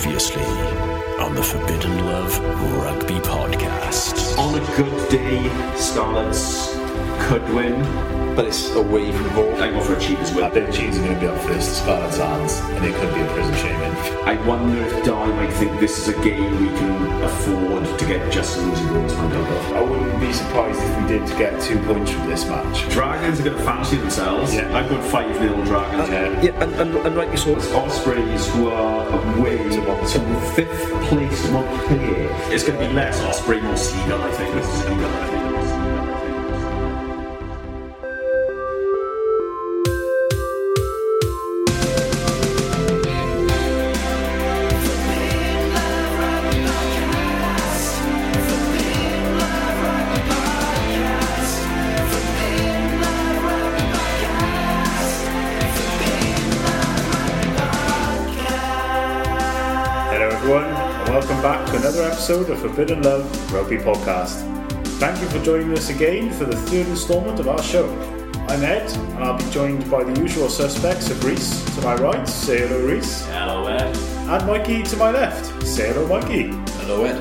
Previously on the Forbidden Love Rugby Podcast. On a good day, Scarlets could win. but it's away from home. I go for a cheap as I well. think Cheese are going to be up first to Scarlet's hands, and it could be a prison shaming. I wonder if Di might think this is a game we can afford to get just losing goals on double. I wouldn't be surprised if we did get two points from this match. Dragons are going to fancy themselves. Yeah. I've got 5 0 Dragons. Yeah. Yeah, and, and, and rightly so. Ospreys, who are away to, to fifth place Montpellier. It's going to be less Osprey, more Seagull, I think. This is Seagull, I think. Episode of Forbidden Love Rugby Podcast. Thank you for joining us again for the third instalment of our show. I'm Ed, and I'll be joined by the usual suspects of Rhys to my right, say hello, Rhys, Hello, Ed. and Mikey to my left, say hello, Mikey. Hello, Ed.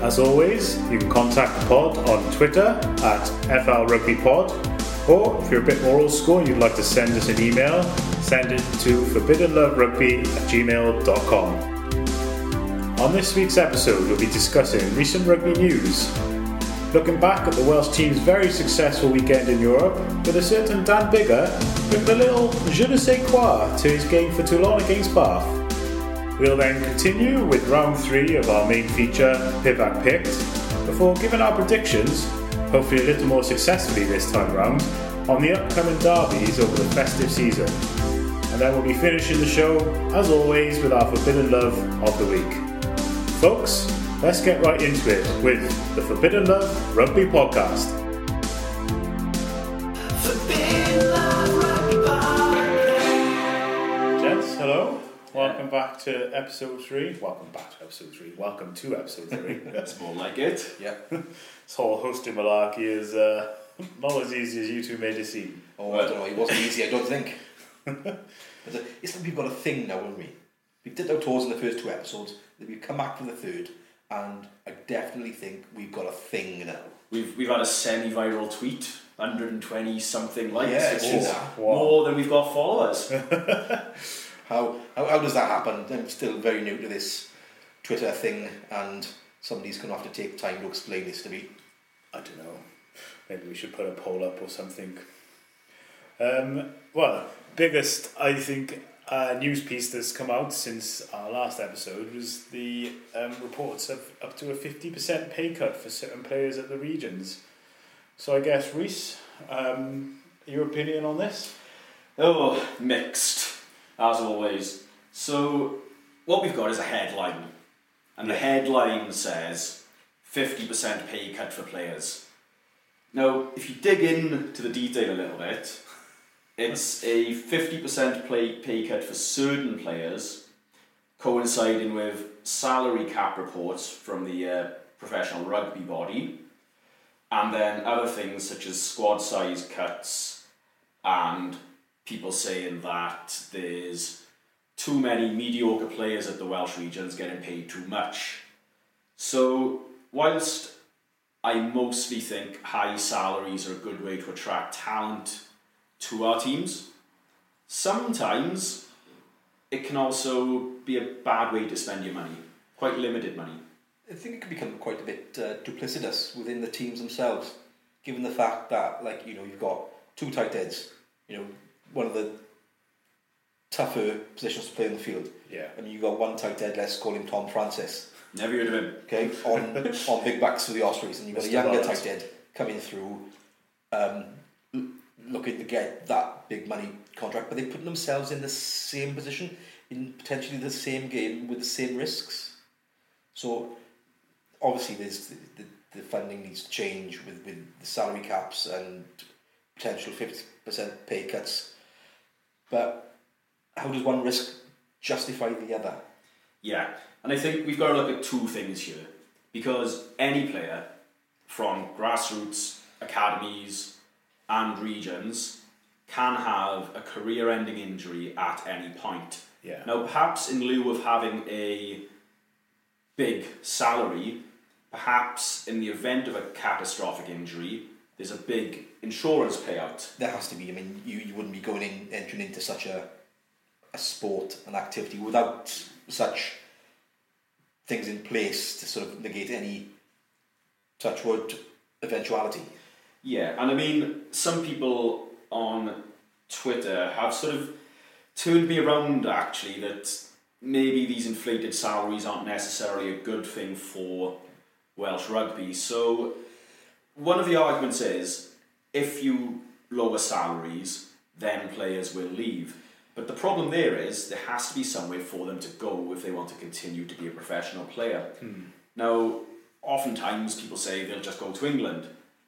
As always, you can contact the pod on Twitter at FLRugbyPod, or if you're a bit more old school and you'd like to send us an email, send it to forbiddenloverugby at gmail.com. On this week's episode, we'll be discussing recent rugby news, looking back at the Welsh team's very successful weekend in Europe, with a certain Dan Biggar bringing a little je ne sais quoi to his game for Toulon against Bath. We'll then continue with round three of our main feature, Pivac Picked, before giving our predictions, hopefully a little more successfully this time round, on the upcoming derbies over the festive season. And then we'll be finishing the show, as always, with our Forbidden Love of the Week. Folks, let's get right into it with the Forbidden Love Rugby Podcast. Forbidden Love Rugby Podcast. Gents, hello. Welcome back to episode three. Welcome back to episode three. Welcome to episode three. That's more like it. Yeah. this whole hosting malarkey is uh, not as easy as you two made it seem. Oh, I don't know. It wasn't easy, I don't think. But, uh, it's like we've got a thing now, haven't we? We did our tours in the first two episodes, then we've come back from the third, and I definitely think we've got a thing now. We've, we've had a semi-viral tweet, 120 something likes, Yeah, which it's is that. more than we've got followers. How, how, how does that happen? I'm still very new to this Twitter thing, and somebody's going to have to take time to explain this to me. I don't know. Maybe we should put a poll up or something. Um, well, biggest I think uh, news piece that's come out since our last episode was the um, reports of up to a fifty percent pay cut for certain players at the regions. So I guess Rhys, um, your opinion on this? oh, mixed, as always. So, what we've got is a headline. And the headline says 50% pay cut for players. Now, if you dig into the detail a little bit, it's a 50% play, pay cut for certain players, coinciding with salary cap reports from the uh, professional rugby body, and then other things such as squad size cuts and people saying that there's too many mediocre players at the Welsh regions getting paid too much. So, whilst I mostly think high salaries are a good way to attract talent to our teams, sometimes it can also be a bad way to spend your money, quite limited money. I think it can become quite a bit uh, duplicitous within the teams themselves, given the fact that, like, you know, you've got two tight ends, you know, one of the tougher positions to play in the field, Yeah. and you've got one tight end, let's call him Tom Francis, Never heard of him. okay, on, on big backs for the Ospreys, and you've got a younger tight end coming through, um, looking to get that big money contract, but they're putting themselves in the same position, in potentially the same game with the same risks. So obviously there's the, the, the funding needs to change with, with the salary caps and potential 50% pay cuts. But how does one risk justify the other? Yeah, and I think we've got to look at two things here because any player from grassroots, academies, and regions can have a career ending injury at any point. Yeah. Now, perhaps in lieu of having a big salary, perhaps in the event of a catastrophic injury, there's a big insurance payout. There has to be. I mean, you, you wouldn't be going in entering into such a a sport, an activity without such things in place to sort of negate any touch wood eventuality. Yeah, and I mean, some people on Twitter have sort of turned me around actually that maybe these inflated salaries aren't necessarily a good thing for Welsh rugby. So, one of the arguments is if you lower salaries, then players will leave. But the problem there is there has to be somewhere for them to go if they want to continue to be a professional player. Hmm. Now, oftentimes people say they'll just go to England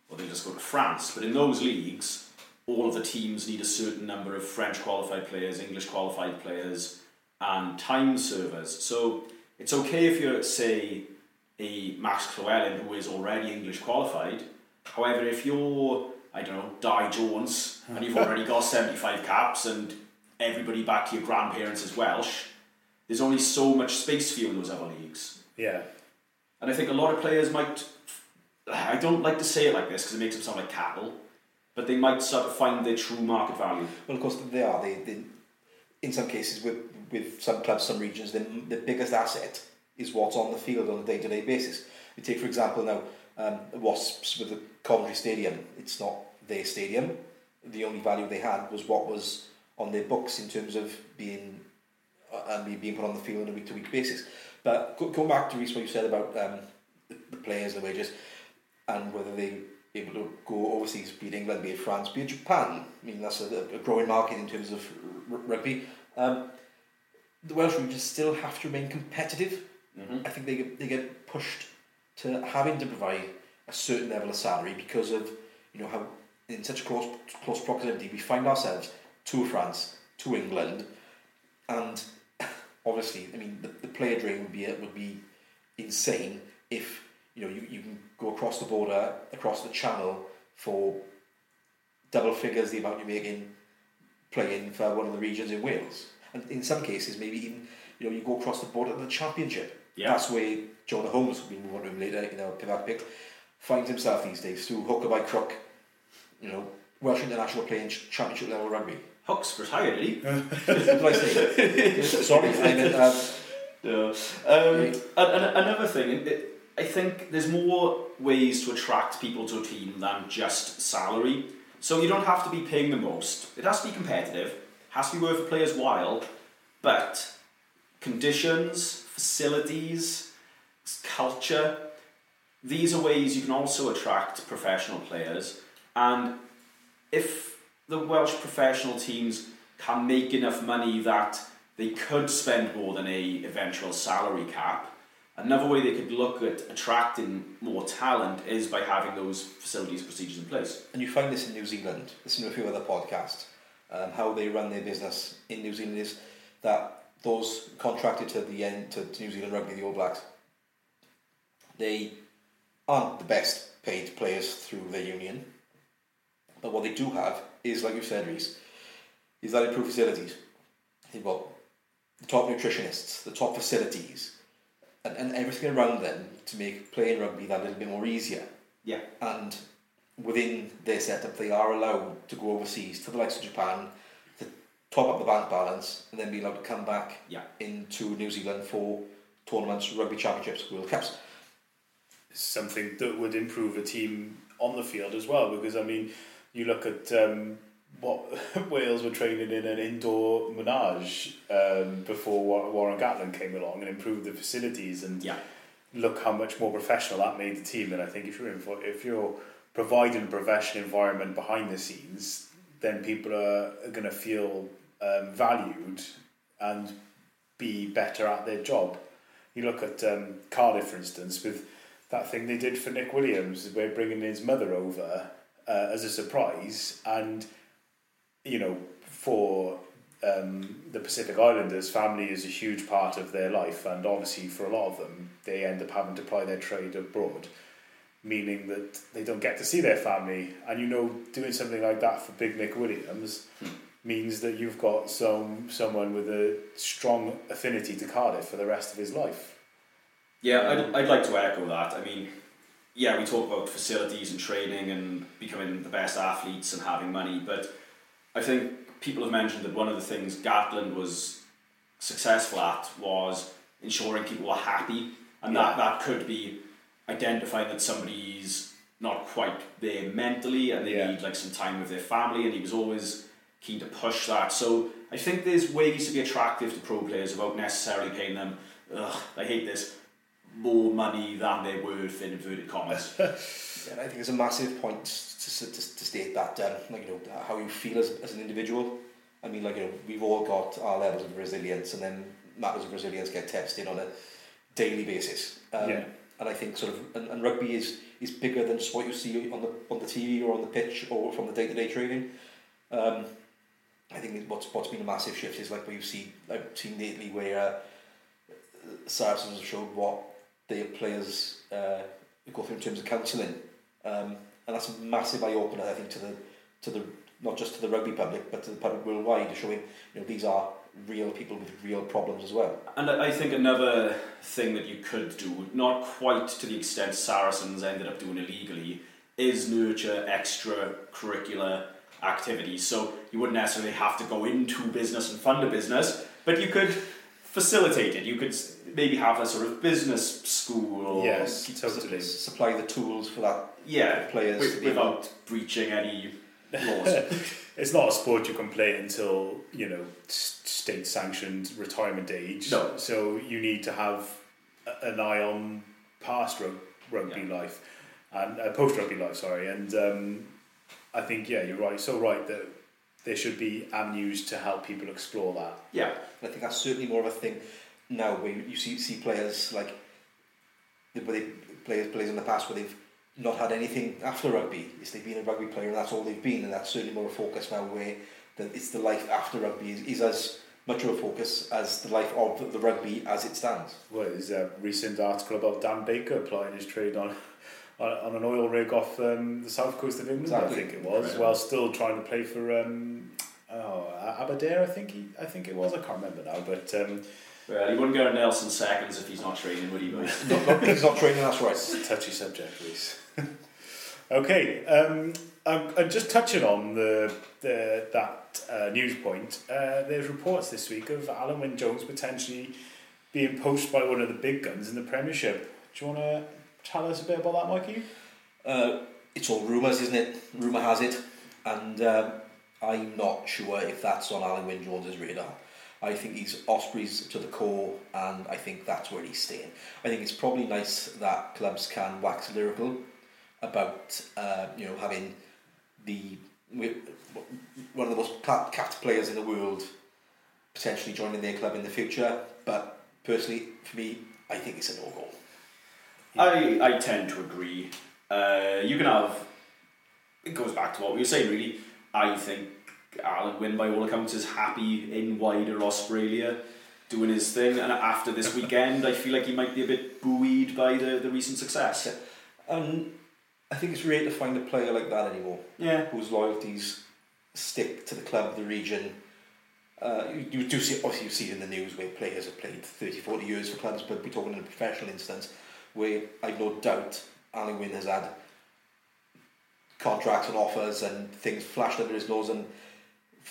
or they'll just go to France, but in those leagues, all of the teams need a certain number of French qualified players, English qualified players, and time servers. So it's okay if you're, say, a Max Llewellyn who is already English qualified. However, if you're, I don't know, Di Jones, and you've already got 75 caps and everybody back to your grandparents is Welsh, there's only so much space for you in those other leagues. Yeah. And I think a lot of players might, I don't like to say it like this because it makes them sound like cattle, but they might sort of find their true market value. Well, of course, they are. They, they in some cases, with, with some clubs, some regions, the, the biggest asset is what's on the field on a day to day basis. We take, for example, now um, Wasps with the Coventry Stadium. It's not their stadium. The only value they had was what was on their books in terms of being uh, and being put on the field on a week to week basis. But go, going back to Rhys, what you said about um, the, the players, the wages, and whether they able to go overseas, be it England, be it France, be it Japan. I mean, that's a, a growing market in terms of r- rugby. Um, the Welsh regions still have to remain competitive. Mm-hmm. I think they get, they get pushed to having to provide a certain level of salary because of you know how in such close close proximity we find ourselves to France, to England, and obviously, I mean, the, the player drain would be would be insane if you know you, you can go across the border, across the channel for double figures the amount you're making playing for one of the regions in Wales. And in some cases, maybe even you know you go across the border to the championship. Yeah. That's where Jonah Holmes, we'll move on to him later, you know, Pivac pick, finds himself these days through hooker by crook. You know, Welsh international playing championship level rugby. Hooks retired, did he? what did I say? Sorry, I meant um, No. Um, and another thing, it, I think there's more ways to attract people to a team than just salary. So you don't have to be paying the most. It has to be competitive, has to be worth a player's while, but conditions, facilities, culture, these are ways you can also attract professional players. And if the Welsh professional teams can make enough money that they could spend more than a eventual salary cap. Another way they could look at attracting more talent is by having those facilities procedures in place. and you find this in New Zealand. Listen to a few other podcasts. Um, how they run their business in New Zealand is that those contracted to the end to, to New Zealand Rugby, the All Blacks, they aren't the best paid players through their union. But what they do have is, like you said, Rhys, is that improved facilities. They've got the top nutritionists, the top facilities, and, and everything around them to make playing rugby that little bit more easier Yeah. and within their setup they are allowed to go overseas to the likes of Japan to top up the bank balance and then be allowed to come back Yeah. into New Zealand for tournaments, rugby championships, World Cups. something that would improve a team on the field as well. Because I mean, you look at um, what Wales were training in an indoor menage um, before Warren Gatland came along and improved the facilities, and Yeah. look how much more professional that made the team. And I think if you're in for, if you're providing a professional environment behind the scenes, then people are, are going to feel um, valued and be better at their job. You look at um, Cardiff, for instance, with that thing they did for Nick Williams, where bringing his mother over uh, as a surprise, and you know, for um, the Pacific Islanders, family is a huge part of their life, and obviously for a lot of them, they end up having to ply their trade abroad, meaning that they don't get to see their family. And you know, doing something like that for Big Nick Williams means that you've got some someone with a strong affinity to Cardiff for the rest of his life. Yeah, I'd, I'd like to echo that. I mean, yeah, we talk about facilities and training and becoming the best athletes and having money, but I think people have mentioned that one of the things Gatland was successful at was ensuring people were happy, and that, that could be identifying that somebody's not quite there mentally and they Yeah. need like some time with their family, and he was always keen to push that. So I think there's ways to be attractive to pro players without necessarily paying them. Ugh, I hate this more money than they're worth in inverted commas. Yeah, and I think it's a massive point to, to, to state that, um, like, you know, how you feel as, as an individual. I mean, like, you know, we've all got our levels of resilience, and then matters of resilience get tested on a daily basis. Um, Yeah. And I think sort of, and, and rugby is, is bigger than just what you see on the on the TV or on the pitch or from the day to day training. Um, I think what's what's been a massive shift is like what you see I've seen lately where uh, Saracens have showed what their players uh, go through in terms of counselling, um, and that's a massive eye opener I think to the to the not just to the rugby public but to the public worldwide, showing you know these are real people with real problems as well. And I think another thing that you could do, not quite to the extent Saracens ended up doing illegally, is nurture extracurricular activities. So you wouldn't necessarily have to go into business and fund a business, but you could facilitate it. You could maybe have a sort of business school or Yes, totally. Supply the tools for that yeah, players wi- to be able- without breaching any laws. It's not a sport you can play until you know state sanctioned retirement age. No. So you need to have an eye on past rug- rugby life and uh, post rugby life. Sorry, and um, I think yeah, you're right. So right that there should be avenues to help people explore that. yeah, I think that's certainly more of a thing now where you see see players like where they players players in the past where they've not had anything after rugby. It's they've been a rugby player and that's all they've been, and that's certainly more a focus now where the, it's the life after rugby is, is as much of a focus as the life of the, rugby as it stands. Well, there's a recent article about Dan Baker applying his trade on on, on an oil rig off um, the south coast of England. Exactly. I think it was, Right. while still trying to play for um, oh Aberdare. I think he, I think it was. I can't remember now, but. Um, well, he wouldn't go to Nelson seconds if he's not training, would he? boys? Not, not, he's not training, that's right. It's a touchy subject, Rhys. okay, um, I'm, I'm just touching on the, the that uh, news point. Uh, there's reports this week of Alun Wyn Jones potentially being poached by one of the big guns in the Premiership. Do you want to tell us a bit about that, Mikey? Uh, it's all rumours, isn't it? Rumour has it, and um, I'm not sure if that's on Alun Wyn Jones's radar. I think he's Ospreys to the core, and I think that's where he's staying. I think it's probably nice that clubs can wax lyrical about uh, you know having the one of the most capped players in the world potentially joining their club in the future. But personally, for me, I think it's a no go. I, I tend to agree. Uh, you can have. It goes back to what we were saying, really. I think Alun Wyn, by all accounts, is happy in wider Australia doing his thing. And after this weekend, I feel like he might be a bit buoyed by the, the recent success. And I think it's rare to find a player like that anymore. Yeah. whose loyalties stick to the club, the region. Uh, you, you do see, obviously, you see it in the news where players have played 30, 40 years for clubs, but we're talking in a professional instance where I've no doubt Alun Wyn has had contracts and offers and things flashed under his nose, and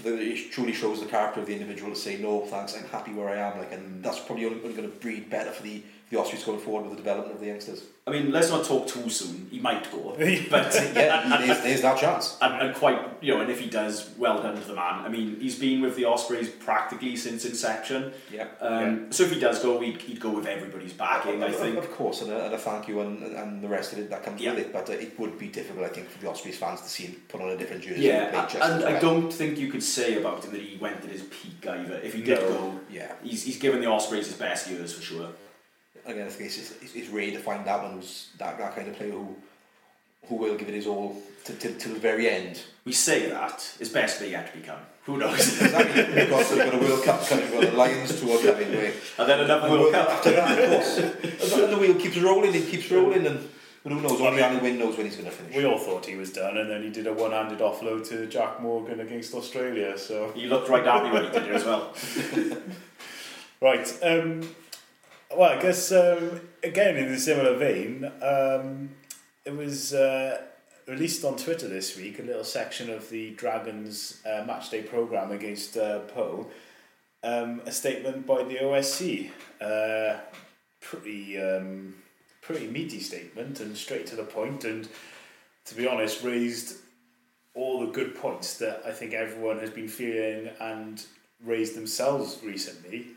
it truly shows the character of the individual to say, no, thanks, I'm happy where I am. Like, and that's probably only going to breed better for the, the Austrians going forward with the development of the youngsters. I mean, let's not talk too soon. He might go. But Yeah, there's, there's that chance. and, and quite, you know, and if he does, well done to the man. I mean, he's been with the Ospreys practically since inception. Yeah. Um, So if he does go, he'd, he'd go with everybody's backing, I Of- think. Of course, and a, and a thank you and, and the rest of it that comes Yeah. with it. But uh, it would be difficult, I think, for the Ospreys fans to see him put on a different jersey. Yeah, play just and I well. don't think you could say about him that he went at his peak either. If he did No. go, Yeah, he's, he's given the Ospreys his best years for sure. Again, I think it's, it's, it's rare to find that one who's that, that kind of player who who will give it his all to, to, to the very end. We say that, his best may yet to become. Who knows? Exactly. We've got, we've got a World Cup coming, we've got the Lions tour coming. Where, and then another and World we'll- Cup. After that, of course. and the wheel keeps rolling, it keeps rolling, and But who knows? Only Alun Wyn knows when he's going to finish. We all thought he was done, and then he did a one-handed offload to Jack Morgan against Australia. So He looked right happy when he did it as well. right, um, well, I guess um, again in a similar vein, um, it was uh, released on Twitter this week a little section of the Dragons uh, matchday program against uh, Pau. Um, a statement by the OSC, uh, pretty um, pretty meaty statement and straight to the point, and to be honest, raised all the good points that I think everyone has been feeling and raised themselves recently.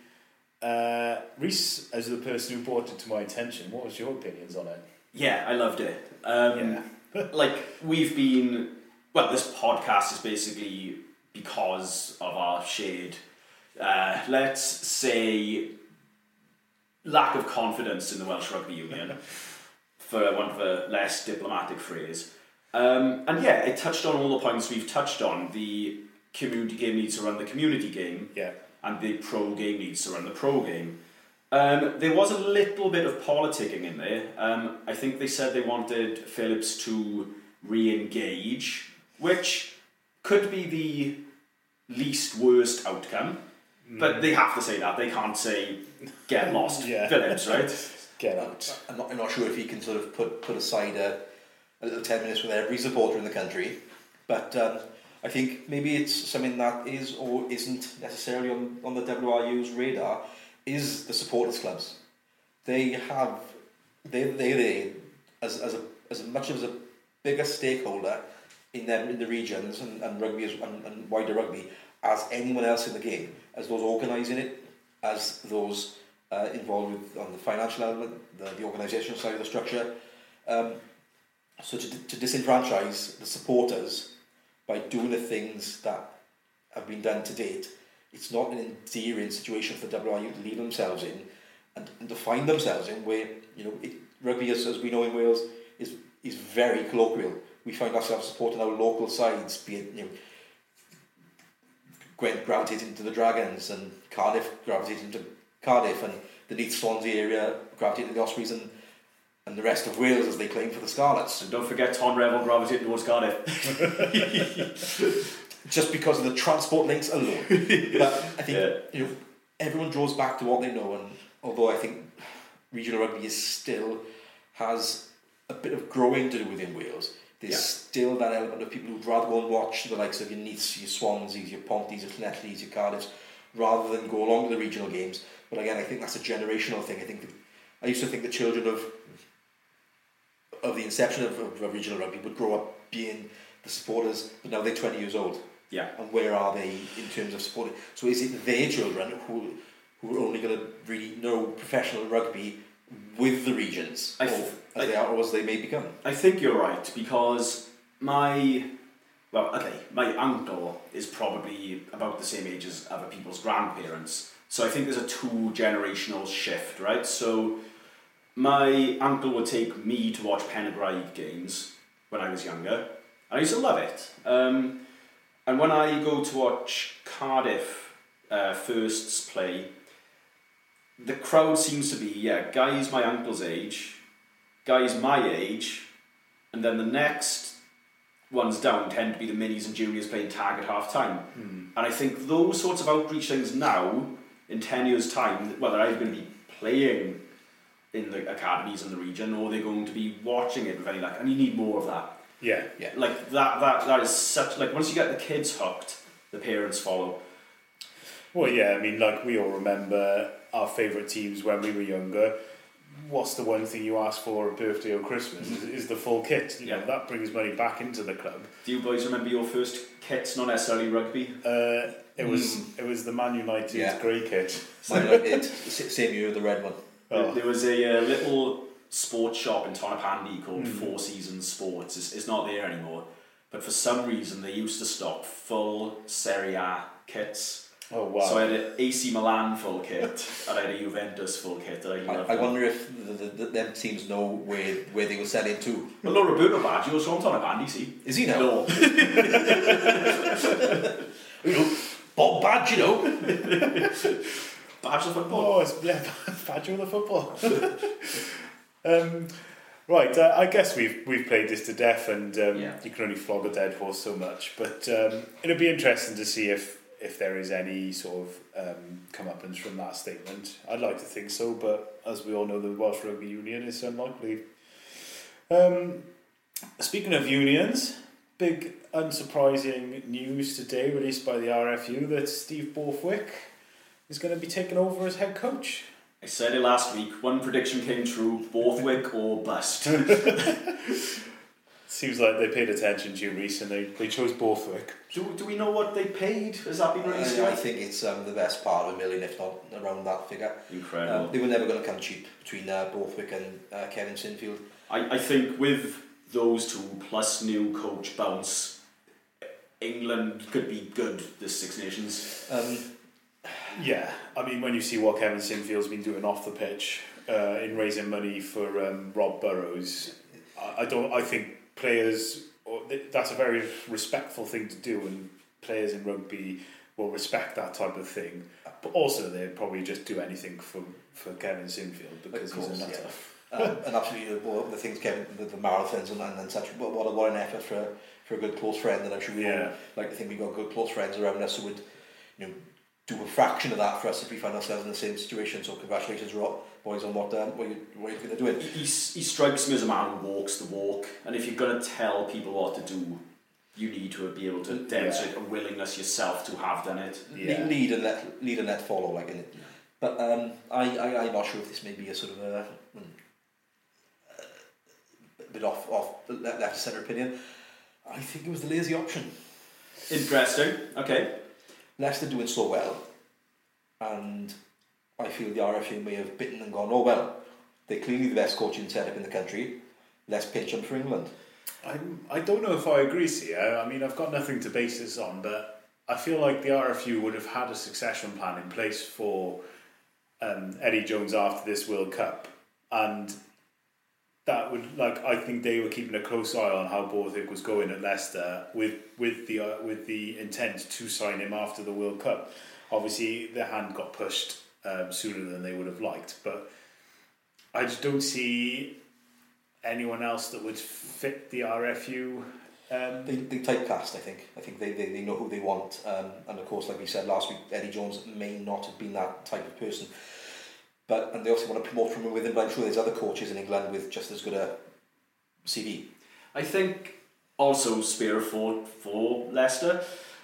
Uh, Rhys, as the person who brought it to my attention, what was your opinions on it? Yeah, I loved it. Um, like we've been, well, this podcast is basically because of our shared, uh, let's say, lack of confidence in the Welsh Rugby Union, for want of a less diplomatic phrase. Um, and yeah, it touched on all the points we've touched on. The community game needs to run the community game, Yeah. And the pro game needs to run the pro game. Um, there was a little bit of politicking in there. Um, I think they said they wanted Phillips to re-engage, which could be the least worst outcome. But they have to say that. They can't say get lost, Yeah. Phillips, right? Get out. I'm not, I'm not sure if he can sort of put, put aside a, a little 10 minutes with every supporter in the country, but um, I think maybe it's something that is or isn't necessarily on, on the WRU's radar, is the supporters clubs. They have, they, they, they as, as, a, as much as a bigger stakeholder in them in the regions and, and rugby as, and, and wider rugby as anyone else in the game, as those organising it, as those uh, involved with on the financial element, the, the organisational side of the structure. Um, so to, to disenfranchise the supporters by doing the things that have been done to date, it's not an endearing situation for WRU to leave themselves in and, and to find themselves in where, you know, it, rugby, as, as we know in Wales, is, is very colloquial. We find ourselves supporting our local sides, be it, you know, Gwent gravitating to the Dragons and Cardiff gravitating to Cardiff and the Neath Swansea area gravitating to the Ospreys and, and the rest of Wales as they claim for the Scarlets. And don't forget Tom Revel gravitating towards Cardiff. Just because of the transport links alone. but I think Yeah. you know everyone draws back to what they know and although I think regional rugby is still has a bit of growing to do within Wales, there's Yeah. still that element of people who'd rather go and watch the likes of your Neaths, your Swanseas, your Ponties, your Llanellis, your Cardiffs, rather than go along to the regional games. But again, I think that's a generational thing. I think the, I used to think the children of of the inception of, of, of regional rugby would grow up being the supporters, but now they're 20 years old. Yeah. And where are they in terms of supporting? So is it their children who who are only going to really know professional rugby with the regions, I or, as I- they are, or as they may become? I think you're right because my well, okay, my uncle is probably about the same age as other people's grandparents. So I think there's a two generational shift, right? So my uncle would take me to watch Penygraig games when I was younger, and I used to love it. Um, and when I go to watch Cardiff uh, firsts play, the crowd seems to be yeah guys my uncle's age, guys my age, and then the next ones down tend to be the minis and juniors playing tag at half time. And I think those sorts of outreach things now, in 10 years' time, whether I'm going to be playing in the academies in the region or they're going to be watching it with any luck. And you need more of that. Yeah. Yeah. Like, that, that, that is such, like, once you get the kids hooked, the parents follow. Well, yeah, I mean, like we all remember our favourite teams when we were younger. What's the one thing you ask for at birthday or Christmas? Is, is the full kit. You know, Yeah. that brings money back into the club. Do you boys remember your first kits, not necessarily rugby? Uh, it was it was the Man United Yeah. grey kit. Man United, s- same year, the red one. Oh. There was a uh, little sports shop in Tonypandy called Four Seasons Sports. It's, it's not there anymore. But for some reason, they used to stock full Serie A kits. Oh wow! So I had an AC Milan full kit and I had a Juventus full kit. I, I, I wonder if the, the, the, them teams know where, where they were selling to. Well, no, Roberto Baggio's from Tonypandy, see? Is he now? No. You know, Bob Badge, you know. Badge of football. Oh, it's, yeah, Badger of the football. um, Right, uh, I guess we've we've played this to death, and um, Yeah. you can only flog a dead horse so much. But um, it'll be interesting to see if if there is any sort of um, comeuppance from that statement. I'd like to think so, but as we all know, the Welsh Rugby Union is unlikely. Um, speaking of unions, big unsurprising news today released by the RFU that Steve Borthwick is going to be taking over as head coach. I said it last week. One prediction came true: Borthwick or bust. Seems like they paid attention to you recently. They chose Borthwick. do, do we know what they paid? Has that been released I, I think it's um, the best part of a million, if not around that figure. Incredible. Um, they were never going to come cheap between uh, Borthwick and uh, Kevin Sinfield. I, I think with those two plus new coach bounce, England could be good this Six Nations. Um, Yeah, I mean, when you see what Kevin Sinfield's been doing off the pitch uh, in raising money for um, Rob Burrows, I, I don't. I think players. That's a very respectful thing to do, and players in rugby will respect that type of thing. But also, they'd probably just do anything for for Kevin Sinfield because course, he's a nutter. um, and absolutely, well, the things Kevin, the, the marathons and, and, such. What, what, a, what an effort for for a good close friend, and I'm sure we Yeah. all like to think we've got good close friends around us who would, you know, do a fraction of that for us if we find ourselves in the same situation. So congratulations, Rob, boys, on what um, what you what you're going to do. It. He, he strikes me as a man who walks the walk, and if you're going to tell people what to do, you need to be able to demonstrate a willingness yourself to have done it. Yeah. Lead, lead and let lead and let follow, like in it. But um, I, I I'm not sure if this may be a sort of a, mm, a bit off off le- left centre opinion. I think it was the lazy option. Interesting. Okay. Leicester doing so well, and I feel the RFU may have bitten and gone, oh well, they're clearly the best coaching setup in the country. Let's pinch them for England. I'm, I don't know if I agree. I, I mean, I've got nothing to base this on, but I feel like the RFU would have had a succession plan in place for um, Eddie Jones after this World Cup, and that would like I think they were keeping a close eye on how Borthwick was going at Leicester with with the uh, with the intent to sign him after the World Cup. Obviously, the hand got pushed um, sooner than they would have liked, but I just don't see anyone else that would fit the RFU. Um, They, they typecast, I think. I think they, they, they know who they want. Um, and of course, like we said last week, Eddie Jones may not have been that type of person. But and they also want to promote from within. But I'm sure there's other coaches in England with just as good a CV. I think also spare for for Leicester.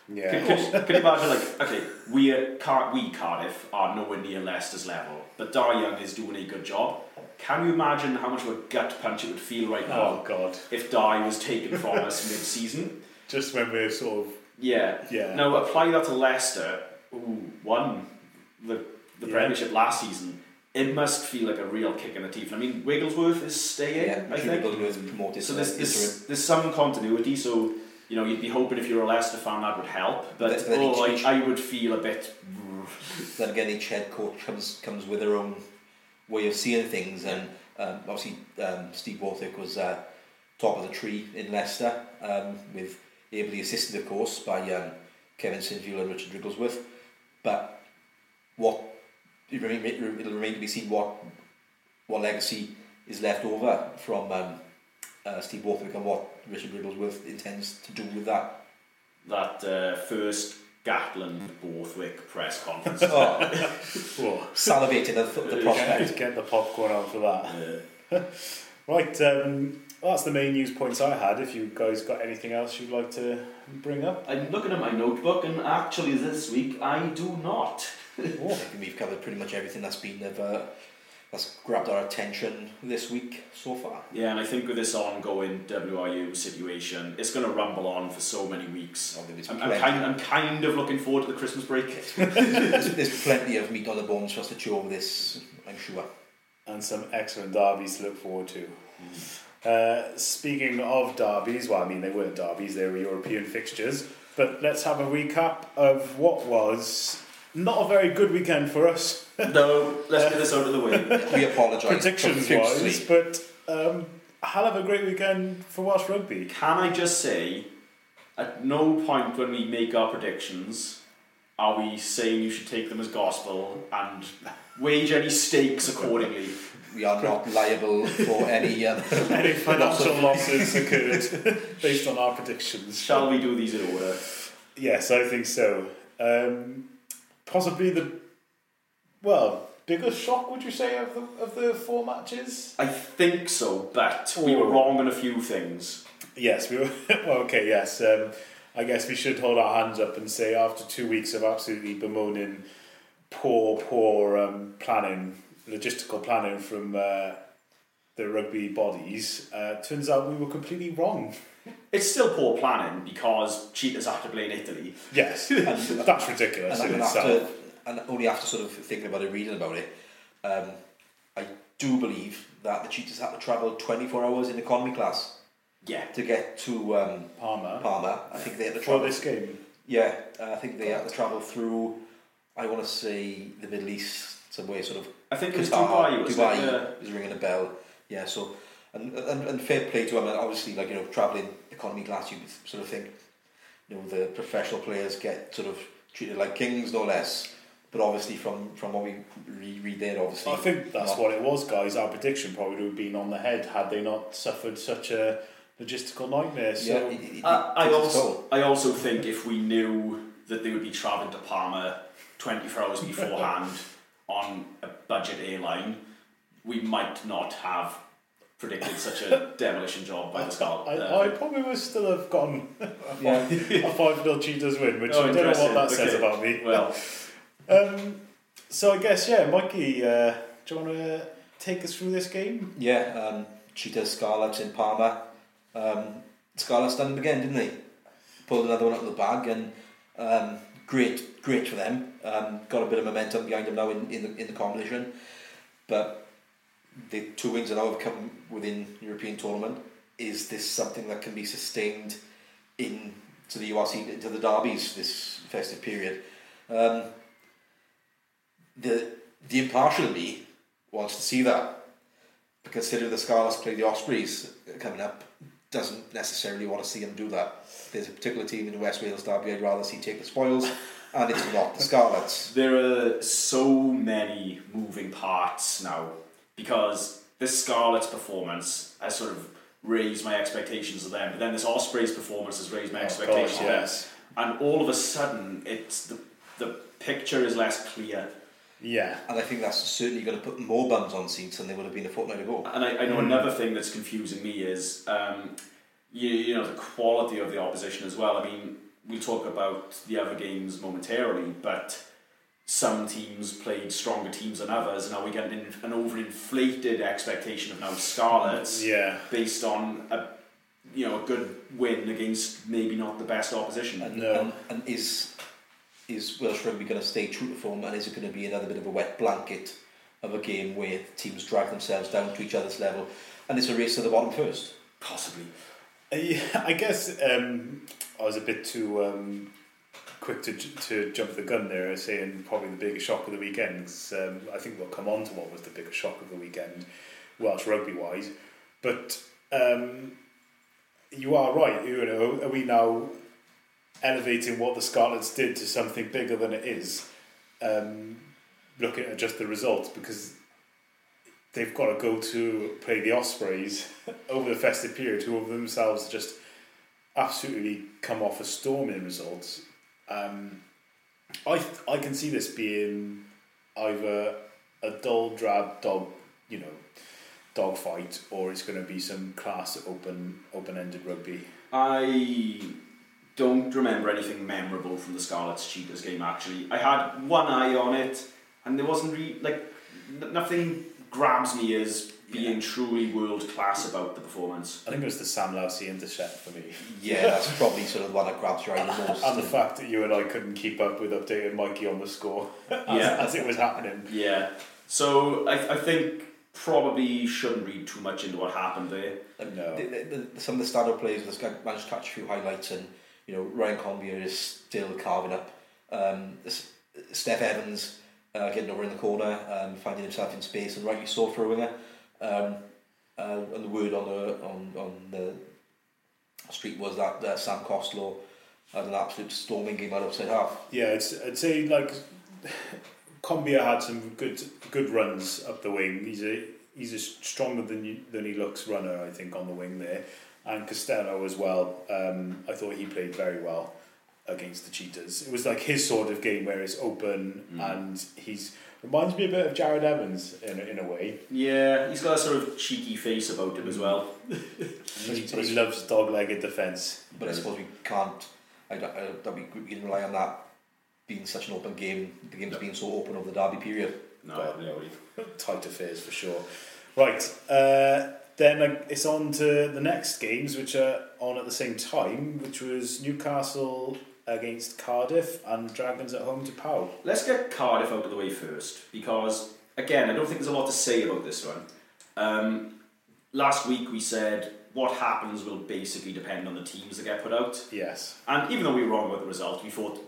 yeah. Can, can, can you imagine like okay, we are, Car- we Cardiff are nowhere near Leicester's level, but Dai Young is doing a good job. Can you imagine how much of a gut punch it would feel right now Oh God! if Dai was taken from us mid-season? Just when we're sort of Yeah. Yeah. Now apply that to Leicester, who won the the Yeah. Premiership last season. It must feel like a real kick in the teeth. I mean, Wigglesworth is staying. Yeah, I think. Wigglesworth is promoted So there's, there's, there's some continuity, so you know you'd be hoping if you're a Leicester fan that would help. But But oh, each- I, I would feel a bit. then again, each head coach comes comes with their own way of seeing things, and um, obviously um, Steve Borthwick was uh, top of the tree in Leicester, um, with ably assisted, of course, by um, Kevin Sinfield and Richard Wigglesworth. But what it remain, it'll remain to be seen what what legacy is left over from um, uh, Steve Borthwick and what Richard Wigglesworth intends to do with that. That uh, first Gatland Borthwick press conference. Oh, salivating at the, the prospect. get the popcorn out for that. Uh, Right, um, that's the main news points I had. If you guys got anything else you'd like to bring up, I'm looking at my notebook, and actually this week I do not. I think we've covered pretty much everything that's been of, uh, that's grabbed our attention this week so far. Yeah, and I think with this ongoing WRU situation, it's going to rumble on for so many weeks. Oh, I'm, I'm, kind, I'm kind of looking forward to the Christmas break. there's, there's plenty of meat on the bones for us to chew over this, I'm sure. and some excellent derbies to look forward to. Uh, speaking of derbies, well, I mean they weren't derbies; they were European fixtures. But let's have a recap of what was not a very good weekend for us, no, let's get this out of the way. We apologise Predictions wise, But um, a hell of a great weekend for Welsh rugby. Can I just say, at no point when we make our predictions are we saying you should take them as gospel and wage any stakes accordingly? We are not liable for any um, Any financial loss losses occurred based on our predictions. Shall we do these in order? Yes, I think so. Um, possibly the well biggest shock, would you say, of the of the four matches? I think so, but we were wrong on a few things. Yes, we were. Well, okay, yes. Um, I guess we should hold our hands up and say after two weeks of absolutely bemoaning poor, poor um, planning, logistical planning from uh, the rugby bodies, uh, turns out we were completely wrong. It's still poor planning because Cheetahs have to play in Italy. Yes, that's ridiculous and, in and after, and only after sort of thinking about it, reading about it, um, I do believe that the Cheetahs had to travel 24 hours in economy class Yeah. to get to um, Parma Parma. I think they had to for travel. this game. Yeah, uh, I think they had to travel through. I want to say the Middle East, somewhere sort of. I think it was Qatar, Dubai, was Dubai it? Yeah. is ringing a bell. Yeah, so and, and and fair play to them. And obviously, like you know, traveling economy class, you sort of think, you know, the professional players get sort of treated like kings, no less. But obviously, from from what we re- read there, obviously, I think that's not. what it was, guys. Our prediction probably would have been on the head had they not suffered such a logistical nightmare. So Yeah, it- it- it I, I also. I also think if we knew that they would be travelling to Parma 24 hours beforehand on a budget airline, we might not have predicted such a demolition job by the start. I, uh, I probably would still have gotten Yeah. a 5 0 Cheetahs win, which Oh, I don't know what interesting. that says about me. well, Um, so I guess, yeah, Mikey, uh, do you want to take us through this game? Yeah, um, Cheetah Scarlets in Parma. Um, Scarlets done it again, didn't they? Pulled another one out of the bag, and um, great, great for them. Um, got a bit of momentum behind them now in, in the in the competition, but the two wins that now have come within European tournament. Is this something that can be sustained in to the URC into the derbies this festive period? Um, the the impartial me wants to see that but considering the Scarlets play the Ospreys coming up, doesn't necessarily want to see them do that. There's a particular team in the West Wales derby I'd rather see take the spoils, and it's not the Scarlets. there are so many moving parts now because this Scarlet's performance has sort of raised my expectations of them, but then this Ospreys performance has raised my expectations of them. yes. and all of a sudden it's the the picture is less clear Yeah. And I think that's certainly going to put more bums on seats than they would have been a fortnight ago. and I, I know another thing that's confusing me is um, you, you know the quality of the opposition as well I mean we talk about the other games momentarily but some teams played stronger teams than others and now we get an, an overinflated expectation of now Scarlets Yeah. based on a you know a good win against maybe not the best opposition And, No. and, and is is Welsh rugby going to stay true to form, and is it going to be another bit of a wet blanket of a game where teams drag themselves down to each other's level, and it's a race to the bottom first? possibly Uh, yeah, I guess um, I was a bit too um, quick to, to jump the gun there, saying probably the biggest shock of the weekend. 'cause, um, I think we'll come on to what was the biggest shock of the weekend, Welsh rugby wise. But um, you are right. You know, are we now elevating what the Scarlets did to something bigger than it is? Um, looking at just the results because they've got to go to play the Ospreys over the festive period, who of themselves just absolutely come off a storming results. Um, I I can see this being either a dull, drab dog, you know, dog fight, or it's going to be some class open open ended rugby. I don't remember anything memorable from the Scarlets Cheetahs game. Actually, I had one eye on it, and there wasn't really like n- nothing grabs me as being truly world class about the performance. I think it was the Sam Lousi intercept for me. Yeah, that's probably sort of the one that grabs your eye the most. And the fact that you and I couldn't keep up with updating Mikey on the score as, Yeah. as it was happening. Yeah, so I, I think probably shouldn't read too much into what happened there. No. The, the, the, some of the standout players this guy managed to catch a few highlights, and you know Ryan Conbeer is still carving up. Um, Steff Evans uh, getting over in the corner, um, finding himself in space, and rightly so for a winger. Um, uh, and the word on the on, on the street was that uh, Sam Costelow had an absolute storming game out outside half. Yeah, it's, I'd say like Conbeer had some good good runs up the wing. He's a he's a stronger than you, than he looks runner, I think, on the wing there, and Costelow as well. Um, I thought he played very well against the Cheetahs. It was like his sort of game where it's open and he's reminds me a bit of Jarrod Evans in a, in a way. Yeah, he's got a sort of cheeky face about him as well. He, he loves dog-legged defence. But I suppose we can't. I don't, I don't that we, we can rely on that being such an open game. The game's been so open over the derby period. No, no, he- tight affairs for sure. Right, uh, then it's on to the next games, which are on at the same time, which was Newcastle against Cardiff and Dragons at home to Pau. Let's get Cardiff out of the way first because, again, I don't think there's a lot to say about this one. Um, last week we said what happens will basically depend on the teams that get put out. Yes. And even though we were wrong about the result, we thought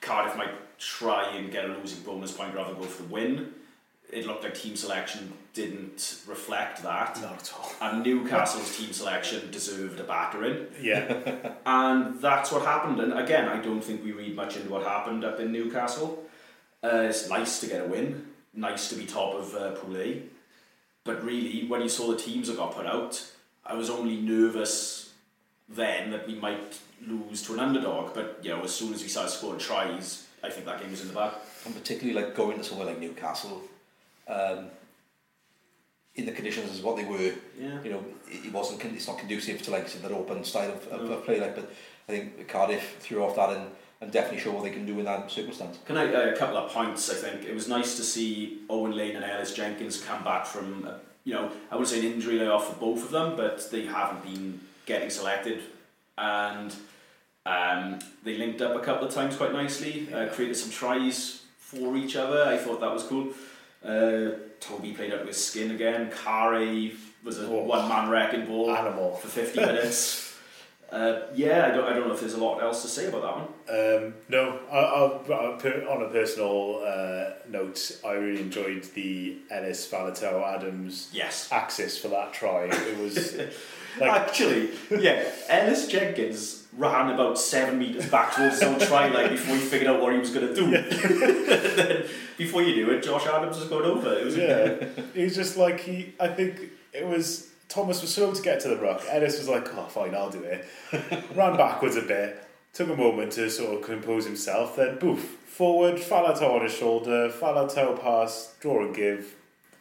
Cardiff might try and get a losing bonus point rather than go for the win. It looked like team selection didn't reflect that. Not at all. And Newcastle's team selection deserved a battering. Yeah. And that's what happened. And again, I don't think we read much into what happened up in Newcastle. Uh, it's nice to get a win, nice to be top of uh, Pool A. But really, when you saw the teams that got put out, I was only nervous then that we might lose to an underdog. But you know, as soon as we started scoring tries, I think that game was in the bag. and particularly like going to somewhere like Newcastle, um, in the conditions as what they were. Yeah. You know, it, it wasn't. con- It's not conducive to like that open style of, of, of play. Like, but I think Cardiff threw off that and, and definitely show what they can do in that circumstance. Can I uh, a couple of points? I think it was nice to see Owen Lane and Ellis Jenkins come back from, uh, you know, I would say an injury layoff for both of them, but they haven't been getting selected, and um, they linked up a couple of times quite nicely. Uh, created some tries for each other. I thought that was cool. Uh, Toby played out with skin again. Kare was a Oh. one-man wrecking ball Animal. for fifty minutes. Uh, yeah, I don't, I don't know if there's a lot else to say about that one. Um, no, I, put on a personal uh, note, I really enjoyed the Ellis Faletau Adams Yes. axis for that try. It was like Actually, yeah, Ellis Jenkins ran about seven metres back towards his own try line before he figured out what he was going to do. and then, before you knew it, Josh Adams was going over. It was yeah, was just like he. I think it was Thomas was slow to get to the ruck. Ellis was like, "Oh, fine, I'll do it." Ran backwards a bit, took a moment to sort of compose himself. Then, boof, forward, Faletau on his shoulder, Faletau pass, draw and give.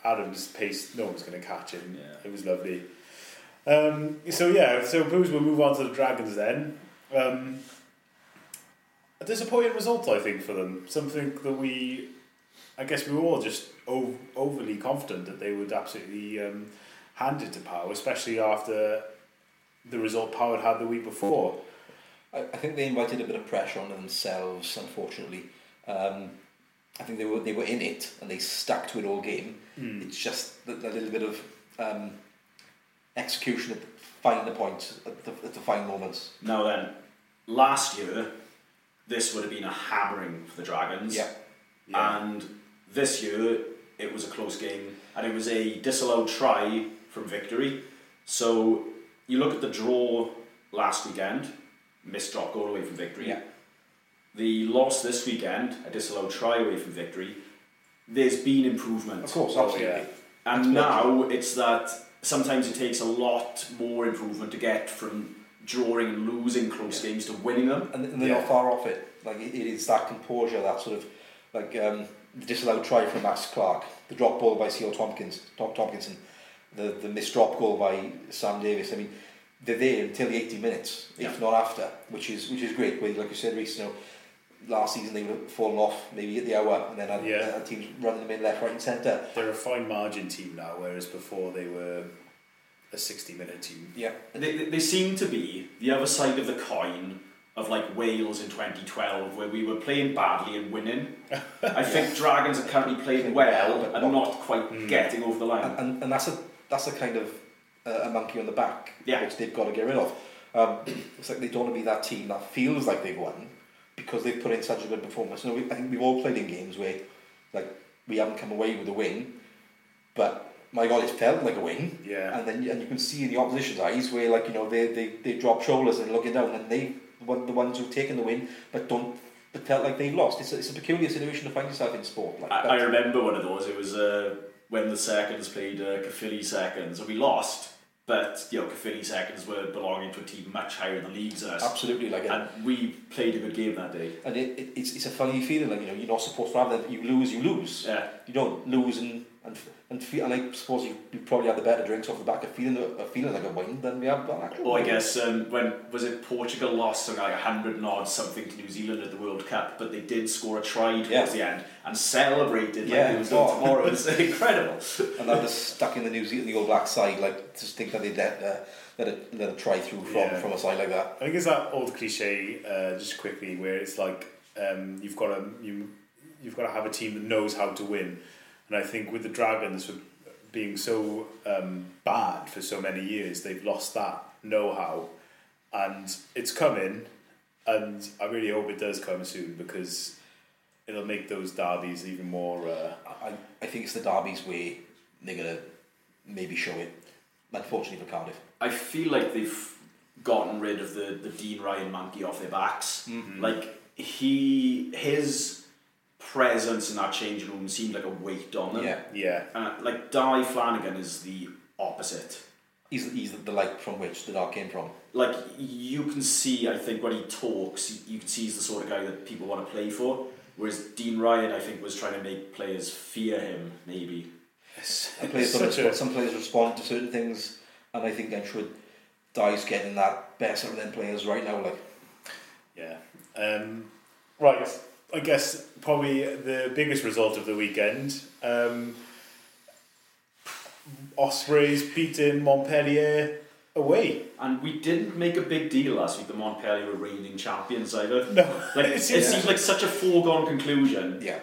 Adams pace, no one's going to catch him. Yeah. It was lovely. Um, so yeah, so Booze will move on to the Dragons then. Um, a disappointing result, I think, for them. Something that we, I guess, we were all just o- overly confident that they would absolutely um, hand it to Pau, especially after the result Pau had had the week before. I, I think they invited a bit of pressure on themselves, unfortunately. Um, I think they were they were in it and they stuck to it all game. It's just that, that little bit of um, execution at the, finding the point at the, at the fine moments. Now then, last year, this would have been a hammering for the Dragons. Yeah. And this year, it was a close game, and it was a disallowed try from victory. So you look at the draw last weekend, missed drop goal away from victory. Yeah. The loss this weekend, a disallowed try away from victory. There's been improvement. Of course, Oh, absolutely. yeah. And now it's that sometimes it takes a lot more improvement to get from drawing and losing close games to winning them. and, and they're Yeah. not far off it. Like it, it is that composure, that sort of like um, the disallowed try from Max Clark, the drop ball by C.O. Tompkins, Tom Tompkinson, the the missed drop goal by Sam Davies. I mean, they're there until the 80 minutes, if not after, which is which is great. Where, like you said, Rhys, you know, last season they were falling off maybe at the hour, and then had, Yeah. had teams running them in left, right, and centre. They're a fine margin team now, whereas before they were a 60 minute team. Yeah, They, they- they seem to be the other side of the coin of like Wales in 2012, where we were playing badly and winning. I think Dragons are currently playing well But and not- not quite getting over the line. and, and, and that's a that's a kind of uh, a monkey on the back Yeah. which they've got to get rid of. Um, it's like they don't want to be that team that feels like they've won because they've put in such a good performance. You know, we, I think we've all played in games where like we haven't come away with a win, but my God, it felt like a win. Yeah. And then and you can see in the opposition's eyes where like you know they they, they drop shoulders and looking down and they the, one, the ones who've taken the win but don't but felt like they've lost. It's a, it's a peculiar situation to find yourself in sport. Like I. I remember one of those. It was uh, when the seconds played uh, Caerphilly seconds, and we lost. But you know, Caerphilly seconds were belonging to a team much higher in the leagues than us, Absolutely, like and we played a good game that day. and it, it, it's, it's a funny feeling. Like you know, you're not supposed to have that. You lose, you lose. Yeah, You don't lose and and and, feel, and I suppose you, you probably had the better drinks off the back of feeling a feeling like a wine than we have. Actually. Or I guess um, when was it Portugal lost something like hundred and odd something to New Zealand at the World Cup, but they did score a try towards Yeah. the end and celebrated Yeah. like it was no Oh. tomorrow. It's incredible. and that was stuck in the New Zealand, the All Black side. Like just think that they let uh, let it let it try through from Yeah. from a side like that. I think it's that old cliche, uh, just quickly, where it's like um, you've got to you you've got to have a team that knows how to win, and I think with the Dragons for being so um, bad for so many years, they've lost that know-how, and it's coming, and I really hope it does come soon because it'll make those derbies even more. Uh, I, I think it's the Derby's way. They're gonna maybe show it. Unfortunately for Cardiff. I feel like they've gotten rid of the, the Dean Ryan monkey off their backs. Like he his presence in that changing room seemed like a weight on them. Yeah, yeah, Uh, like Dai Flanagan is the opposite. he's he's the, the light from which the dark came from. Like you can see, I think when he talks, you can see he's the sort of guy that people want to play for. Whereas Dean Ryan, I think, was trying to make players fear him. Maybe And players don't a- respond, some players respond to certain things, and I think I'm sure Dai's getting that better than players right now. Like Yeah. Um, right. I guess probably the biggest result of the weekend. Um, Ospreys beating Montpellier away. And we didn't make a big deal last week The Montpellier were reigning champions either. No, Like it It's- seems like such a foregone conclusion yeah,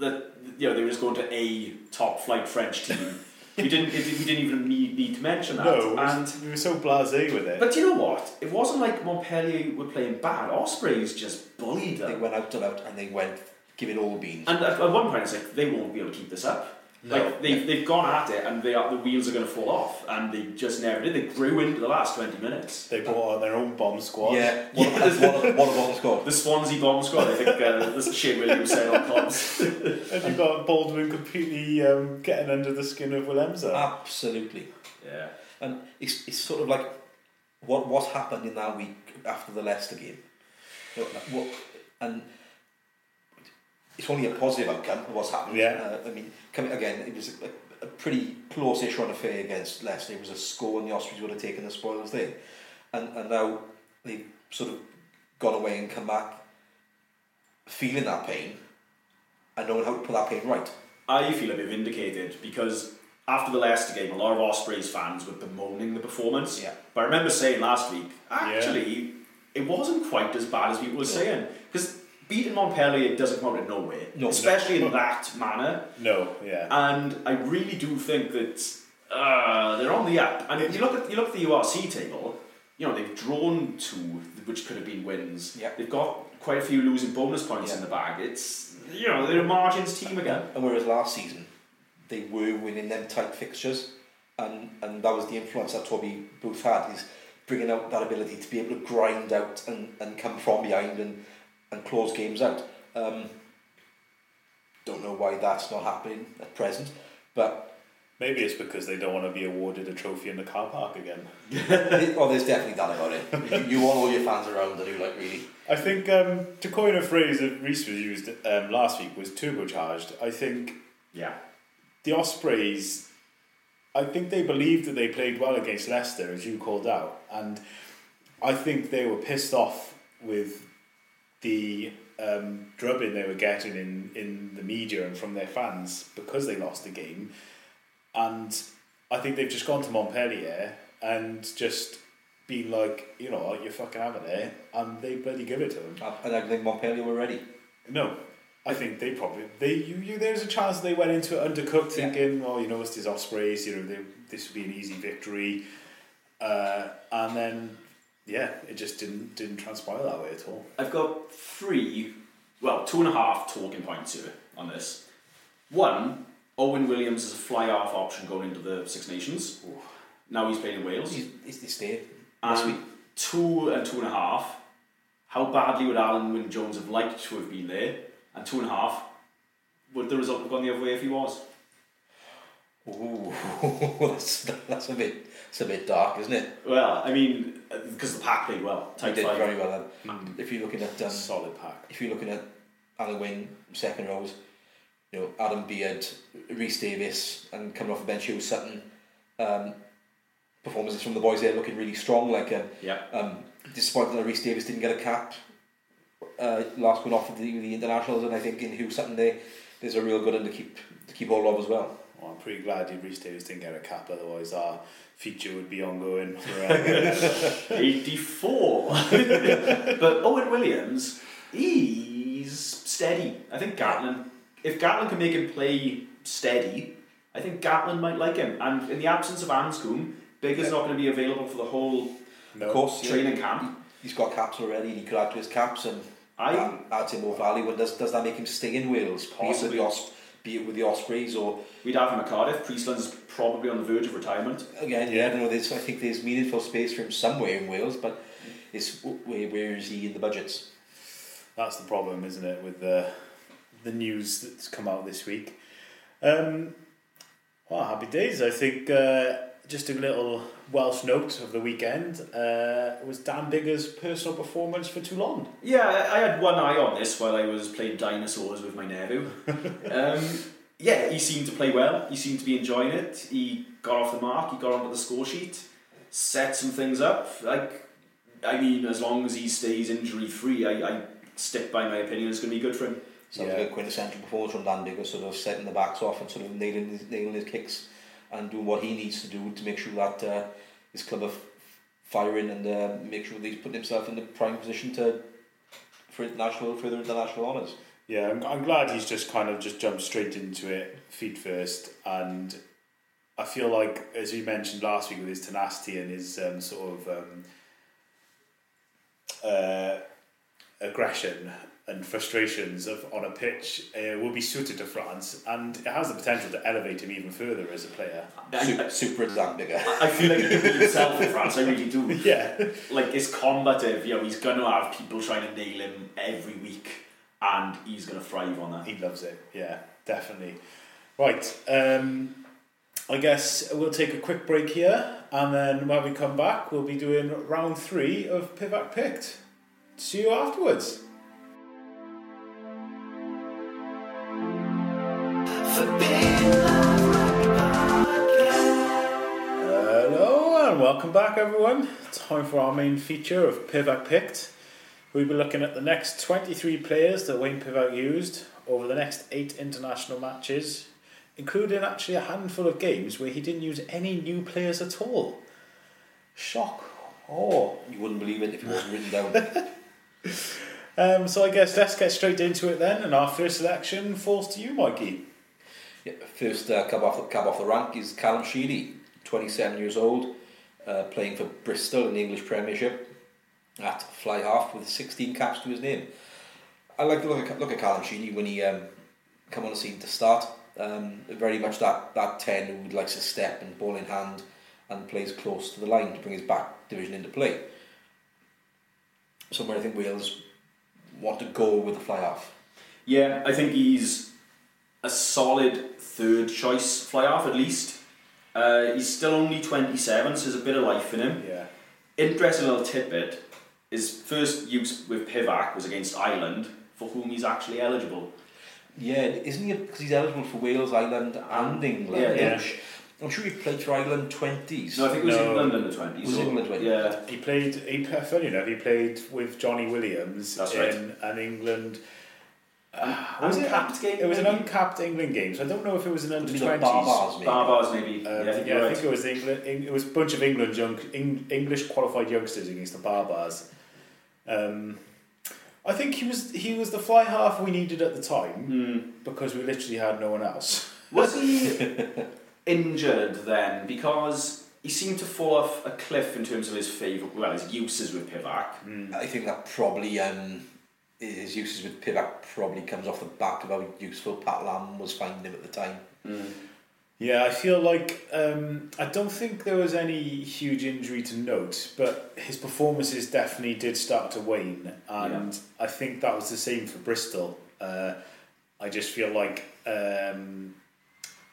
that you know they were just going to a top flight French team. we didn't it, we didn't even need, need to mention that. no, and we were so blasé with it. but you know what? It wasn't like Montpellier were playing bad. Ospreys just bullied them. they went out and out, and they went giving all beans. And at, at one point, it's like they won't be able to keep this up. No. Like they've, they've gone at it, and they are, the wheels are going to fall off, and they just never did. They grew into the last twenty minutes. they brought on their own bomb squad. yeah, what, Yeah. that's what, a- what a bomb squad. The Swansea bomb squad. I think uh, this Shane Williams said on comms. And you've got Baldwin completely um, getting under the skin of Willemse. Absolutely. Yeah. And it's, it's sort of like what what happened in that week after the Leicester game. What, what, and it's only a positive outcome of what's happened. Yeah. Uh, I mean, coming again, it was a, a pretty close-ish run affair against Leicester. It was a score, and the Austrians would have taken the spoils there. And and now they've sort of gone away and come back feeling that pain and knowing how to put that pain right. I feel a bit vindicated because after the Leicester game, a lot of Ospreys fans were bemoaning the performance. Yeah. But I remember saying last week, actually, it wasn't quite as bad as people were saying. Beating Montpellier doesn't come out of nowhere, No. especially in that manner. No, yeah. And I really do think that uh, they're on the up. And you look at you look at the URC table. You know they've drawn two, which could have been wins. Yeah. They've got quite a few losing bonus points in the bag. It's you know they're a margins team again. And whereas last season, they were winning them tight fixtures, and, and that was the influence that Toby Booth had, is bringing out that ability to be able to grind out and, and come from behind and, and close games out. Um, don't know why that's not happening at present, but Maybe it's because they don't want to be awarded a trophy in the car park again. oh, there's definitely that about it. You, you want all your fans around, and you like really. I think um, to coin a phrase that Rhys was used um, last week was turbocharged. I think Yeah. the Ospreys, I think they believed that they played well against Leicester, as you called out, and I think they were pissed off with the um, drubbing they were getting in, in the media and from their fans because they lost the game, and I think they've just gone to Montpellier and just been like, you know, what, you're fucking having it, and they bloody give it to them. And I think Montpellier were ready. No, I think they probably they you, you there's a chance they went into it undercooked, Yeah. thinking, oh, you know, it's these Ospreys, you know, they, this would be an easy victory, uh, and then yeah, it just didn't didn't transpire that way at all. I've got three, well, two and a half talking points here on this. One, Owen Williams is a fly off option going into the Six Nations. Now he's playing in Wales. He's, he's, he's staying. Must And two and two and a half. how badly would Alun Wyn Jones have liked to have been there? And two and a half, would the result have gone the other way if he was? Ooh, that's, that's a bit it's a bit dark, isn't it? Well, I mean, because the pack played well. Tight did five. very well. Um, if you're looking at um, Solid pack. if you're looking at Alun Wyn second rows, you know Adam Beard, Rhys Davies, and coming off the bench, Huw Sutton. Um, performances from the boys there looking really strong. Like um, Yeah. um, disappointed that Rhys Davies didn't get a cap uh, last one off of the, the internationals, and I think in Huw Sutton there, there's a real good one to keep to keep hold of as well. Well, I'm pretty glad you Rhys Davies didn't get a cap, otherwise our feature would be ongoing forever. Uh, 84. but Owen Williams, he's steady. I think Gatland, if Gatland can make him play steady, I think Gatland might like him. And in the absence of Anscombe, Biggar's not going to be available for the whole no. Of course, yeah. training camp. he's got caps already, and he could add to his caps and I- add, add to more value. And does does that make him stay in Wales? Be it with Possibly. The, Os- be it with the Ospreys or We'd have him at Cardiff. Priestland's probably on the verge of retirement. Again, Yeah. yeah, I don't know. There's, I think there's meaningful space for him somewhere in Wales, but it's where, where is he in the budgets? That's the problem, isn't it, with the the news that's come out this week. Um, well, happy days. I think uh, just a little Welsh note of the weekend uh, was Dan Biggar's personal performance for Toulon. Yeah, I I had one eye on this while I was playing dinosaurs with my nephew. um, yeah, he seemed to play well. He seemed to be enjoying it. He got off the mark. He got onto the score sheet, set some things up. Like, I mean, as long as he stays injury free, I, I stick by my opinion. It's going to be good for him. Sounds Yeah. like a quintessential performance from Dan Biggar, sort of setting the backs off and sort of nailing his, nailing his kicks and doing what he needs to do to make sure that uh, his club are firing and uh, make sure that he's putting himself in the prime position to for international further international honours. Yeah, I'm, I'm glad he's just kind of just jumped straight into it, feet first, and I feel like, as you mentioned last week, with his tenacity and his um, sort of um, uh, aggression and frustrations of on a pitch uh, will be suited to France, and it has the potential to elevate him even further as a player. Super, super Dan I feel like he could be himself in France. I really do. Yeah, Like it's combative. You know, he's going to have people trying to nail him every week, and he's going to thrive on that. he loves it. Yeah, definitely. Right. Um, I guess we'll take a quick break here, and then when we come back, we'll be doing round three of Pivac Picked. See you afterwards. Hello and welcome back, everyone. Time for our main feature of Pivac Picked. We'll be looking at the next 23 players that Wayne Pivac used over the next eight international matches, including actually a handful of games where he didn't use any new players at all. Shock. Oh. You wouldn't believe it if it wasn't written down. Um, so I guess let's get straight into it then, and our first selection falls to you, Mikey. First uh, cab off the cab off the rank is Callum Sheedy, 27 years old, uh, playing for Bristol in the English Premiership at fly half with 16 caps to his name. I like to look at look at Callum Sheedy when he um, come on the scene to start. Um, very much that that 10 who likes to step and ball in hand and plays close to the line to bring his back division into play. Somewhere I think Wales want to go with the fly half. Yeah, I think he's a solid third choice fly half at least. Uh, he's still only 27, so there's a bit of life in him. Yeah. Interesting little tidbit his first use with Pivac was against Ireland, for whom he's actually eligible. Yeah, isn't he? Because he's eligible for Wales, Ireland, and England. Yeah, yeah. I'm sure he played for Ireland twenties. No, I think it was No. England in the 20s. Was so- England 20s? Yeah. He played. He funny enough, he played with Johnny Williams That's in right. an England. Was it? Uncapped game, It was an uncapped England game, so I don't know if it was an under Maybe the twenties. Barbars, maybe. Barbars maybe. Um, yeah, I yeah, think I think it was England. It was a bunch of England young, Eng, English qualified youngsters against the Barbars. Um, I think he was he was the fly half we needed at the time Hmm. because we literally had no one else. Was he injured then? Because he seemed to fall off a cliff in terms of his favourite, well, his uses with Pivac. I think that probably um, his uses with Pivac probably comes off the back of how useful Pat Lam was finding him at the time. Yeah, I feel like um, I don't think there was any huge injury to note, but his performances definitely did start to wane, and I think that was the same for Bristol. Uh, I just feel like um,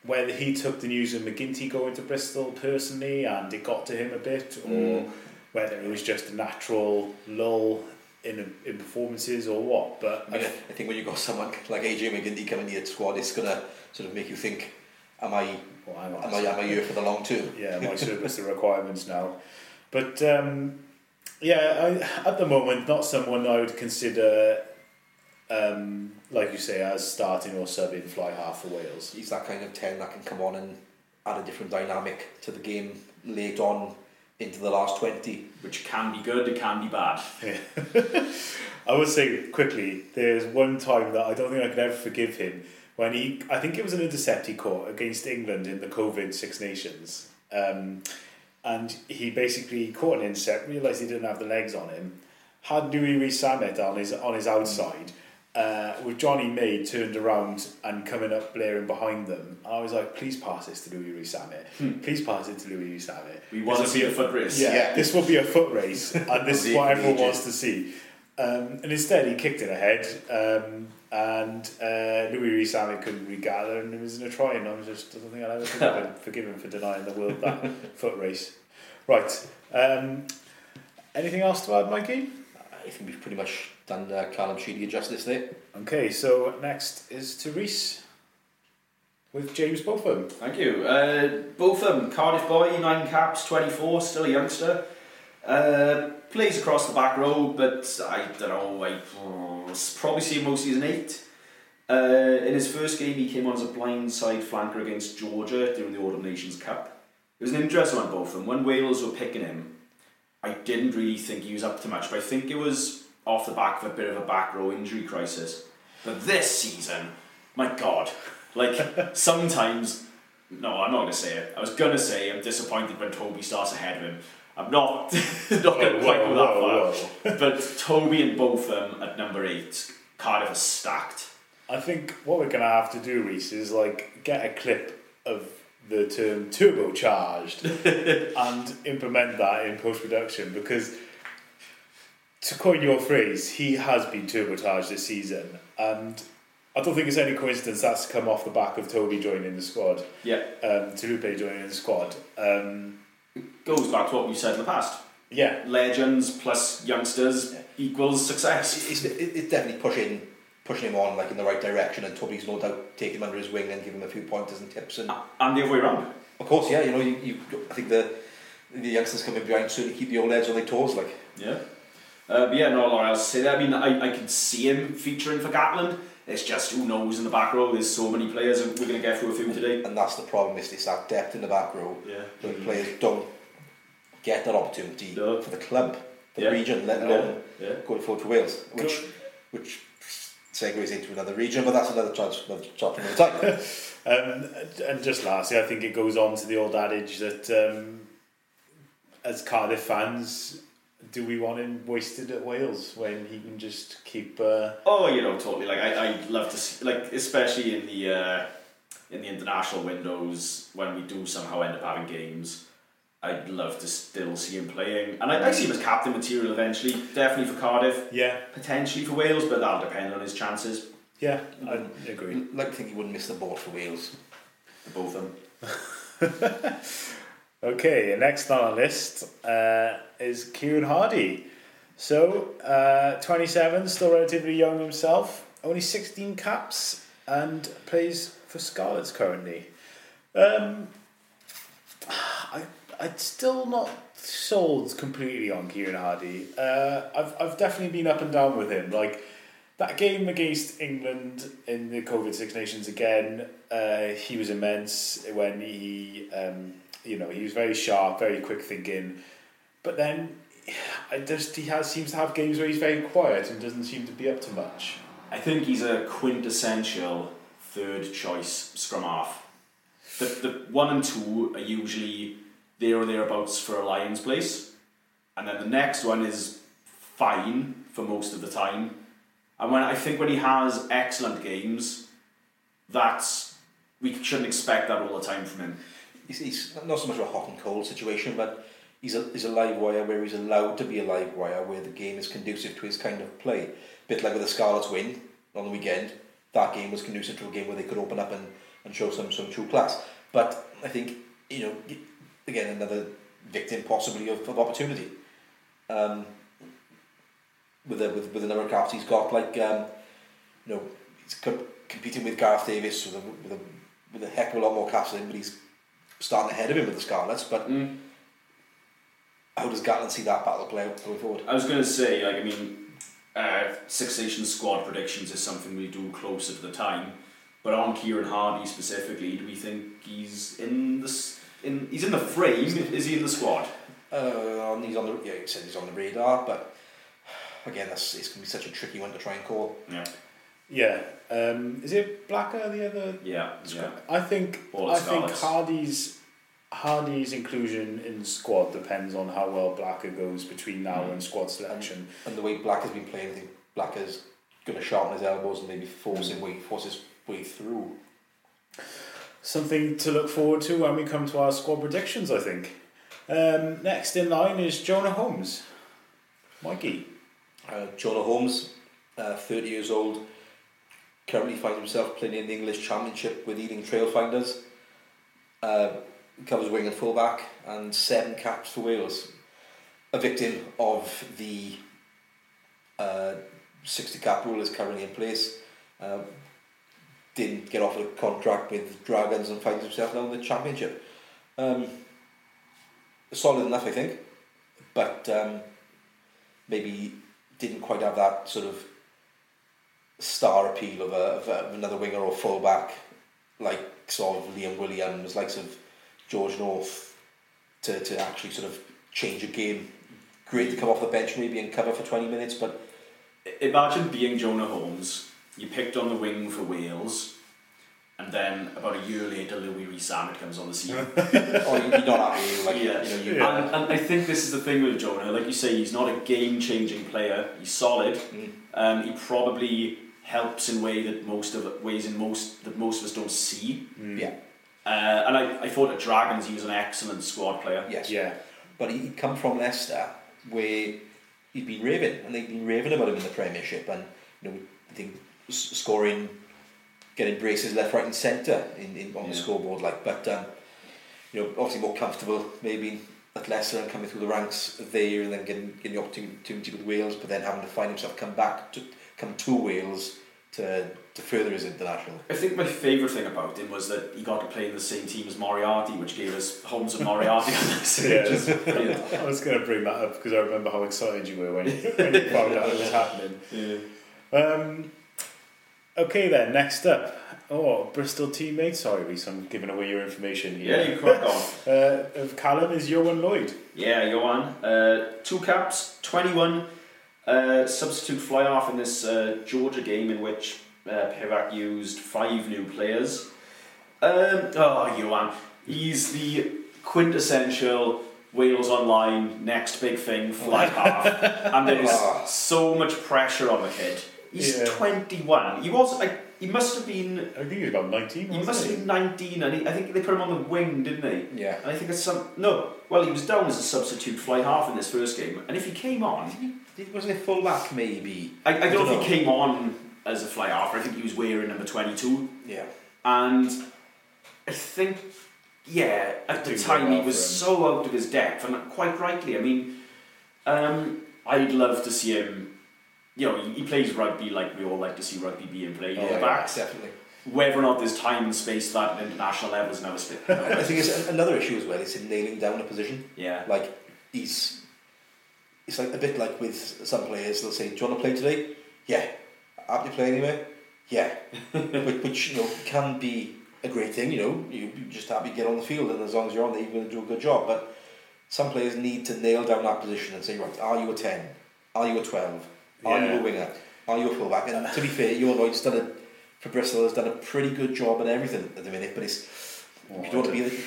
whether he took the news of MacGinty going to Bristol personally and it got to him a bit, or whether it was just a natural lull in in performances or what. But I mean, I think when you've got someone like AJ MacGinty coming into your squad, it's gonna sort of make you think, am I, well, am I, am I here for the long term? yeah, my service the requirements now. But um, yeah, I, at the moment, not someone I would consider, um, like you say, as starting or subbing fly half for Wales. He's that kind of 10 that can come on and add a different dynamic to the game late on into the last 20. Which can be good, it can be bad. I would say quickly, there's one time that I don't think I could ever forgive him when he, I think it was an intercept he caught against England in the COVID Six Nations. Um, and he basically caught an intercept, realised he didn't have the legs on him, had Louis Rees-Zammit on his, on his outside, uh, with Johnny May turned around and coming up blaring behind them. I was like, please pass this to Louis Rees-Zammit. Please pass it to Louis Rees-Zammit. We want to This see will a foot race. yeah, Yeah. this will be a foot race, and this is what everyone wants to see. Um, and instead, he kicked it ahead, um, and uh, Louis Rees-Zammit couldn't regather, and it was in a try. And I was just, I don't think I'll ever forgive him, forgive him for denying the world that foot race. Right. Um, anything else to add, Mikey? I think we've pretty much done uh, Callum Sheedy justice there. Okay, so next is to Rhys with James Botham. Thank you. Uh, Botham, Cardiff boy, nine caps, 24, still a youngster. Uh, plays across the back row, but I don't know, I oh, probably see him most season eight. Uh, in his first game, he came on as a blindside flanker against Georgia during the Autumn Nations Cup. It was an interesting one, both of them. When Wales were picking him, I didn't really think he was up to much, but I think it was off the back of a bit of a back row injury crisis. But this season, my God, like sometimes, no, I'm not going to say it. I was going to say I'm disappointed when Toby starts ahead of him. I'm not, not going to quite go that Whoa, far. but Toby and Botham at number eight, Cardiff are stacked. I think what we're gonna have to do, Rhys, is like get a clip of the term turbocharged and implement that in post production because to coin your phrase, he has been turbocharged this season and I don't think it's any coincidence that's come off the back of Toby joining the squad, Yeah, um, Taulupe joining the squad. Um, goes back to what we said in the past. yeah, Legends plus youngsters equals success. It's, it's, it's definitely pushing pushing him on like in the right direction and Toby's no doubt taking him under his wing and giving him a few pointers and tips and And the other way around. of course yeah you know you, you I think the the youngsters coming behind certainly keep the old heads on their toes like Yeah. Uh, but yeah, no, a lot else to say there. I mean, I, I can see him featuring for Gatland. It's just who knows in the back row. There's so many players, and we're going to get through a few today. and that's the problem is it's that depth in the back row Yeah. the players don't get that opportunity No. for the club the Yeah. region let alone Yeah. going forward to Wales which which segues into another region but that's another charge another charge another time Um, and just lastly, I think it goes on to the old adage that um, as Cardiff fans, do we want him wasted at Wales when he can just keep? Uh, Oh, you know, totally. Like I, I'd love to see, like especially in the uh, in the international windows when we do somehow end up having games. I'd love to still see him playing, and I, I see him as captain material eventually. Definitely for Cardiff, yeah, potentially for Wales, but that'll depend on his chances. yeah, I agree. I'd like to think he wouldn't miss the boat for Wales For both of them. Okay, next on our list uh, is Kieran Hardy. So, uh, 27, still relatively young himself, only 16 caps, and plays for Scarlets currently. Um, I, I'd still not sold completely on Kieran Hardy. Uh, I've, I've definitely been up and down with him. Like, that game against England in the COVID Six Nations again, uh, he was immense when he, um, you know, he was very sharp, very quick thinking. But then, I just he has seems to have games where he's very quiet and doesn't seem to be up to much. I think he's a quintessential third choice scrum half. The, the one and two are usually there or thereabouts for a Lions place, and then the next one is fine for most of the time. And when I think when he has excellent games, that's we shouldn't expect that all the time from him. He's, he's not so much of a hot and cold situation, but he's a, he's a live wire where he's allowed to be a live wire where the game is conducive to his kind of play. bit like with the Scarlets win on the weekend, that game was conducive to a game where they could open up and, and show some, some true class. But I think, you know, again, another victim possibly of, of opportunity. Um, with, the, with, with the number of caps he's got, like, um, you know, he's co- competing with Gareth Davies with a, with a, with a heck of a lot more caps than him, but he's starting ahead of him with the Scarlets. But Mm. How does Gatland see that battle play out going forward? I was going to say, like, I mean, uh, Six Nations squad predictions is something we do closer to the time. But on Kieran Hardy specifically, do we think he's in the in he's in the frame? Is he in the squad? Uh, he's on the yeah, He said he's on the radar, but again, that's it's gonna be such a tricky one to try and call. Yeah, Yeah. Um, is it Blacker the other? yeah, yeah. I think All I think Hardy's Hardy's inclusion in squad depends on how well Blacker goes between now Mm. and squad selection. And the way Black has been playing, I think Black is going to sharpen his elbows and maybe force his way force his way through. Something to look forward to when we come to our squad predictions. I think. Um, next in line is Jonah Holmes. Mikey. Uh, Jonah Holmes, uh, 30 years old, currently finds himself playing in the English Championship with Ealing Trailfinders. Uh, covers wing and fullback and seven caps for Wales. A victim of the uh, 60 cap rule is currently in place. Uh, didn't get off a contract with Dragons and finds himself now in the Championship. Um, solid enough, I think, but um, maybe didn't quite have that sort of star appeal of, a, of, a, of another winger or fullback like sort of Liam Williams, likes of George North, to, to actually sort of change a game. Great to come off the bench maybe and cover for 20 minutes, but Imagine being Jonah Holmes. You picked on the wing for Wales, and then about a year later, Louis Rees-Zammit comes on the scene. oh, you- you're not happy. Like, yeah. you know, you, Yeah. And, and I think this is the thing with Jonah. Like you say, he's not a game-changing player. He's solid. Mm. Um, he probably helps in way that most of ways in most that most of us don't see. yeah, Uh, and I, I thought at Dragons he was an excellent squad player. yes. Yeah. But he- he'd come from Leicester, where he'd been raving, and they'd been raving about him in the Premiership, and you know, I think scoring, getting braces left, right, and centre in, in on the scoreboard. Like, but um, you know, obviously more comfortable maybe at Leicester and coming through the ranks there, and then getting getting the opportunity with Wales, but then having to find himself come back to come to Wales to to further his international. I think my favourite thing about him was that he got to play in the same team as Moriarty, which gave us Holmes and Moriarty on this. Yeah, which. I was going to bring that up because I remember how excited you were when, when you found out it was happening. Yeah. Um, okay, then, next up. Oh, Bristol teammate. Sorry, Rhys, I'm giving away your information here. Yeah, you crack on. Uh, of Callum is Ioan Lloyd. Yeah, Ioan. Uh, two caps, 21. Uh, substitute fly off in this uh, Georgia game in which uh, Pivac used five new players. Um, oh, Ioan. He's the quintessential Wales Online next big thing fly half. and there's Ah. so much pressure on the kid. He's Yeah. 21. He was like, he must have been, I think he was about 19, he wasn't must have been 19 and he, I think they put him on the wing, didn't they? Yeah. And I think it's some no. Well, he was down as a substitute fly half in this first game, and if he came on, Wasn't it full back maybe? I, I don't know Dunno. he came on as a fly half. I think he was wearing number twenty-two, Yeah. and I think yeah, at the time well he was so out of his depth, and quite rightly. I mean, um, I'd love to see him. You know, he, he plays rugby like we all like to see rugby being played. Oh, yeah, backs. definitely. Whether or not there's time and space for that at international level is another split. I think it's another issue as well. Is him nailing down a position. yeah. Like he's, it's like a bit like with some players. They'll say, "Do you want to play today?" Yeah. Happy to play anyway. Yeah. which, which you know can be a great thing. You know, you you just happy to get on the field, and as long as you're on there, you're going to do a good job. But some players need to nail down that position and say, right, are you a ten? Are you a twelve? Are you a winger? Are you a fullback? And to be fair, Ioan Lloyd's done a for Bristol has done a pretty good job in everything at the minute. But it's you don't want to be the,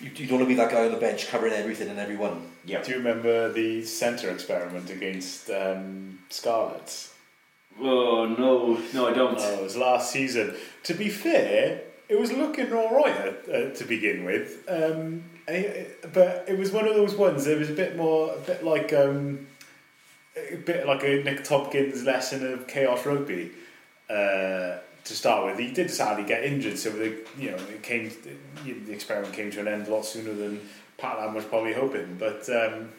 you, you don't want to be that guy on the bench covering everything and everyone. Yeah. Do you remember the centre experiment against um, Scarlets? Oh no, no, I don't. Oh, it was last season. To be fair, it was looking all right uh, to begin with. Um, I- but it was one of those ones. That was a bit more, a bit like um, a bit like a Nick Tompkins lesson of chaos rugby. Uh, to start with, he did sadly get injured, so the you know it came the experiment came to an end a lot sooner than Pat Lam was probably hoping. But um,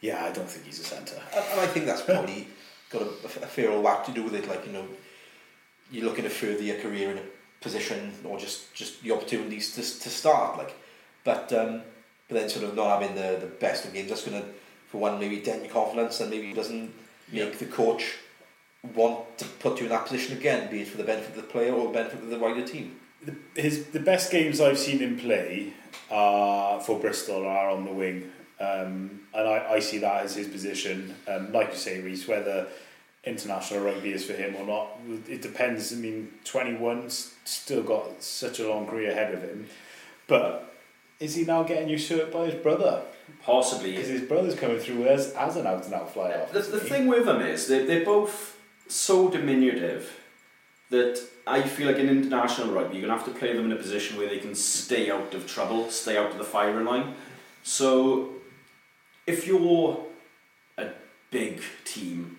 yeah, I don't think he's a centre. And, I think that's probably got a, a fair old whack to do with it. Like you know, you're looking to further your career in a position or just just the opportunities to to start. Like, but um, but then sort of not having the the best of games. That's going to, for one, maybe dent your confidence, and maybe doesn't make the coach want to put you in that position again, be it for the benefit of the player or the benefit of the wider team. The, his the best games I've seen him play are for Bristol are on the wing, um, and I, I see that as his position. Um, like you say, Rhys, whether international rugby is for him or not, it depends. I mean, twenty one's still got such a long career ahead of him, but is he now getting usurped by his brother? Possibly. Because his brother's coming through as, as an out and out fly off. The, the thing with them is they they're both so diminutive that I feel like in international rugby you're gonna have to play them in a position where they can stay out of trouble, stay out of the firing line. So if you're a big team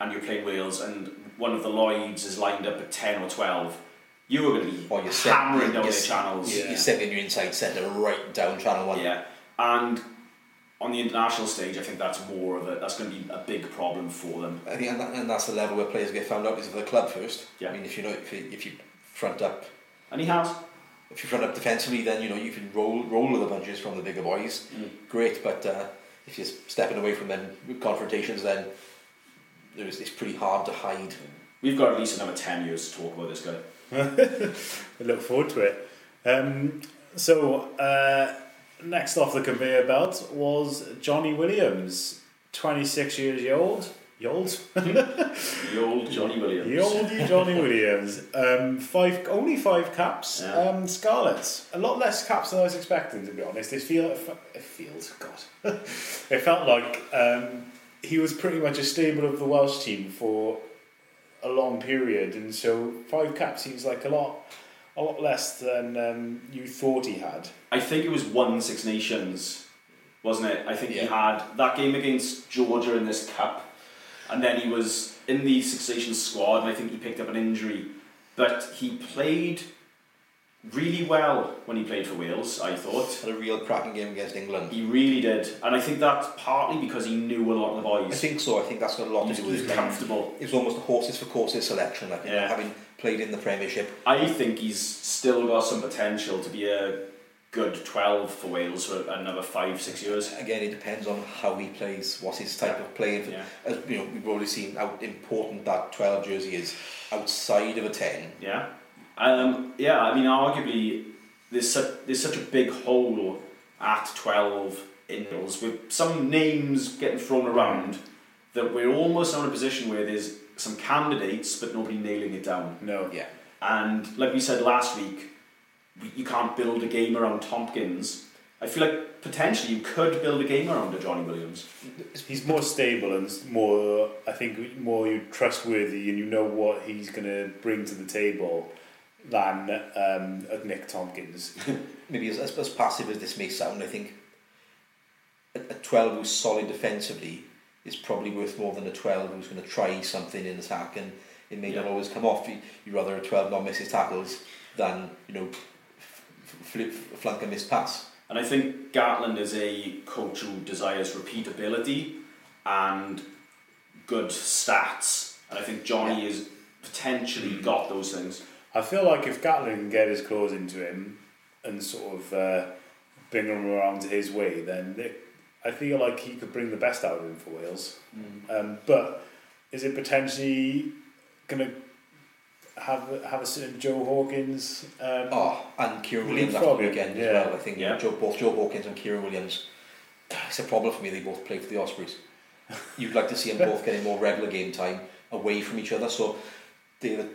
and you're playing Wales and one of the Lloyds is lined up at ten or twelve, you are going to be Or you're set- hammering down you're their channels. You're sending your inside centre right down channel one. Yeah, and on the international stage, I think that's more of a that's going to be a big problem for them. I think, and, that, and that's the level where players get found out is for the club first. Yeah. I mean, if you know if you, if you front up, And he has. if you front up defensively, then you know you can roll roll with the bunches from the bigger boys. Great, but uh, if you're stepping away from them confrontations, then there's it's pretty hard to hide. We've got at least another ten years to talk about this guy. I look forward to it. Um, so, uh, next off the conveyor belt was Johnny Williams, 26 years old. Old? The old Johnny Williams. The oldie Johnny Williams. Um, five, only five caps. Yeah. Um, Scarlets. A lot less caps than I was expecting, to be honest. It, feel, it feels, God. it felt like um, he was pretty much a stable of the Welsh team for a long period, and so five caps seems like a lot, a lot less than um, you thought he had. I think it was one Six Nations, wasn't it? I think he had that game against Georgia in this cup, and then he was in the Six Nations squad, and I think he picked up an injury, but he played really well when he played for Wales. I thought. Had a real cracking game against England. He really did, and I think that's partly because he knew a lot of the boys. I think so. I think that's got a lot he to do with he was his comfortable. It was almost a horses for courses selection. Like, you know, Yeah. having played in the Premiership, I think he's still got some potential to be a good 12 for Wales for another five, six years. again, it depends on how he plays, what's his type of play. Yeah. As you know, we've already seen how important that 12 jersey is outside of a 10. Yeah. Um, yeah, I mean, arguably, there's such, there's such a big hole at 12 in Wales with some names getting thrown around that we're almost in a position where there's some candidates but nobody nailing it down. No. Yeah. And like we said last week, you can't build a game around Tompkins. I feel like potentially you could build a game around a Johnny Williams. He's more stable and more, I think, more trustworthy, and you know what he's going to bring to the table than um, a Nick Tompkins. Maybe as, as, as passive as this may sound, I think a, a 12 who's solid defensively is probably worth more than a 12 who's going to try something in attack and it may not always come off. You, you'd rather a 12 not miss his tackles than, you know, f- f- flip, flunk a missed pass. And I think Gatland is a coach who desires repeatability and good stats. And I think Johnny has potentially got those things. I feel like if Gatland can get his claws into him and sort of uh, bring him around to his way, then it, I feel like he could bring the best out of him for Wales. Um, but is it potentially going to have have a certain Joe Hawkins? Um, Oh, and Keiran Williams after Leapfrog the him, weekend yeah. as well. I think Yeah. Joe, both Joe Hawkins and Keiran Williams, it's a problem for me. They both play for the Ospreys. You'd like to see them both getting more regular game time away from each other. So they're the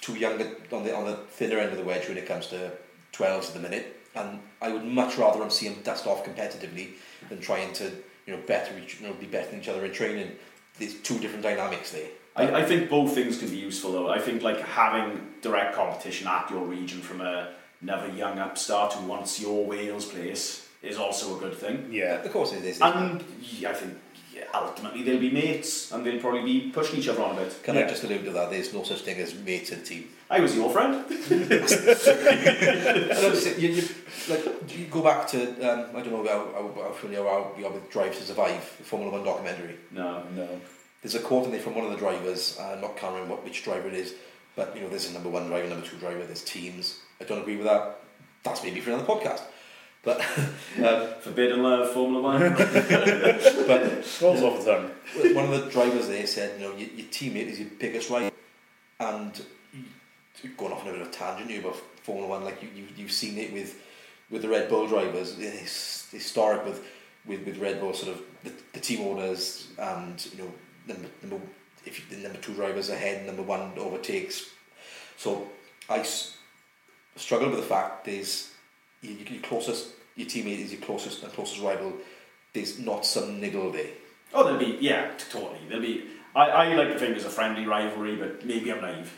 two younger on the on the thinner end of the wedge when it comes to 12s at the minute. And I would much rather them see them dust off competitively than trying to you know better each, you know be better than each other in training. There's two different dynamics there. I, I think both things can be useful though. I think like having direct competition at your region from a, another young upstart who wants your Wales place is also a good thing. Yeah. Of course it is. And yeah, I think yeah, ultimately they'll be mates and they'll probably be pushing each other on a bit. Can Yeah. I just allude to that? There's no such thing as mates in team. I was your friend. And obviously, you, you, like, you go back to, um, I don't know how, how, how familiar you are you are with Drive to Survive, the Formula One documentary. No. No. There's a quote in there from one of the drivers, uh, not can't remember which driver it is, but you know, there's a number one driver, number two driver, there's teams. I don't agree with that. That's maybe for another podcast. But um, Forbidden Love, Formula One. but Rolls off the tongue. one of the drivers there said, you know, your, your teammate is your biggest rival. And going off on a bit of a tangent here about Formula One, like you, you, you've seen it with with the Red Bull drivers, it's historic with, with, with Red Bull, sort of the, the team owners and, you know, number, number, if the number two drivers ahead, number one overtakes. So I s- struggle with the fact there's your, your closest, your teammate is your closest and closest rival. There's not some niggle there. Oh, there'll be yeah, totally. There'll be. I, I like to think there's a friendly rivalry, but maybe I'm naive.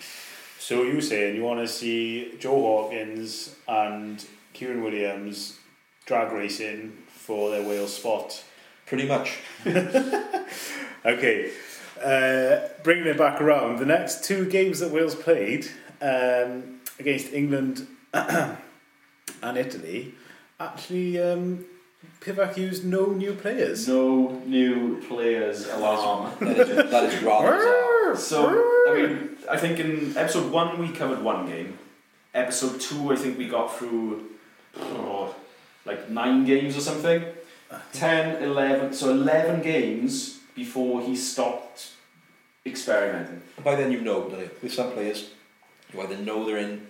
So you saying you want to see Joe Hawkins and Keiran Williams drag racing for their Wales spot? Pretty much. Okay, uh, bringing it back around, the next two games that Wales played um, against England and Italy, actually, um, Pivac used no new players. No new players alarm. That is, that is rather bizarre. So I mean, I think in episode one we covered one game. Episode two, I think we got through oh, like nine games or something. 10, 11, so 11 games before he stopped experimenting. By then you know, don't you? With some players, you either know they're in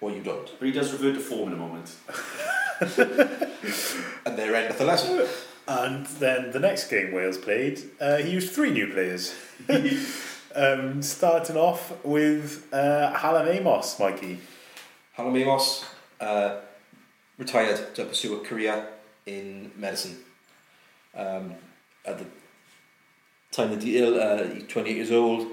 or you don't. But he does revert to form in a moment. And they're end of the lesson. And then the next game Wales played, uh, he used three new players. um, starting off with uh, Hallam Amos, Mikey. Hallam Amos uh, retired to pursue a career in medicine. Um, at the time of the deal, uh, 28 years old,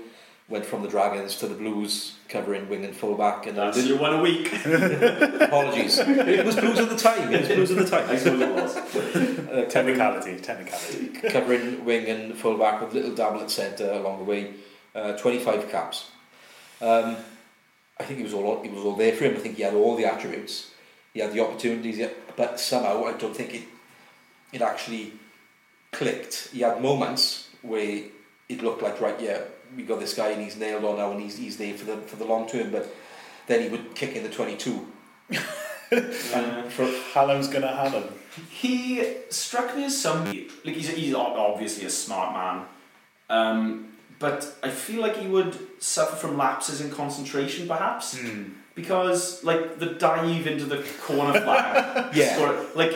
went from the Dragons to the Blues, covering wing and fullback. And That's your one a week. apologies. it was Blues at the time. It was Blues at the time. I suppose it was. Uh, Technicality, technicality. covering wing and fullback with little dabble at centre along the way. Uh, 25 caps. Um, I think it was all it was all there for him. I think he had all the attributes. He had the opportunities, yeah, but somehow I don't think it it actually clicked. He had moments where it looked like right, yeah, we got this guy and he's nailed on now and he's he's there for the for the long term. But then he would kick in the 22. Uh, For, Hallam's gonna have him. He struck me as somebody like he's he's obviously a smart man, um, but I feel like he would suffer from lapses in concentration, perhaps, because like the dive into the corner flag, Yeah. score- like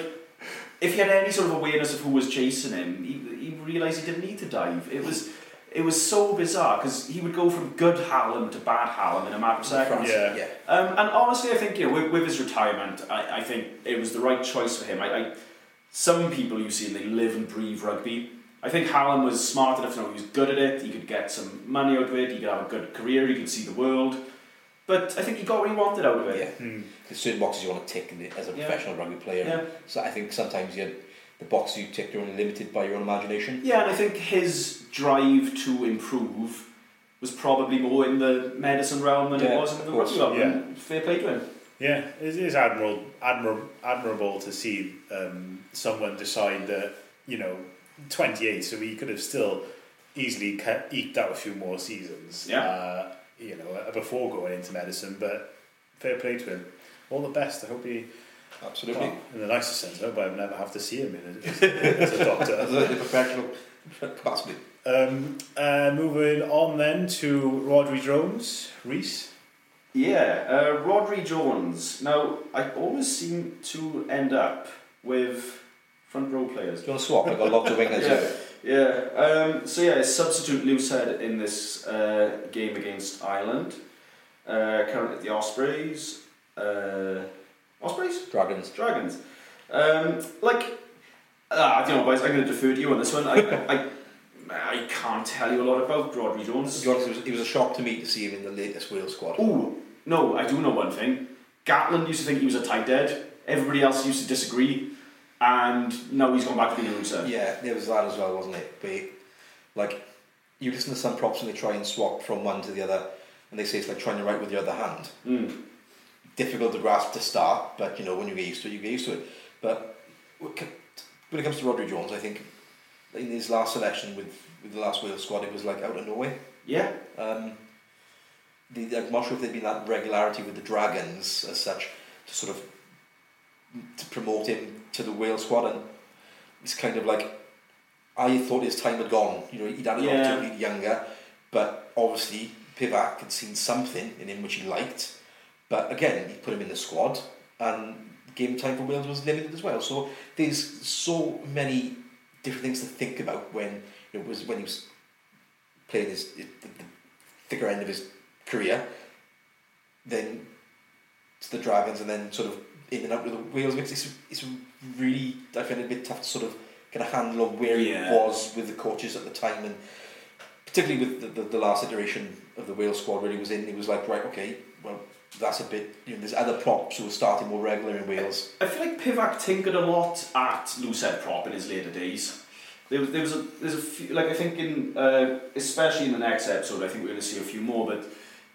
if he had any sort of awareness of who was chasing him, he he realised he didn't need to dive. It was. It was so bizarre because he would go from good Hallam to bad Hallam in a matter of seconds. Yeah. yeah. Um, and honestly, I think you know, with, with his retirement, I, I think it was the right choice for him. I, I, some people you see, they live and breathe rugby. I think Hallam was smart enough to know he was good at it. He could get some money out of it. He could have a good career. He could see the world. But I think he got what he wanted out of it. Yeah. There's certain boxes you want to tick in as a Yeah. professional rugby player. Yeah. So I think sometimes you the box you tick are only limited by your own imagination. Yeah, and I think his drive to improve was probably more in the medicine realm than it was in the course. rugby realm. Yeah. Fair play to him. Yeah, it is admirable, admirable, admirable to see um, someone decide that you know, twenty eight, so he could have still easily ca- eked out a few more seasons. Yeah. Uh, you know, uh, before going into medicine, but fair play to him. All the best. I hope he, Absolutely. well, in the nicest sense, I hope I never have to see him in a, as a doctor. As a professional possibly. Um, uh, moving on then to Rhodri Jones, Rhys. Yeah, uh, Rhodri Jones. Now, I always seem to end up with front row players. Do you want to swap? I've got lots of wingers Yeah. here. Yeah. Um, so yeah, substitute loose head in this uh, game against Ireland. Uh, currently at the Ospreys. Uh, Ospreys? Dragons. Dragons. Um, like, uh, I don't know, boys. I'm going to defer to you on this one. I, I, I can't tell you a lot about Rhodri Jones. To be honest, it was, it was a shock to me to see him in the latest Wales squad. Oh, no, I do know one thing. Gatland used to think he was a tighthead. Everybody else used to disagree. And now he's gone back to being a loser. Yeah, there was that as well, wasn't it? But like, you listen to some props and they try and swap from one to the other, and they say it's like trying to write with your other hand. Mm. Difficult to grasp to start, but you know when you get used to it, you get used to it. But when it comes to Rhodri Jones, I think in his last selection with, with the last Wales squad, it was like out of nowhere. Yeah. Um, the, I'm not sure if there'd been that regularity with the Dragons as such to sort of to promote him to the Wales squad, and it's kind of like I thought his time had gone. You know, he'd had an Yeah. opportunity younger, but obviously Pivac had seen something in him which he liked. But again, he put him in the squad, and game time for Wales was limited as well. So there's so many different things to think about when it was when he was playing his, the, the thicker end of his career, then to the Dragons, and then sort of in and out with the Wales mix. It's, it's really I find it a bit tough to sort of get a handle on where Yeah. he was with the coaches at the time, and particularly with the, the, the last iteration of the Wales squad where he was in, he was like right, okay, well that's a bit. You know, there's other props who are starting more regular in Wales. I feel like Pivac tinkered a lot at loose head prop in his later days. There was, there was a, there's a few, like I think in, uh, especially in the next episode, I think we're going to see a few more, but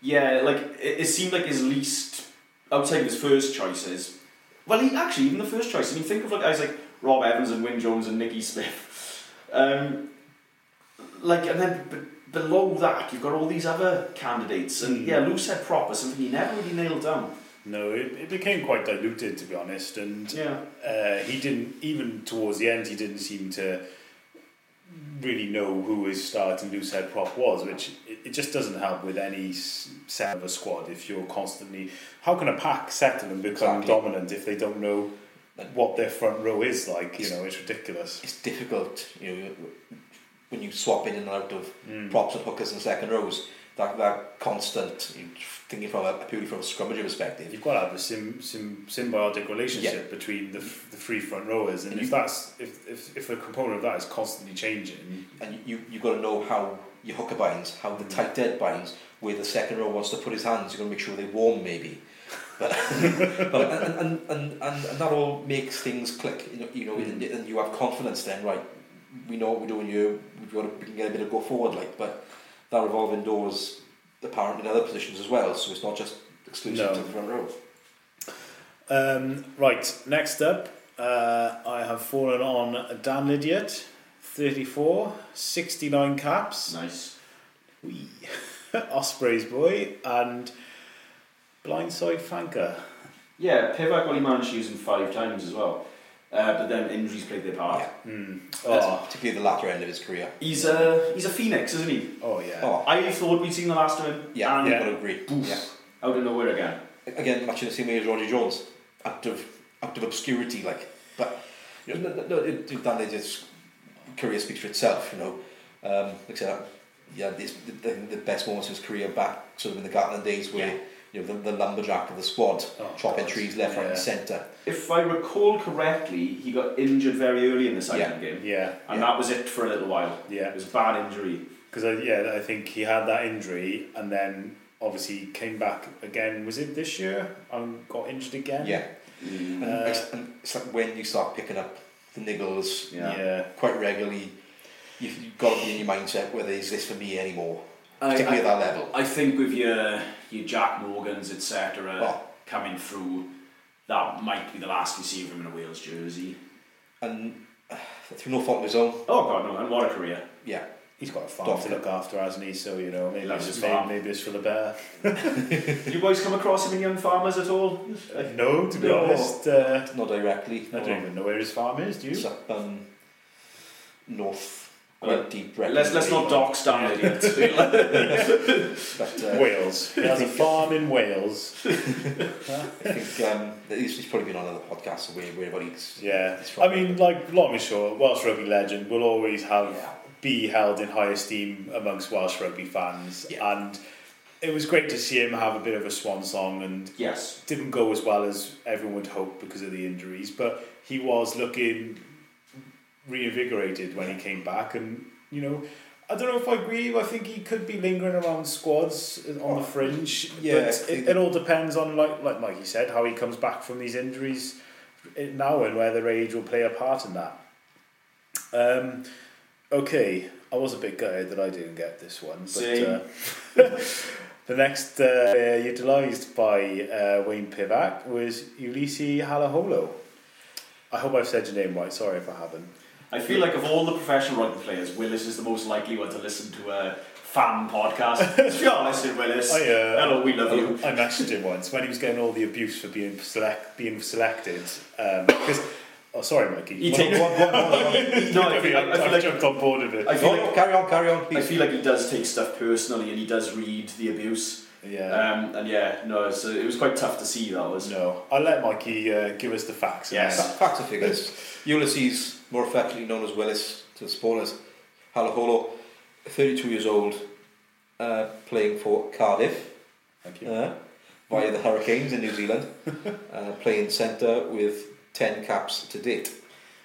yeah, like it, it seemed like his least, outside of his first choices, well, he actually, even the first choice, I mean, think of like guys like Rob Evans and Wyn Jones and Nicky Smith. Um, like, and then b- below that, you've got all these other candidates, and Mm. yeah, loose head prop is something he never really nailed down. No, it, it became quite diluted to be honest, and Yeah. uh, he didn't even towards the end. He didn't seem to really know who his starting loose head prop was, which it, it just doesn't help with any set of a squad if you're constantly. How can a pack settle and become Exactly. dominant if they don't know what their front row is like? You know, it's ridiculous. It's difficult, you know, when you swap in and out of Mm. props and hookers and second rows. That that constant, thinking from a purely from a scrummager perspective. You've got to have a sim, sim, symbiotic relationship between the, the three front rowers, and And if you- that's if, if, if a component of that is constantly changing, and you you've got to know how your hooker binds, how the tighthead binds, where the second row wants to put his hands. You've got to make sure they're warm, maybe. But, but and, and, and, and, and that all makes things click. You know, you know, and, and you have confidence. Then, right? We know what we're doing here. We've got to, we can get a bit of go forward, like. But that revolving doors apparent in other positions as well. So it's not just exclusive No. to the front row. Um, right, next up, uh, I have fallen on Dan Lydiate, 34, 69 caps, Nice. Wee. Ospreys boy, and Blindside Flanker. Yeah, Pivac only managed to use him five times as well. Uh, but then injuries played their part. Yeah. Mm. Oh, particularly the latter end of his career. He's a he's a phoenix, isn't he? oh yeah. Oh, I thought we'd seen the last of him. yeah, and I've got to agree. Yeah. out of nowhere again. again, much in the same way as Roger Jones, out of out of obscurity, like. But you know, no, no, it, it, Dan career speaks for itself. You know, um, like I said, yeah, this, the, the, the best moments of his career back, sort of in the Gatland days, where Yeah. You know the, the lumberjack of the squad, Oh, chopping God. trees left, right, and centre. If I recall correctly, he got injured very early in the second game, Yeah, and Yeah. that was it for a little while. yeah. It was a bad injury. Because I, yeah, I think he had that injury and then obviously came back again. Was it this year? And got injured again. Yeah, Mm. and, Uh, it's, and it's like when you start picking up the niggles Yeah. yeah. quite regularly, you've, you've got to be in your mindset whether is this for me anymore, I, particularly at that level. I think with your your Jac Morgans etc. Oh. coming through, that might be the last we see of him in a Wales jersey. And uh, through no fault of his own, Oh God, no! And what a career! yeah, He's got a farm Don't to look after, hasn't he? So, you know, maybe, Loves it's, maybe, farm. maybe it's for the better. Did you boys come across him in Young Farmers at all? No, to be No. honest. Uh, not directly. I don't even know where his farm is, do It's you? up um, north, Well, quite deep. Let's let's not dock Stan idiots. But uh, Wales. He has a farm in Wales. I think um, he's, he's probably been on other podcasts where where he's. Yeah. he's from. I mean, like, long and short, Welsh rugby legend will always have Yeah. be held in high esteem amongst Welsh rugby fans. Yeah. And it was great to see him have a bit of a swan song and yes. didn't go as well as everyone would hope because of the injuries, but he was looking reinvigorated when he came back. And, you know, I don't know if I agree. I think he could be lingering around squads on the fringe. Yeah, but it, it all depends on like like Mikey said how he comes back from these injuries now and whether age will play a part in that. Um, okay, I was a bit gutted that I didn't get this one, but uh, the next uh, utilised by uh, Wayne Pivac was Uilisi Halaholo. I hope I've said your name right. Sorry if I haven't. I feel like of all the professional rugby players, Willis is the most likely one to listen to a fan podcast. if you're listening, Willis, I, uh, hello, we love you. I messaged him once when he was getting all the abuse for being select, being selected. Because, oh, sorry, Mikey. You take- Go on, go on, go on, go on. No, I feel, I, I've feel like jumped on board with it. I feel Go on, like carry on, carry on, I feel like he does take stuff personally, and he does read the abuse. yeah. Um, and yeah, no, so it was quite tough to see. That was. no, I'll let Mikey uh, give us the facts. Yes. Facts and figures. Ulysses, more affectionately known as Willis to the spoilers, Halaholo, 32 years old, uh, playing for Cardiff Thank you. uh, via the Hurricanes in New Zealand, uh, playing centre with 10 caps to date.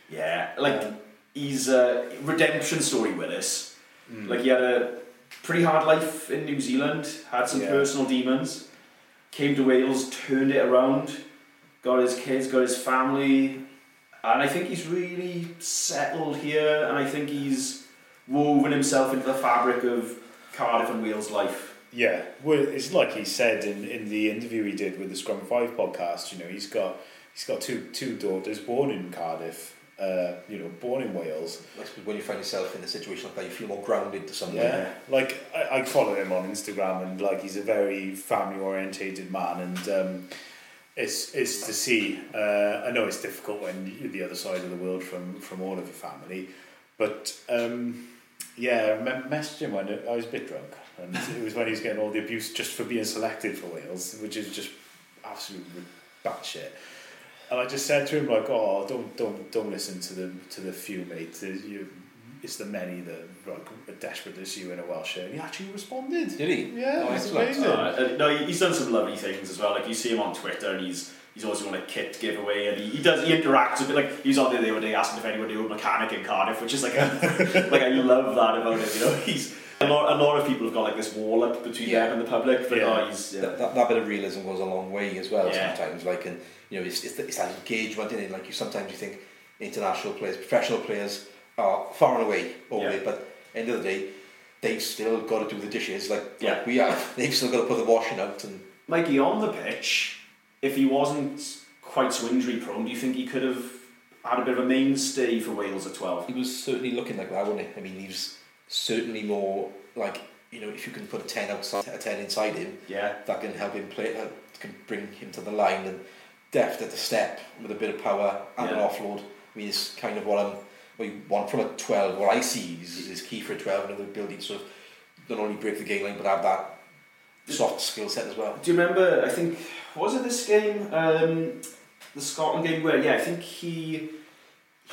Yeah, like Um, he's a redemption story, Willis. Mm. Like he had a pretty hard life in New Zealand, had some Yeah. personal demons, came to Wales, turned it around, got his kids, got his family, and I think he's really settled here, and I think he's woven himself into the fabric of Cardiff and Wales life. Yeah, well, it's like he said in, in the interview he did with the Scrum V podcast. You know, he's got he's got two two daughters born in Cardiff. Uh, you know, born in Wales. I when you find yourself in a situation like that, you feel more grounded to something. Yeah, like I, I follow him on Instagram, and like he's a very family orientated man, and um, it's it's to see. Uh, I know it's difficult when you're the other side of the world from from all of your family, but um, yeah, I me- messaged him when I was a bit drunk, and it was when he was getting all the abuse just for being selected for Wales, which is just absolutely batshit. And I just said to him like, "Oh, don't don't don't listen to the to the few mate. There's- You, it's the many that like, are desperate to see you in a Welsh shirt." And he actually responded. Did he? Yeah, Oh, it amazing. Uh, uh, no, he's done some lovely things as well. Like you see him on Twitter, and he's he's always doing a kit giveaway, and he, he does he interacts a bit. Like he was on there the other day asking if anyone knew a mechanic in Cardiff, which is like a, like I love that about him. You know, he's a lot, a lot of people have got like this wall up between Yeah. them and the public, but Yeah. oh, he's yeah. That, that, that bit of realism goes a long way as well Yeah. sometimes. Like, and you know, it's, it's, it's that engagement in it. Like, you sometimes you think international players, professional players are far and away over Yeah. it, but end of the day, they've still got to do the dishes like, Yeah. like we have. They've still got to put the washing out and Mikey on the pitch. If he wasn't quite so injury prone, do you think he could have had a bit of a mainstay for Wales at twelve? he was certainly looking like that, wasn't he? I mean, he was certainly more like, you know, if you can put a 10 outside, a 10 inside him, Yeah, that can help him play, uh, can bring him to the line and deft at the step with a bit of power and an offload. I mean, it's kind of what I'm, what you want from a 12, what I see is, is key for a 12 and the to sort of not only break the game line but have that soft skill set as well. Do you remember? I think was it this game, um, the Scotland game, where yeah, I think he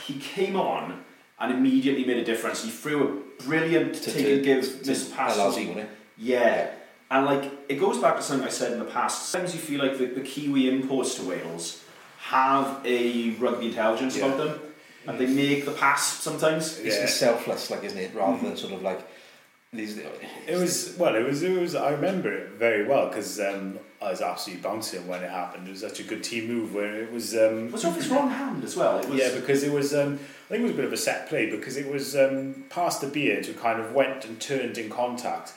he came on and immediately made a difference. He threw a brilliant To- take to- and give to miss pass. Wasn't it? Yeah. And like it goes back to something I said in the past. Sometimes you feel like the, the Kiwi imports to Wales have a rugby intelligence Yeah. about them, and they make the pass sometimes. It's, Yeah. it's selfless, like, isn't it? Rather than sort of like these. It was well. It was. It was. I remember it very well because um, I was absolutely bouncing when it happened. It was such a good team move where it was. Um, Was it off his wrong hand as well? It was, yeah, because it was. Um, I think it was a bit of a set play because it was um, past the beard who kind of went and turned in contact,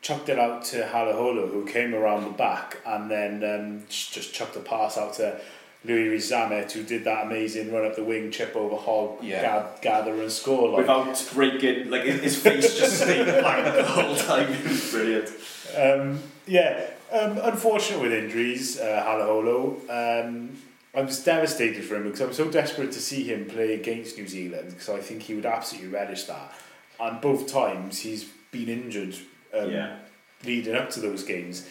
chucked it out to Halaholo who came around the back and then um, just chucked a pass out to Louis Rees-Zammit who did that amazing run up the wing, chip over Hogg, Yeah. gad- gather and score. Like, without breaking, like his face just stayed blank the whole time. It was brilliant. Um, yeah, um, unfortunate with injuries, uh, Halaholo. Um, I was devastated for him because I was so desperate to see him play against New Zealand because I think he would absolutely relish that. And both times he's been injured um, Yeah. leading up to those games.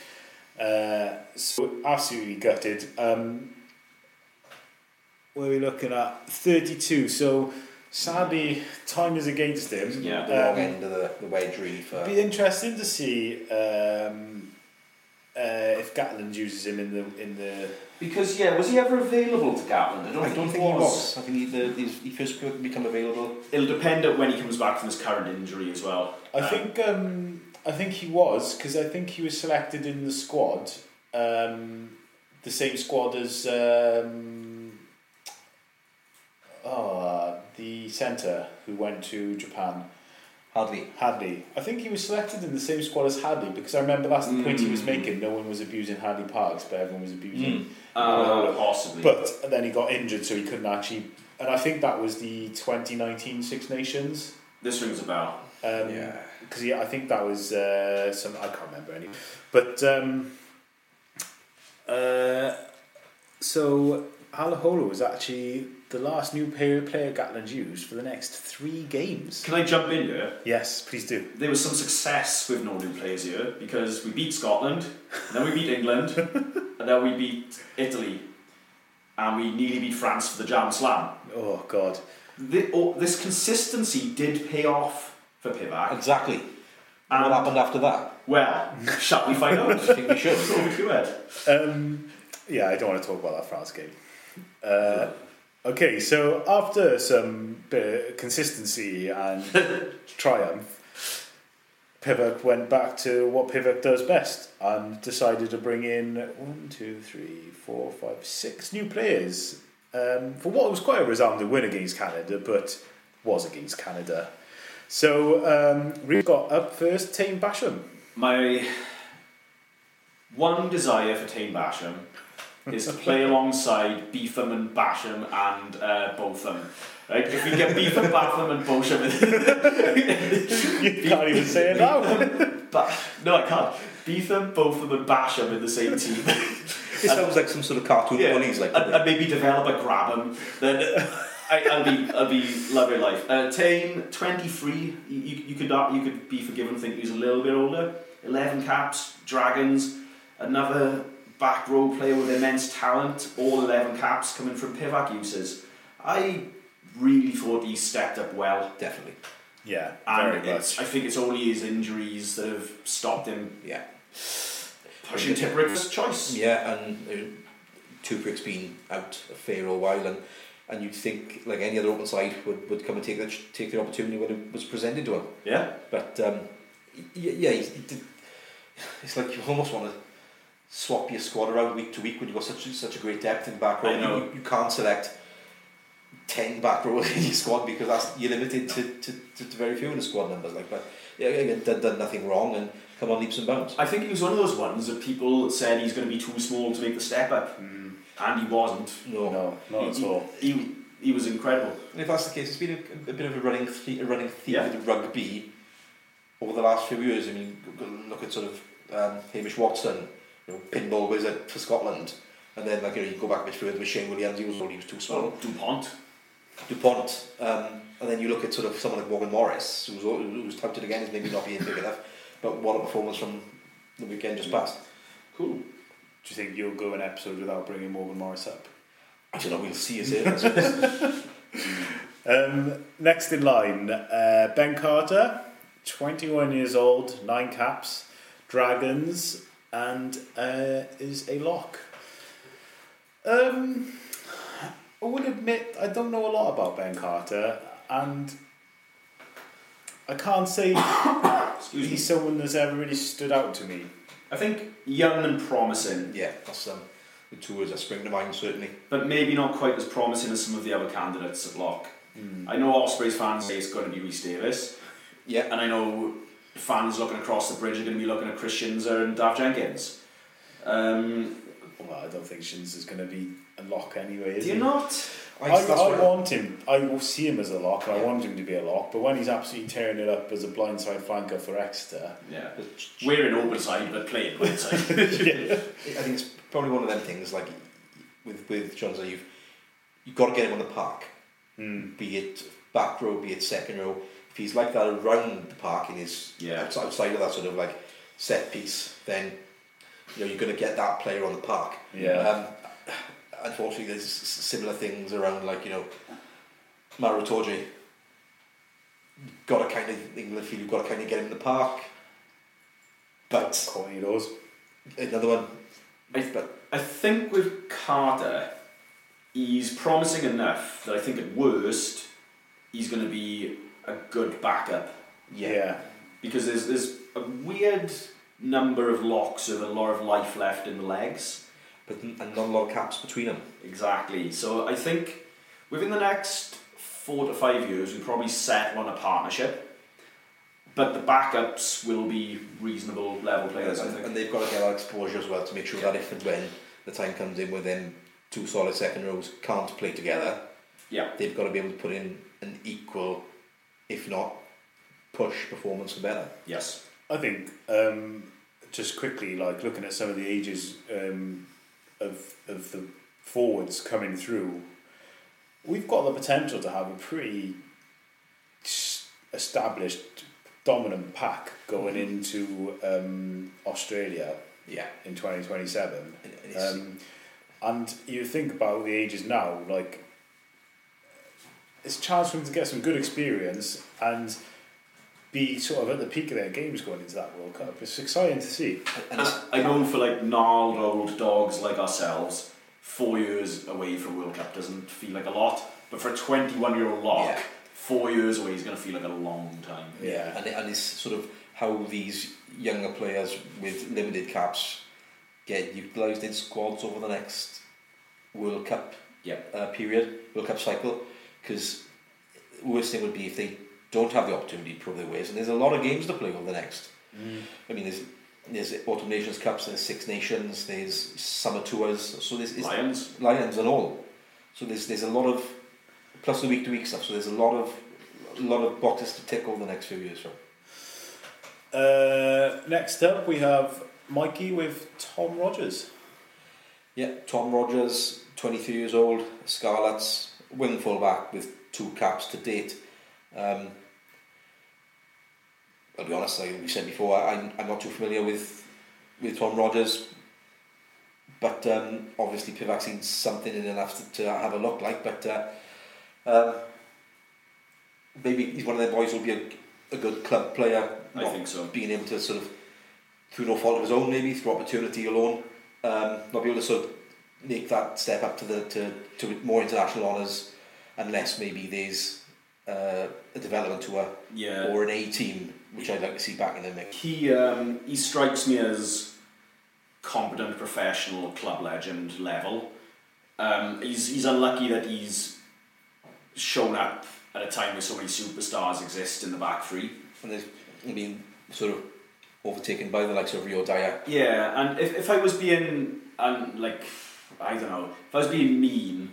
Uh, so absolutely gutted. Um, where are we looking at? 32. So sadly, time is against him. Yeah. The long Um, end of the, the wedge, really. It'd be interesting to see um, uh, if Gatland uses him in the in the Because yeah, was he ever available to Gatland? I don't, I think, don't he think he was. was. I think he, the, he's, he first become available. It'll depend on when he comes back from his current injury as well. I Um, think um, I think he was because I think he was selected in the squad, um, the same squad as um, oh uh, the centre who went to Japan, Hardly. Hadleigh. I think he was selected in the same squad as Hadleigh because I remember that's the point he was Mm. making. No one was abusing Hadleigh Parkes, but everyone was abusing. Uh, possibly. But then he got injured, so he couldn't actually. And I think that was the 2019 Six Nations. this rings a bell. Um, Yeah. because yeah, I think that was uh, some I can't remember any, but um, uh, so Alahola was actually the last new player player Gatland used for the next three games. Can I jump in here? Yes, please do. There was some success with no new players here because we beat Scotland, then we beat England, and then we beat Italy, and we nearly beat France for the Jam Slam. Oh God, Thi- oh, this consistency did pay off for Pivac. Exactly. And- what happened after that? Well, shall we find out? I think we should. Over to it. um, yeah, I don't want to talk about that France game. Uh, okay, so after some bit of consistency and triumph, Pivac went back to what Pivac does best and decided to bring in one, two, three, four, five, six new players um, for what was quite a resounding win against Canada, but was against Canada. So um, we've got up first Taine Basham. My one desire for Taine Basham is to play alongside Beetham and Basham and uh, Botham. Right? If we get Beetham, Batham and Bosham, You can't even say it now. but no, I can't. Beetham, Botham, and Basham in the same team. It sounds like some sort of cartoon yeah, bullies, like. and, and maybe develop a Grabham. Then I, I'll be, I'll be loving life. Uh, twenty three. You, you, could, you could be forgiven think he's a little bit older. Eleven caps, Dragons, another back row player with immense talent. All eleven caps coming from Pivac uses. I really thought he stepped up well. Definitely. Yeah, And very it's, much. I think it's only his injuries that have stopped him Yeah. pushing Tipuric's choice. Yeah, and uh, Tipuric's been out a fair old while, and and you'd think like any other open side would, would come and take the take the opportunity when it was presented to him. Yeah? But um, y- yeah, he, he did, it's like you almost want to swap your squad around week to week when you've got such such a great depth in back row. You, you can't select ten back row in your squad because that's you're limited to, to, to, to very few in the squad numbers. Like, but yeah, again, done, done nothing wrong and come on leaps and bounds. I think he was one of those ones that people said he's going to be too small to make the step up, Mm, and he wasn't. No. no, not he, at all. He, he was incredible. And if that's the case, it's been a, a bit of a running theme, a running theme Yeah. with rugby over the last few years. I mean, go- go look at sort of um, Hamish Watson, you know, pinball wizard for Scotland, and then like you know, you go back a bit further with Shane Williams, he was he was too small. Well, DuPont. Dupont, um, and then you look at sort of someone like Morgan Morris, who's who's touted again as maybe not being big enough, but what a performance from the weekend just passed. Cool. Do you think you'll go an episode without bringing Morgan Morris up? I don't know. We'll see. Is it? Um, next in line, uh, Ben Carter, 21 years old, nine caps, Dragons, and uh, is a lock. Um, I would admit I don't know a lot about Ben Carter, and I can't say Excuse me. he's someone that's ever really stood out to me. I think young and promising, yeah, that's um, the two words that spring to mind certainly. but maybe not quite as promising as some of the other candidates at lock. Hmm. I know Ospreys fans say it's going to be Rhys Davies, Yeah, and I know fans looking across the bridge are going to be looking at Christians and Dav Jenkins. Um, Well, I don't think Tshiunza is going to be a lock anyway, is do you he? not? I, that's I, want him. I will see him as a lock, and I want him to be a lock. But when he's absolutely tearing it up as a blindside flanker for Exeter, Yeah. We're in open side, but playing open side. I think it's probably one of them things like with with Johnson, you've you've got to get him on the park, mm, be it back row, be it second row. If he's like that around the park in his Yeah. outside, outside of that sort of like set piece, then you know you're going to get that player on the park. yeah, Um, unfortunately, there's similar things around like you know Maro Itoje. Got to kind of England feel you've got to kind of get him in the park, but Cornelius. Another one. I, But I think with Carter, he's promising enough that I think at worst, he's going to be a good backup. Yeah. Because there's, there's a weird number of locks with a lot of life left in the legs. but and not a lot of caps between them. Exactly. So I think within the next four to five years, we probably settle on a partnership. But the backups will be reasonable level players, I and, think. and they've got to get that exposure as well to make sure that if and when the time comes in where them two solid second rows can't play together, Yeah. they've got to be able to put in an equal, if not push performance for better. Yes. I think um, just quickly, like looking at some of the ages um, of of the forwards coming through, we've got the potential to have a pretty established dominant pack going into um, Australia Yeah. in twenty twenty seven. And, and it's, Um, and you think about the ages now, like it's a chance for them to get some good experience and be sort of at the peak of their games going into that World Cup. It's exciting to see. and it's, I know for like gnarled old dogs like ourselves, four years away from World Cup doesn't feel like a lot. But for a 21 year old lock, Yeah. four years away is going to feel like a long time. Yeah. and, it, and it's sort of how these younger players with limited caps get utilised in squads over the next World Cup Yep. uh, period, World Cup cycle. Because the worst thing would be if they don't have the opportunity to prove their ways. And there's a lot of games to play over the next. I mean, there's there's Autumn Nations Cups, there's Six Nations, there's Summer Tours, so there's Lions. Lions and all. So there's there's a lot of plus the week to week stuff. So there's a lot of a lot of boxes to tick over the next few years. From. Uh, next up, we have Mikey with Tom Rogers. Yeah, Tom Rogers, 23 years old, Scarlets, wing fullback with two caps to date. Um, I'll be honest, like we said before, I'm, I'm not too familiar with with Tom Rogers, but um, obviously Pivac's seen something in enough to, to have a look like. But uh, um, maybe he's one of them boys who'll be a, a good club player. I think so. being able to sort of, through no fault of his own, maybe through opportunity alone, um, not be able to sort of make that step up to the to, to more international honours, unless maybe there's uh, a development tour Yeah. or an A team, which I'd like to see back in the mix. He um, he strikes me as competent professional club legend level. Um, he's he's unlucky that he's shown up at a time where so many superstars exist in the back three. And there's been sort of overtaken by the likes of Rio Dyer. Yeah, and if, if I was being um, like I don't know, if I was being mean,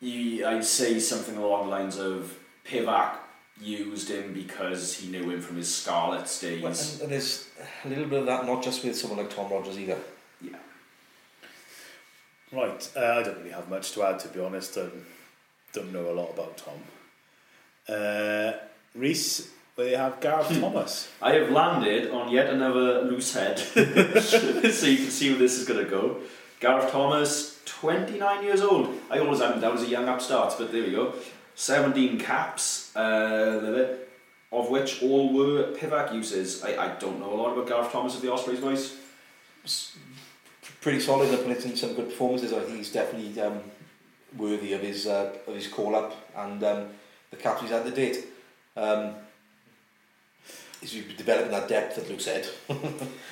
he, I'd say something along the lines of Pivac used him because he knew him from his Scarlet days. Well, and, and there's a little bit of that, not just with someone like Tom Rogers either. yeah. Right, uh, I don't really have much to add to be honest. I don't know a lot about Tom. Uh, Rhys, we have Gareth Thomas. I have landed on yet another loose head, so you can see where this is going to go. Gareth Thomas, 29 years old. I always had him down as a young upstart, but there we go. 17 caps, uh, of which all were Pivac uses. I, I don't know a lot about Gareth Thomas of the Ospreys, boys. pretty solid and put in some good performances. I think he's definitely um, worthy of his uh, of his call up and um, the caps he's had to date. Um, he's developing that depth that Luke said.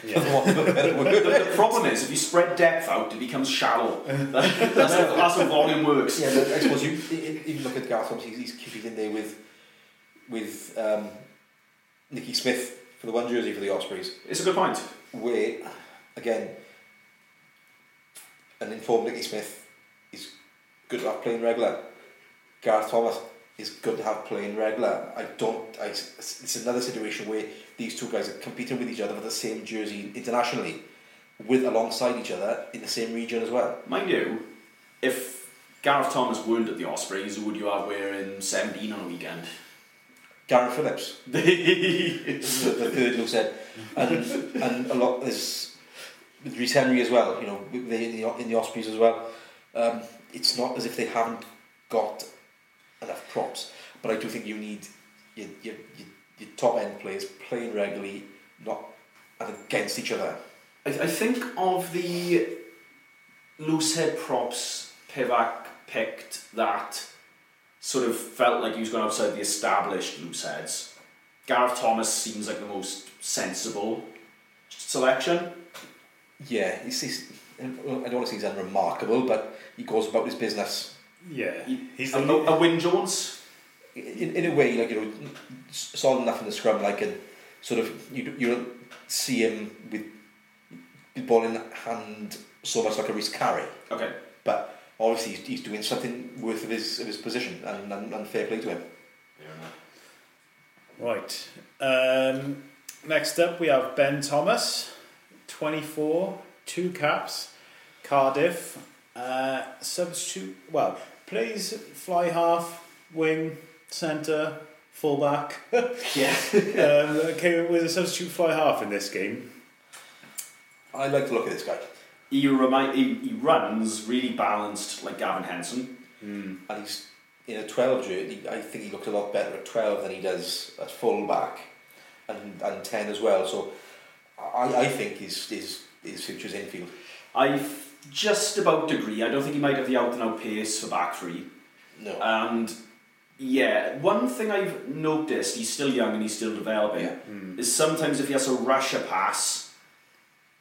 Yeah. For want of a better word. The, the problem is, if you spread depth out, it becomes shallow. that's, how, that's how volume works. yeah, but I suppose you e- even look at Garth, Thompson. He's, he's keeping in there with with um, Nicky Smith for the one jersey for the Ospreys. It's a good point. where again an informed Nicky Smith is good to have playing regular. Garth Thomas is good to have playing regular. I don't. I, it's another situation where these two guys are competing with each other for the same jersey internationally, with alongside each other in the same region as well. Mind you, if Gareth Thomas weren't at the Ospreys, who would you have wearing 17 on a weekend? Gareth Phillips, the, the third who said, and and a lot is with Rhys Henry as well. You know, they in the, in the Ospreys as well. Um, it's not as if they haven't got enough props, but I do think you need your your, your, top end players playing regularly, not against each other. I, I think of the loose head props Pivac picked that sort of felt like he was going outside the established loose heads. Gareth Thomas seems like the most sensible selection. Yeah, he's, he's, I don't want to say he's unremarkable, but he goes about his business Yeah, he's a, the a, a Wyn Jones. in, in a way, like, you know, s- solid enough in the scrum, like, and sort of, you, you don't see him with the ball in hand so much like a Rhys Carré, Okay. but obviously he's, he's doing something worth of his, of his position, and, and, and fair play to him. Right. Um, next up, we have Ben Thomas, 24, two caps, Cardiff, uh, substitute, well, plays fly half, wing, centre, fullback. Yeah. um, came with a substitute fly half in this game. I like to look at this guy, He, remind, he, he runs really balanced like Gavin Henson. and he's in a 12 jersey. I think he looked a lot better at 12 than he does at full back, and, and 10 as well. So I, I think his, his, his future's infield. I just about degree. I don't think he might have the out and out pace for back three. No. And yeah, one thing I've noticed, he's still young and he's still developing, Yeah. is sometimes if he has to rush a pass,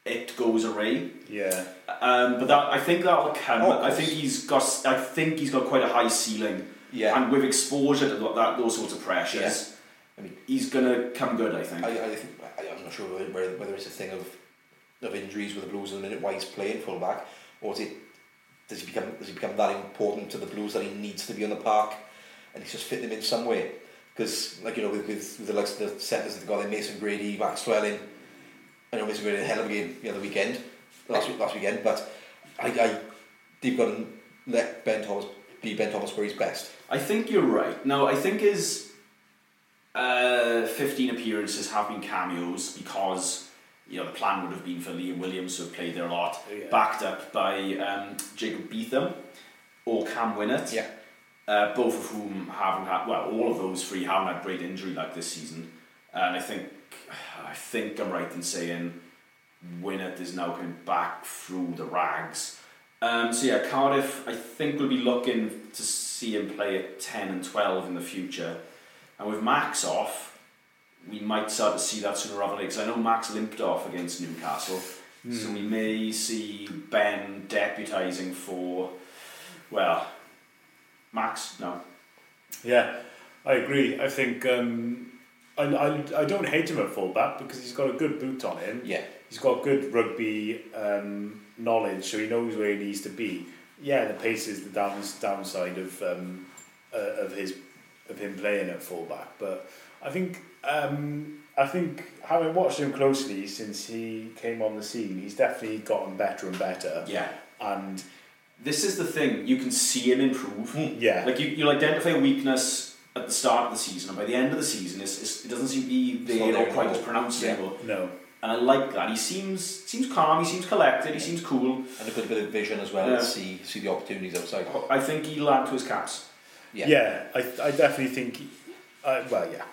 it goes away. Yeah. Um, but that I think that'll come. Oh, I think he's got. I think he's got quite a high ceiling. Yeah. And with exposure to that, that those sorts of pressures, Yeah. I mean- he's gonna come good. I think. I, I think I, I'm not sure whether, whether it's a thing of of injuries with the Blues in the minute why he's playing full back, or is it does he become does he become that important to the Blues that he needs to be on the park, and he's just fitting them in some way? Because like you know with, with, with the likes of the centres they've got there, Mason Grady, Max Llewellyn, I know Mason Grady had a hell of a game the other weekend, last week, last weekend, but I, I they've got to let Ben Thomas be Ben Thomas where he's best. I think you're right. Now, I think his uh, 15 appearances have been cameos because you know the plan would have been for Liam Williams who have played there a lot, Yeah. backed up by um, Jacob Beetham or Cam Winnett. Yeah. Uh, both of whom haven't had well, all of those three haven't had great injury like this season, and I think I think I'm right in saying Winnett is now coming back through the rags. Um, so yeah, Cardiff, I think we'll be looking to see him play at 10 and 12 in the future. And with Max off, we might start to see that sooner rather than later. Because I know Max limped off against Newcastle. So we may see Ben deputising for, well, Max, no. Yeah, I agree. I think um, I, I, I don't hate him at fullback because he's got a good boot on him. Yeah. He's got good rugby um, knowledge, so he knows where he needs to be. Yeah, the pace is the down, downside of um, uh, of his of him playing at fullback, but I think um, I think having watched him closely since he came on the scene, he's definitely gotten better and better. Yeah. And This is the thing, you can see him improve. yeah, Like you, you'll identify a weakness at the start of the season, and by the end of the season, it's, it's, it doesn't seem to be there there or quite as pronounced Yeah. anymore. no, And I like that. He seems seems calm. He seems collected. He seems cool. And a good bit of vision as well Yeah. to see see the opportunities outside. I think he'll add to his caps. Yeah. Yeah, I, I definitely think. Uh, well, yeah.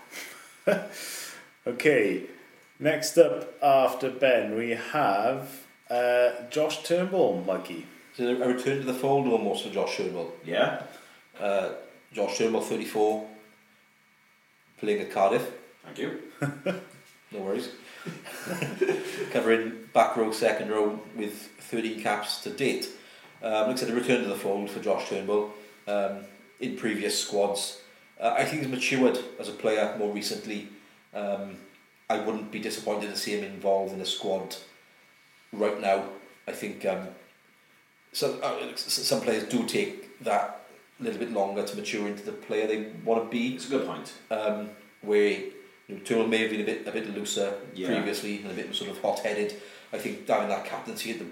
okay, next up after Ben, we have uh, Josh Turnbull, muggy. So a return to the fold almost for Josh Turnbull. Yeah. Uh, Josh Turnbull, 34, playing at Cardiff. Thank you. No worries. Covering back row, second row with 13 caps to date. Um, like I said, a return to the fold for Josh Turnbull. Um, in previous squads, uh, I think he's matured as a player more recently. Um, I wouldn't be disappointed to see him involved in a squad right now. I think um, some uh, some players do take that a little bit longer to mature into the player they want to be It's a good point. um, where you know, may have been a bit a bit looser Yeah. previously and a bit sort of hot headed. I think having that captaincy at the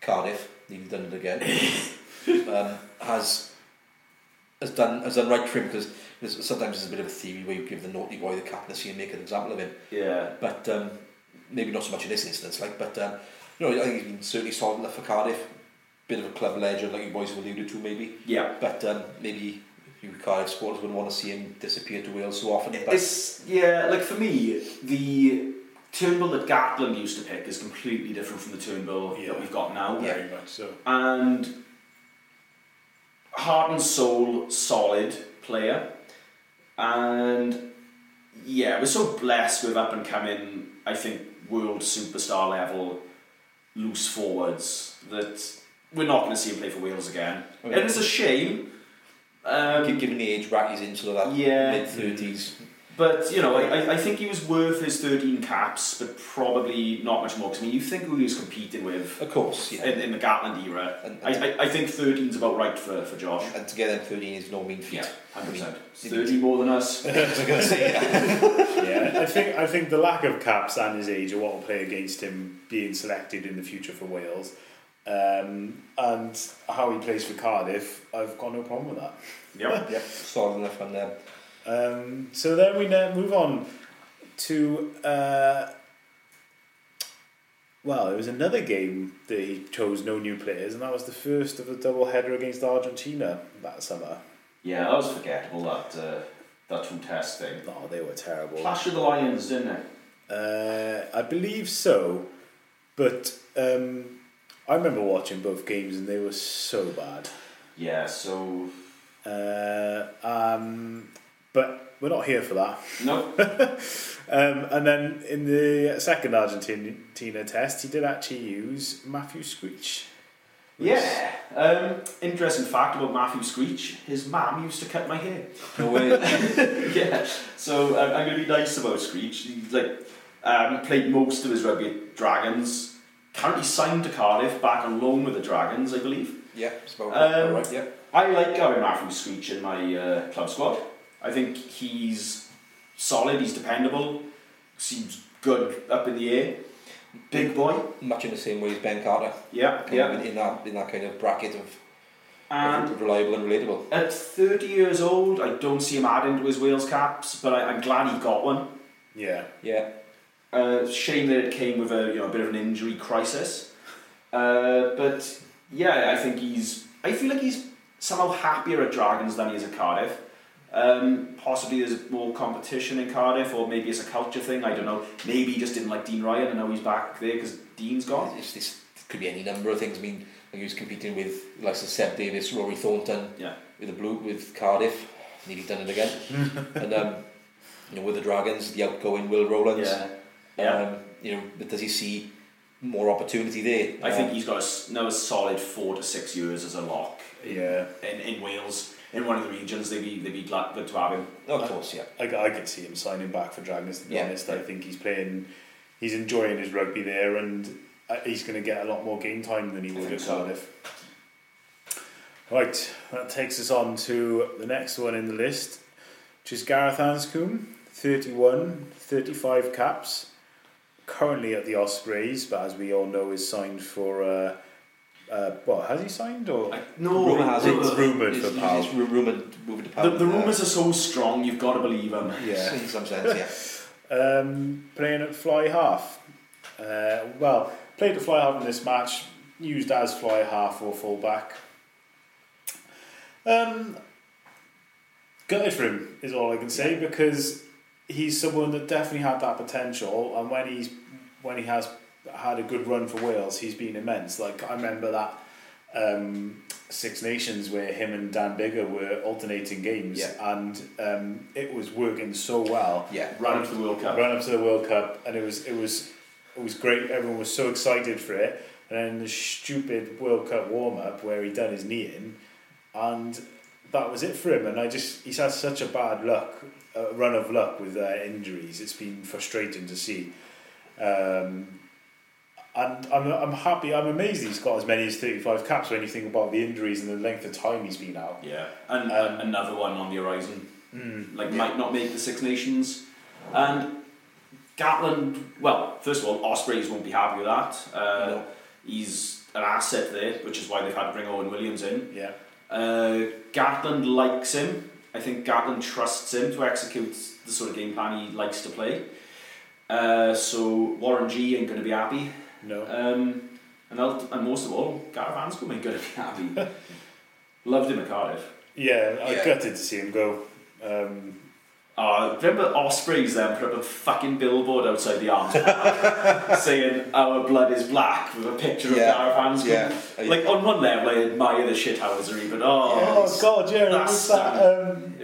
Cardiff, he's done it again, um, has has done has done right for him because there's, sometimes there's a bit of a theory where you give the naughty boy the captaincy and make an example of him, Yeah. but um, maybe not so much in this instance. Like, but um, you know, I think he's been certainly solid enough for Cardiff. Bit of a club legend, like you boys have alluded to, maybe. Yeah. But um, maybe you Cardiff supporters wouldn't want to see him disappear to Wales so often. But It's yeah. Like for me, the Turnbull that Gatland used to pick is completely different from the Turnbull Yeah. that we've got now. Very much so. And heart and soul, solid player. And yeah, we're so blessed with up and coming, I think, world superstar level loose forwards that we're not going to see him play for Wales again. Okay. And it's a shame. Um, Given the age bracket he's in, sort that Yeah. mid thirties. But you know, I, I- I think he was worth his 13 caps, but probably not much more. Because I mean, you think who he was competing with Of course, yeah. in, in the Gatland era. And- I, I, I think 13's about right for, for Josh. And to get them 13 is no mean feat. Yeah, hundred percent. I Thirty more than us. I was going to say, yeah. yeah, I think I think the lack of caps and his age are what will play against him being selected in the future for Wales. Um, and how he plays for Cardiff, I've got no problem with that. Yep. yeah, solid enough on them. Um, so then we now move on to uh, well, it was another game that he chose no new players, and that was the first of the double header against Argentina that summer. Yeah, that was forgettable. That uh, that two test thing. Oh, they were terrible. Clash of the Lions, didn't it? Uh, I believe so, but um, I remember watching both games and they were so bad. Yeah. So Uh, um, but we're not here for that. no. Um, and then in the second Argentina test, he did actually use Matthew Screech. Yeah. Um, interesting fact about Matthew Screech. His mum used to cut my hair. No way. yeah. So um, I'm going to be nice about Screech. He's like um, played most of his rugby at Dragons. Currently signed to Cardiff, back on loan with the Dragons, I believe. yeah, it's Um, right, yeah. I like having Matthew Screech in my uh, club squad. I think he's solid. He's dependable. Seems good up in the air. Big boy. Much in the same way as Ben Carter. Yeah. Kind Yeah. in, in that in that kind of bracket of, And of reliable and relatable. At 30 years old, I don't see him adding to his Wales caps, but I, I'm glad he got one. Yeah. Yeah. Uh, shame that it came with a you know a bit of an injury crisis. Uh, but yeah, I think he's. I feel like he's somehow happier at Dragons than he is at Cardiff. Um, possibly there's more competition in Cardiff, or maybe it's a culture thing. I don't know. Maybe he just didn't like Dean Ryan, and now he's back there because Dean's gone. It's, this could be any number of things. I mean, like he was competing with like Seb Davies, Rory Thornton, Yeah. with the blue with Cardiff. Nearly done it again. and um, you know, with the Dragons, the outgoing Will Rowlands. Yeah. Yeah. Um, you know, but does he see more opportunity there? I think Um, he's got a, s- now a solid four to six years as a lock Yeah. in, in Wales. In one of the regions, they'd be, they'd be glad good to have him. of course, yeah. I, I could see him signing back for Dragons, to be Yeah. honest. I think he's playing, he's enjoying his rugby there, and uh, he's going to get a lot more game time than he would think at so. Cardiff. Right, that takes us on to the next one in the list, which is Gareth Anscombe, 31, 35 caps, currently at the Ospreys, but as we all know, is signed for. Uh, uh, well, has he signed or? I, no, Rumour has it. It's rumoured for It's, it's ru- rumoured moving to The, the rumours are so strong, you've got to believe them. Yeah. In some sense, yeah. Um, playing at fly half. Uh, well, played at fly half in this match, used as fly half or full back. Um, gutted for him is all I can say because he's someone that definitely had that potential, and when he's when he has had a good run for Wales, he's been immense. Like I remember that um, Six Nations where him and Dan Biggar were alternating games, Yeah. and um, it was working so well Yeah. Run up to the World Cup. run up to the World Cup, and it was it was it was great. Everyone was so excited for it, and then the stupid World Cup warm up where he done his knee in, and that was it for him. And I just he's had such a bad luck, uh, run of luck with uh, injuries. It's been frustrating to see. Um, and I'm, I'm happy, I'm amazed he's got as many as 35 caps when you think about the injuries and the length of time he's been out. Yeah, and Um, another one on the horizon. Mm. Like, might not make the Six Nations. And Gatland, well, first of all, Ospreys won't be happy with that. Uh, No. He's an asset there, which is why they've had to bring Owen Williams in. Yeah. Uh, Gatland likes him. I think Gatland trusts him to execute the sort of game plan he likes to play. Uh, so Warren G ain't going to be happy. No. Um, and, ult- and most of all, Gareth Anscombe ain't going to be happy. Loved him at Cardiff. Yeah, I Yeah. gutted to see him go. Um, Oh, remember Ospreys then put up a fucking billboard outside the arms saying our blood is black with a picture of Yeah, Gareth Anscombe. yeah. Like on one level I admire the shithousery, but oh, Oh god, yeah, it that's was that um,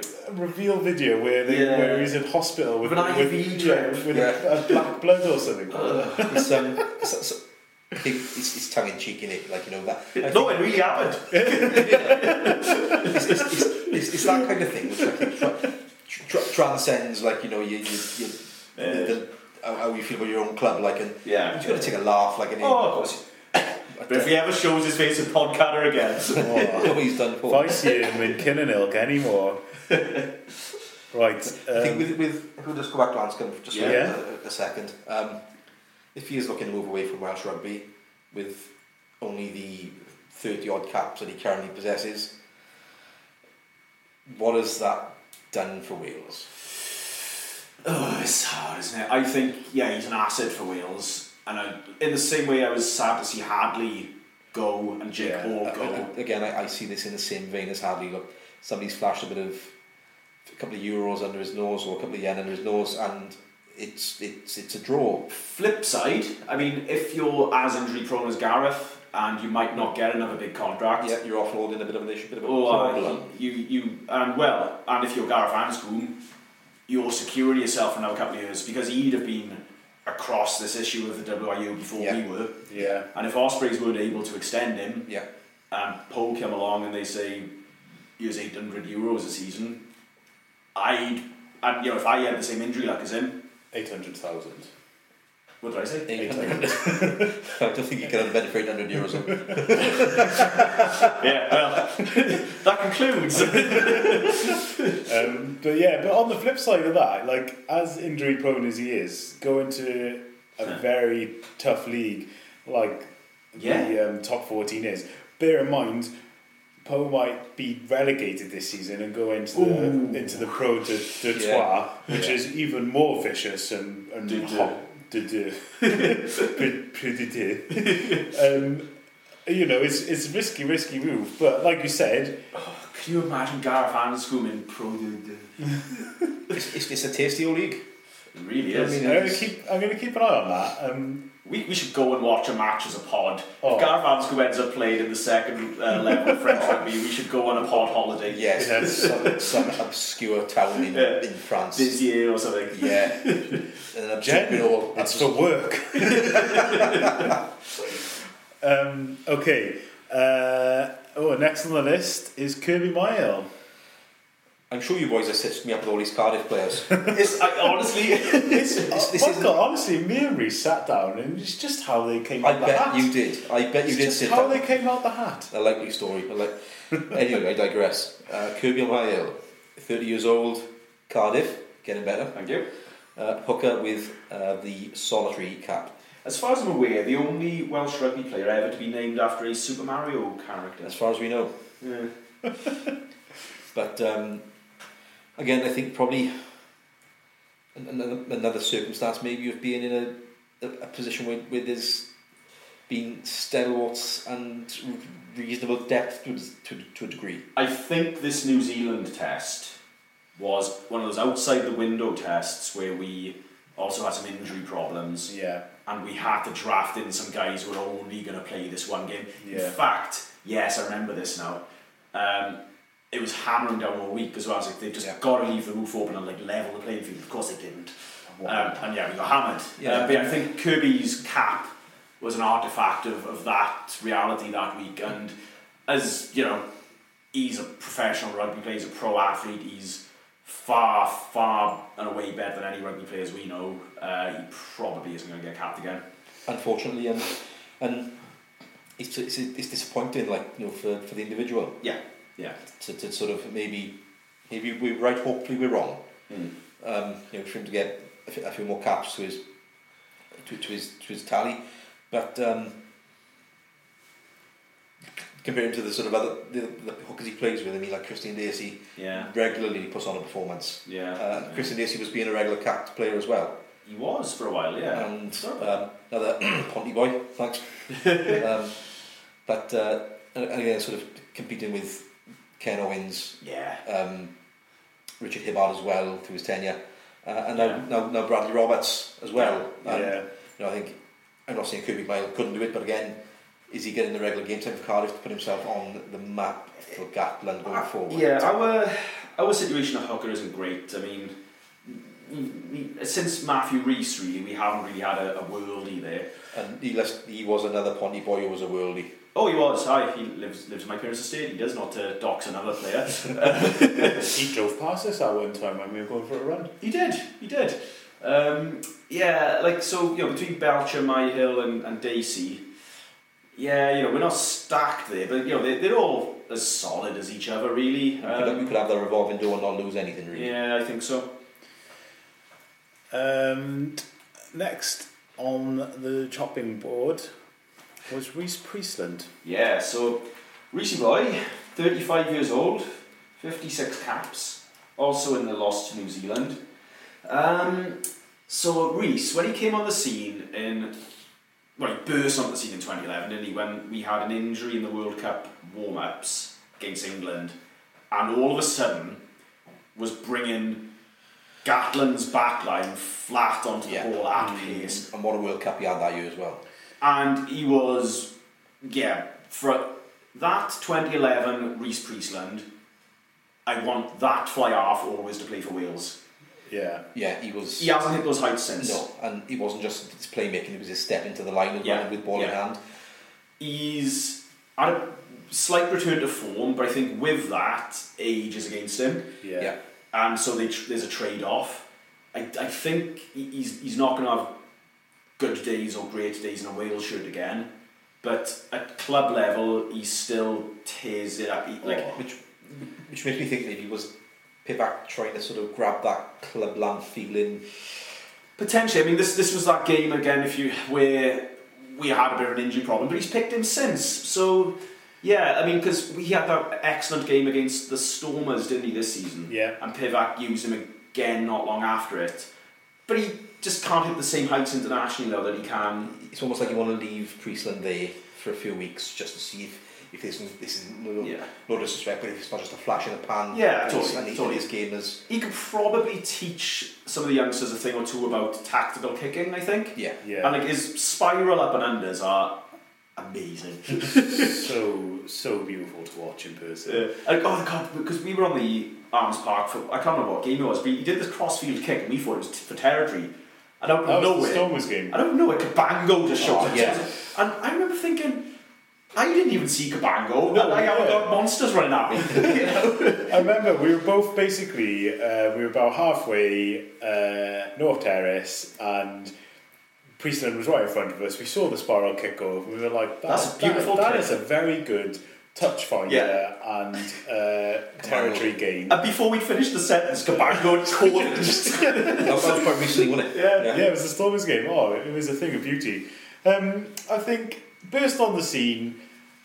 reveal video where they, Yeah. where he's in hospital with, With an with, IV yeah, drip. with Yeah. A, a black blood or something. It's, um, it's, it's, I think it's, it's tongue in cheek in it, like you know that. I no, think it really happened. it's, it's, it's, it's, it's that kind of thing which I think tra- tra- transcends, like you know, you, you, you Yeah. the, how, how you feel about your own club, like, and Yeah. you've got to take a laugh, like, and Oh, of course. But if he ever shows his face in Podcatter again, look what he's done If for. I see him in Kinninilk anymore. right. I think Um, with, with if we just go back to Anscombe for just for Yeah. a, a second. Um, if he is looking to move away from Welsh rugby with only the 30 odd caps that he currently possesses, what has that done for Wales? Oh, it's hard, isn't it? I think, yeah, he's an asset for Wales. And I, in the same way I was sad to see Hadleigh go and Jake Yeah, Ball go. uh, again, I, I see this in the same vein as Hadleigh. Look, somebody's flashed a bit of a couple of euros under his nose or a couple of yen under his nose, and it's it's it's a draw. Flip side, I mean, if you're as injury prone as Gareth and you might not get another big contract, Yeah, you're offloading a bit of an issue, bit of a Oh, uh, problem. you, you, and well, and if you're Gareth Anscombe, you're securing yourself for another couple of years because he'd have been across this issue with the WRU before Yeah. we were. yeah. And if Ospreys weren't able to extend him, yeah. and Pau came along and they say, here's 800 euros a season, I'd, and you know, if I had the same injury luck as him, 800,000. what did I say? 800. I don't think you can have better for 800 euros. yeah, well, that concludes. Um, but yeah, but on the flip side of that, like as injury prone as he is, going to a very tough league like Yeah. the um, top 14 is, bear in mind, Pau might be relegated this season and go into the Ooh. into the Pro de, de Yeah. Trois, which is even more vicious and, and De deux. hot. De deux. Pre- pre- de um, you know, it's it's a risky, risky move. But like you said, Can you imagine Gareth Anscombe in Pro de- it's, it's, it's a tasty old league. It really I is. mean, I'm gonna keep I'm gonna keep an eye on that. Um, We, we should go and watch a match as a pod. Oh. If Gareth Anscombe ends up playing in the second uh, level of French rugby, we should go on a pod holiday. Yes, Yeah. some, some obscure town in, Yeah. in France. Vizier or something. Yeah. and I'm Jen, it all. it's for work. um, okay. Uh, oh, next on the list is Kirby Myhill. I'm sure you boys have stitched me up with all these Cardiff players. It's, I, honestly, It's, this this isn't- honestly, me and Rhys sat down and it's just how they came I out the bet hat. you did. I bet you It's did just sit how down. they came out the hat. A likely story. I like. anyway, I digress. Uh, Kirby Myhill, 30 years old, Cardiff, getting better. thank you. Uh, hooker with uh, the solitary cap. As far as I'm aware, the only Welsh rugby player ever to be named after a Super Mario character. As far as we know. Yeah. But um, again, I think probably another, another circumstance maybe of being in a, a, a position where, where there's been stalwarts and reasonable depth to, to, to a degree. I think this New Zealand test was one of those outside the window tests where we also had some injury problems Yeah. and we had to draft in some guys who are only going to play this one game. Yeah. In fact, yes, I remember this now. Um, it was hammering down all week as well. It's like they just Yeah. got to leave the roof open and like level the playing field. Of course they didn't. Um, and yeah, we got hammered. Yeah. Uh, but I think Kirby's cap was an artifact of, of that reality that week. And as you know, he's a professional rugby player, he's a pro athlete, he's far, far and away better than any rugby players we know. Uh, he probably isn't going to get capped again. unfortunately, and and it's, it's, it's disappointing, like you know, for, for the individual Yeah, yeah. to, to sort of maybe maybe we're right, hopefully we're wrong. Mm. Um, you know, for him to get a few, a few more caps to his to, to his to his tally, but um, comparing to the sort of other the, the hookers he plays with, I mean, like Kristian Dacey Yeah, regularly puts on a performance. yeah. Uh, Kristian Dacey was being a regular capped player as well. he was for a while, yeah. and um, another Ponty boy, thanks. um, but uh, again, sort of competing with Ken Owens, yeah. um, Richard Hibbard as well through his tenure, uh, and now, Yeah. now now Bradley Roberts as well. And, Yeah. You know, I think I'm not saying Kirby Myhill couldn't do it, but again, is he getting the regular game time for Cardiff to put himself on the map for Gatland going forward? Yeah, our our situation at hooker isn't great. I mean, since Matthew Rees, really, we haven't really had a, a worldie there. And he, he was another Ponty boy who was a worldie. Oh, he was. Hi, he lives lives in my parents' estate. He does not to dox another player. He drove past us at one time when we were going for a run. He did. He did. Um, yeah, like so. You know, between Belcher, Myhill, and and Dacey. Yeah, you know, we're not stacked there, but you know, they, they're all as solid as each other, really. You could, Um, you could have the revolving door and not lose anything really. yeah, I think so. Um, next on the chopping board was Rhys Priestland. Yeah, so Rhys Boy, 35 years old, 56 caps, also in the loss to New Zealand. Um, so Rhys, when he came on the scene in, well, he burst onto the scene in 2011, didn't he? When we had an injury in the World Cup warm-ups against England, and all of a sudden was bringing Gatland's backline flat onto Yeah. the ball at pace And what a World Cup he had that year as well. And he was yeah for that 2011 Rhys Priestland I want that fly half always to play for Wales Yeah. Yeah, he was. he hasn't hit those heights since No, and he wasn't just his playmaking; it was his step into the line Yeah, with ball in hand. he's had a slight return to form but I think with that age is against him Yeah. Yeah. and so they tr- there's a trade-off I, I think he's, he's not going to have good days or great days in a Wales shirt again but at club level he still tears it up he, like Oh. Which, which makes me think maybe was Pivac trying to sort of grab that clubland feeling. Potentially, I mean, this this was that game again. If you where we had a bit of an injury problem, but he's picked him since. So yeah, I mean, because we had that excellent game against the Stormers, didn't he, this season? Yeah. And Pivac used him again not long after it, but he just can't hit the same heights internationally though that he can. It's almost like you want to leave Priestland there for a few weeks just to see if, if this is, this is no, Yeah. no disrespect, but if it's not just a flash in the pan. Yeah, totally, and he- totally. his game is. He could probably teach some of the youngsters a thing or two about tactical kicking. I think. Yeah. Yeah. And like his spiral up and unders are amazing. so so beautiful to watch in person. Uh, and, oh god, because we were on the Arms Park for I can't remember what game it was, but he did this crossfield kick and we thought it was t- for territory. I don't That was know the it. Stormers game. I don't know it. Cabango just shot Oh, it. yeah. And I remember thinking, I didn't even see Cabango. No, I haven't yeah. got monsters running at me. you know? I remember we were both basically uh, we were about halfway uh, North Terrace and Priestland was right in front of us. We saw the spiral kick go. We were like, that, That's a beautiful That, that kick. is a very good touch finder Yeah. and uh, territory gain. And before we'd finished the sentence, Cabango caught it. That, that was quite recently, wasn't it? Yeah, yeah, it was the Stormers game. Oh, it was a thing of beauty. Um, I think burst on the scene,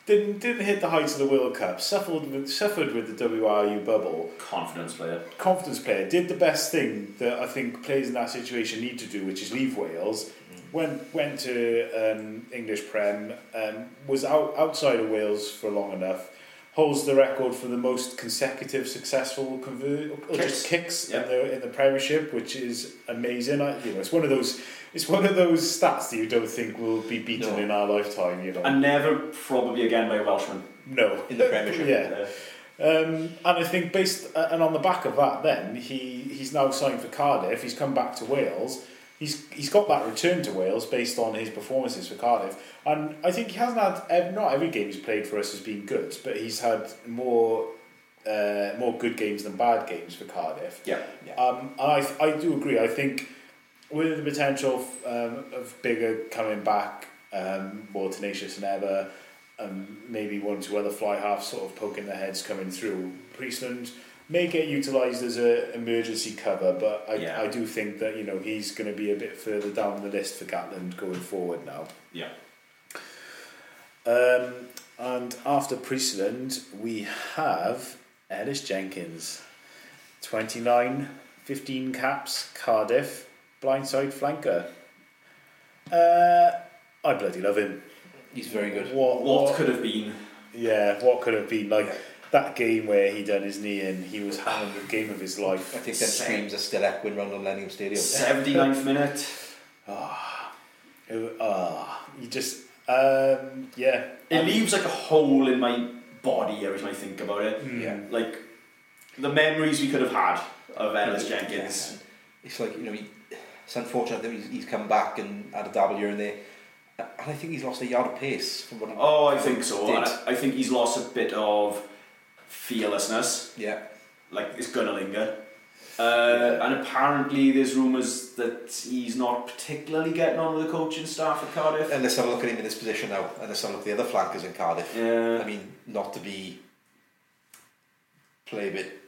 didn't didn't hit the heights of the World Cup, suffered with suffered with the WRU bubble. Confidence player. confidence player did the best thing that I think players in that situation need to do, which is leave Wales. Went went to um, English Prem, um, was out outside of Wales for long enough. Holds the record for the most consecutive successful convert or just kicks in the in the Premiership, which is amazing. I, you know, it's one of those it's one of those stats that you don't think will be beaten No. in our lifetime. You know, And never probably again by a Welshman. no In the Premiership. yeah. Um, and I think based uh, and on the back of that, then he he's now signed for Cardiff. He's come back to Wales. He's he's got that return to Wales based on his performances for Cardiff. And I think he hasn't had not every game he's played for us has been good, but he's had more uh, more good games than bad games for Cardiff. yeah. Um, and I, I do agree. I think with the potential um, of Biggar coming back um, more tenacious than ever, um, maybe one or two other fly halves sort of poking their heads coming through, Priestland may get utilised as a emergency cover, but I, Yeah. I do think that you know he's going to be a bit further down the list for Gatland going forward now. Yeah. Um, and after Priestland, we have Ellis Jenkins. 29, 15 caps, Cardiff, blindside flanker. Uh, I bloody love him. He's very good. What, What could have been? Yeah, what could have been like? That game where he done his knee in, he was having the game of his life. I think them streams are still echoing round on Millennium Stadium. 79th minute. It- Ah, you just um, yeah. It leaves like a hole in my body every time I think about it. Yeah. Like the memories we could have had of Ellis Jenkins. It's like, you know, he, it's unfortunate that he's, he's come back and had a double here and there. And I think he's lost a yard of pace from what he Oh, I think so. And I, I think he's lost a bit of fearlessness. Yeah. Like it's gonna linger. Uh, and apparently, there's rumours that he's not particularly getting on with the coaching staff at Cardiff. And let's have a look at him in this position now. And let's have a look at the other flankers in Cardiff. Yeah. I mean, not to be play a bit,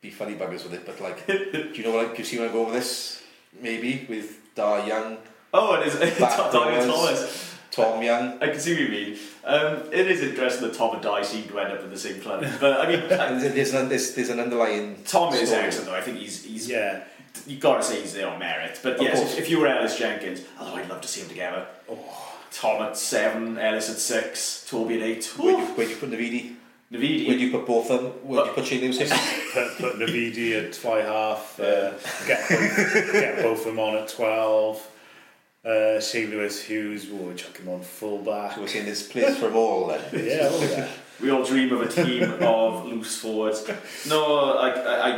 be funny buggers with it, but like, do you know what? Do you see where I go with this? Maybe with Dai Young, Oh, it is. Throwers. Thomas. Tom Young. I can see what you mean. Um, it is interesting that Tom and Dai seem to end up in the same club. But I mean, And there's an, there's, there's an underlying. Tom is story. excellent though. I think he's he's Yeah, you got to say he's there on merit. But Of yes, course. if, if you were Ellis Jenkins, oh, I'd love to see them together. Tom at seven, Ellis at six, Toby at eight. Where do you, where do you put Navidi? Where do Navidi. you put both of them? Would you put Shane Lewis? put, put Navidi at twy half. Uh, get both, get both of them on at twelve. Uh, Shane Lewis Hughes, we'll chuck him on full back. So we're saying there's place for them all then. Yeah, oh yeah. We all dream of a team of loose forwards. No, like I,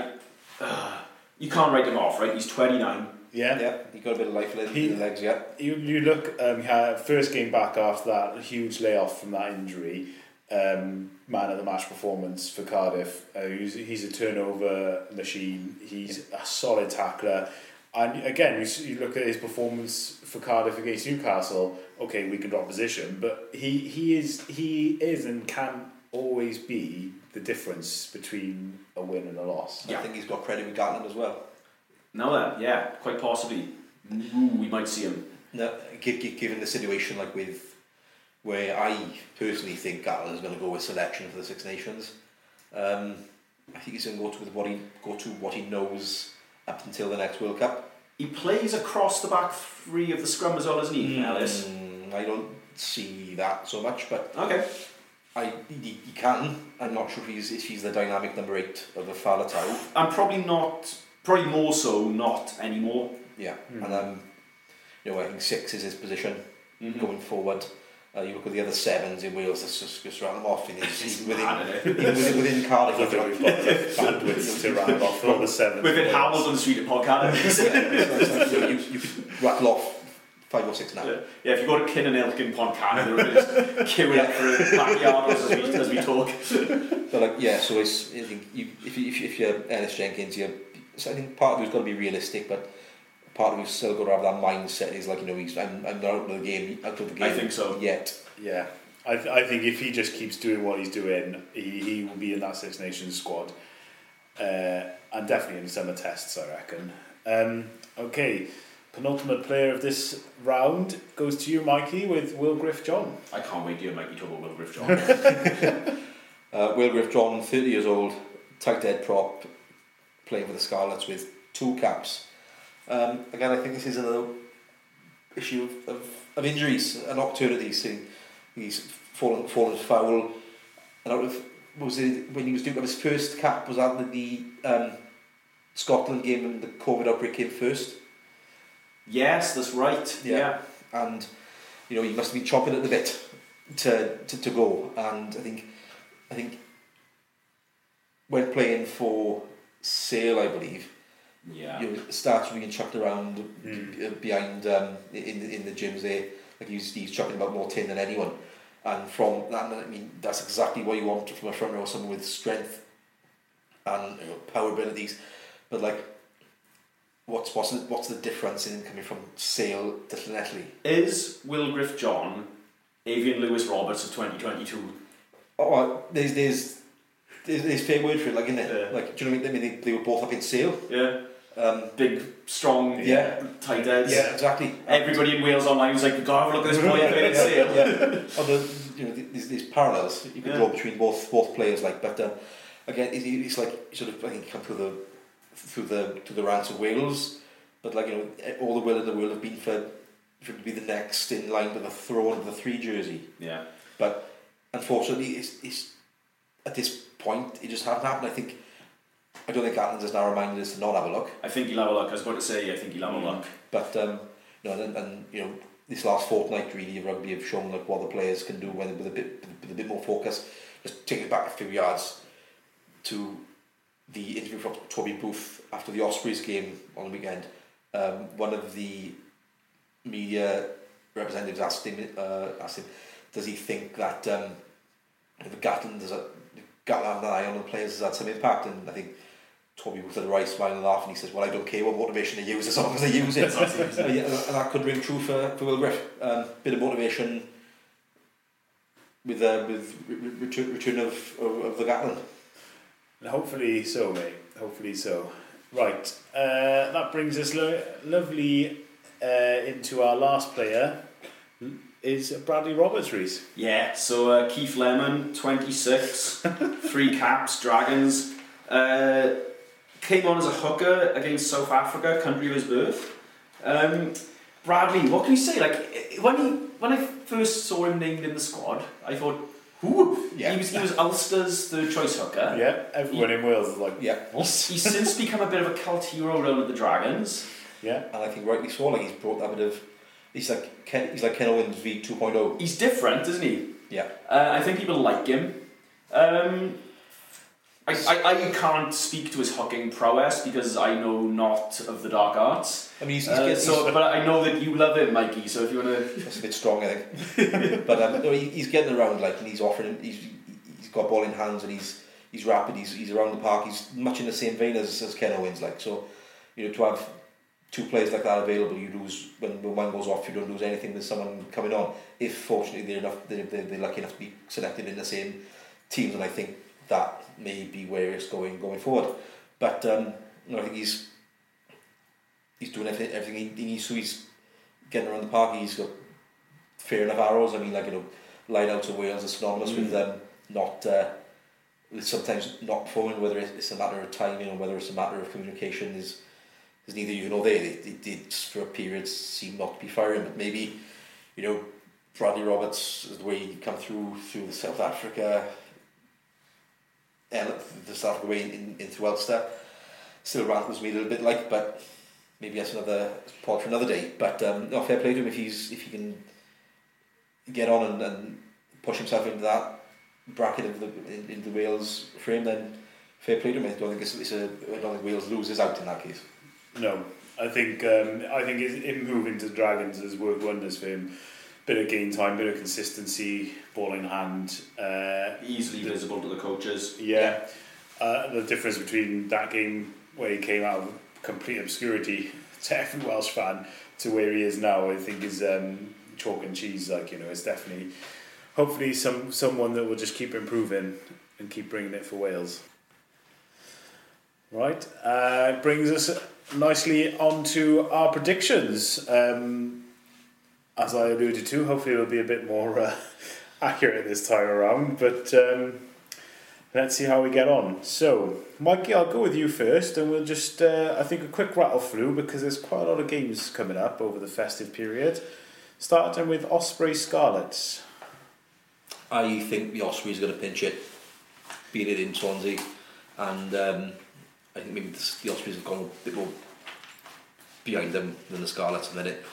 I uh, you can't write him off, right? He's twenty nine. Yeah. Yeah, you got a bit of life left in He- the legs, yeah. You, you look, um, he first game back after that huge layoff from that injury, um, man of the match performance for Cardiff. Uh, he's, he's a turnover machine, he's a solid tackler. And again, you, look at his performance for Cardiff against Newcastle. Okay, we can drop position, but he, he is he is and can always be the difference between a win and a loss. Yeah. I think he's got credit with Gatland as well. No, that yeah, quite possibly. Ooh, we might see him. No, gi- gi- given the situation like with where I personally think Gatland is going to go with selection for the Six Nations, um, I think he's going to go to with what he go to what he knows up until the next World Cup. He plays across the back three of the scrum as well, doesn't he, Ellis? Mm, I don't see that so much, but Okay. I he, he can. I'm not sure if he's if he's the dynamic number eight of the Faletau. I'm probably not, probably more so not anymore. Yeah, and um, you know I think six is his position Mm-hmm. going forward. Uh, you look at the other sevens in Wales, let's just, just round them off. In his, even within, mad, even within, within Cardiff, don't think we've got the bandwidth to round off all the seven. Within Hamilton Street at Podcaster. you, you, you rattle off five or six now. yeah, if you go to Kinnan in Podcaster, they're just queuing up for backyardos as we, as we talk. But like, yeah, so it's I think you, if you, if, you, if you're Ellis Jenkins, you so I think part of you's got to be realistic, but part of you's still got to have that mindset. Is like you know, he's I'm, I'm not out of the game, out of the game. I think so. Yet, Yeah, I, th- I think if he just keeps doing what he's doing, he, he will be in that Six Nations squad. Uh, and definitely in the summer tests, I reckon. Um, okay, penultimate player of this round goes to you, Mikey, with Will Griff John. I can't wait to hear Mikey talk about Will Griff John. uh, Will Griff John, 30 years old, tight head prop, playing for the Scarlets with two caps. Um, again, I think this is another issue of, of, of injuries and opportunities. He, he's fallen fallen foul, and out of what was it when he was doing his first cap was that the, the um, Scotland game and the COVID outbreak came first. yes, that's right. Yeah. and you know he must have been chomping at the bit to, to, to go. And I think I think when playing for Sale, I believe, Yeah. you know, starts being chucked around Mm. behind um, in the, in the gyms there. Like he's he's chucking about more tin than anyone. And from that, I mean, that's exactly what you want from a front row, someone with strength and you know, power abilities. But like, what's what's the, what's the difference in him coming from Sale to Llanelli? Is Will Griff John Avian Lewis Roberts of 2022? Oh, well, there's there's there's, there's fair word for it, like in there. Yeah. Like, do you know what I mean? They, they were both up in Sale. Yeah. Um, Big, strong, Yeah. tight heads. yeah, exactly. Everybody in Wales online was like, "Go have a look at this yeah, playing Sale." yeah. Although you know, there's, there's parallels you can Yeah. draw between both both players. Like, but um, again, it, it's like sort of I think come through the through the to the ranks of Wales, but like you know, all the will in the world have been for for to be the next in line to the throne of the three jersey. Yeah. But unfortunately, it's, it's at this point, it just hasn't happened. I think I don't think Gatland's as narrow-minded as to not have a look. I think he'll have a look. I was about to say, I think he'll have Mm. a look. But um, know, and, and you know, this last fortnight really of rugby have shown like what the players can do when with a bit with a bit more focus. Just take it back a few yards to the interview from Toby Booth after the Ospreys game on the weekend. Um, one of the media representatives asked him, uh, asked him, does he think that um, the Gatland has a Gatland and eye on the players has had some impact? And I think Toby Booth had a right smile and laugh, and he says, "Well, I don't care what motivation they use as long as they use it." Uh, yeah, and that could ring true for, for Will Griff. Um, bit of motivation with uh, with re- re- return, return of, of, of the Gatland. And hopefully so, mate. Hopefully so. Right, uh, that brings us lo- lovely uh, into our last player. Is Bradley Roberts, Rhys? Yeah, so uh, Keith Lemon, 26, three caps, Dragons. Uh, came on as a hooker against South Africa, country of his birth. Um, Bradley, what can you say? Like when he when I first saw him named in the squad, I thought, who? Yeah. He was he was Ulster's third choice hooker. Yeah, everyone in Wales is like, Yeah, He's, he's since become a bit of a cult hero down at the Dragons. yeah. and I think rightly so. Like he's brought that bit of. He's like Ken, he's like Ken Owens V 2.0. He's different, isn't he? Yeah, Uh, I think people like him. Um, I, I, I can't speak to his hooking prowess because I know not of the dark arts. I mean he's, he's, Uh, getting, so, but I know that you love him, Mikey. So if you wanna, That's a bit strong, I think. but um, no, he, he's getting around like, and he's offering. He's he's got ball in hands, and he's he's rapid. He's he's around the park. He's much in the same vein as, as Ken Owens. Like so, you know, to have two players like that available, you lose when, when one goes off. You don't lose anything with someone coming on. If fortunately they're enough, they're, they're, they're lucky enough to be selected in the same teams, and I think that may be where it's going going forward. But um, you know, I think he's he's doing everything, everything he, needs to. He's getting around the park. He's got fair enough arrows. I mean, like you know, line out of Wales is synonymous with them not uh, with sometimes not performing. Whether it's a matter of timing or whether it's a matter of communication is is neither you nor they. They, they, just for a period seem not to be firing, but maybe you know Bradley Roberts the way he come through through the South Africa. ele- The South Africa way in, into Ulster still rankles me a little bit like, but maybe that's another pod for another day. But um, no, fair play to him if he's if he can get on and, and push himself into that bracket of the in, in the Wales frame, then fair play to him. I don't think it's, it's a I don't think Wales loses out in that case. No, I think um, I think him moving to Dragons has worked wonders for him. Bit of game time, bit of consistency, ball in hand. Uh, easily visible to the coaches. yeah, uh, the difference between that game where he came out of complete obscurity to every Welsh fan to where he is now, I think is um, chalk and cheese. Like you know, it's definitely hopefully some someone that will just keep improving and keep bringing it for Wales. Right, uh, brings us nicely onto our predictions. Um, as I alluded to, hopefully it'll be a bit more uh, accurate this time around. But um, let's see how we get on. So, Mikey, I'll go with you first, and we'll just, uh, I think, a quick rattle through because there's quite a lot of games coming up over the festive period. Starting with Osprey Scarlets. I think the Ospreys going to pinch it, beat it in Swansea, and um, I think maybe the, the Ospreys have gone a bit more behind them than the Scarlets a minute.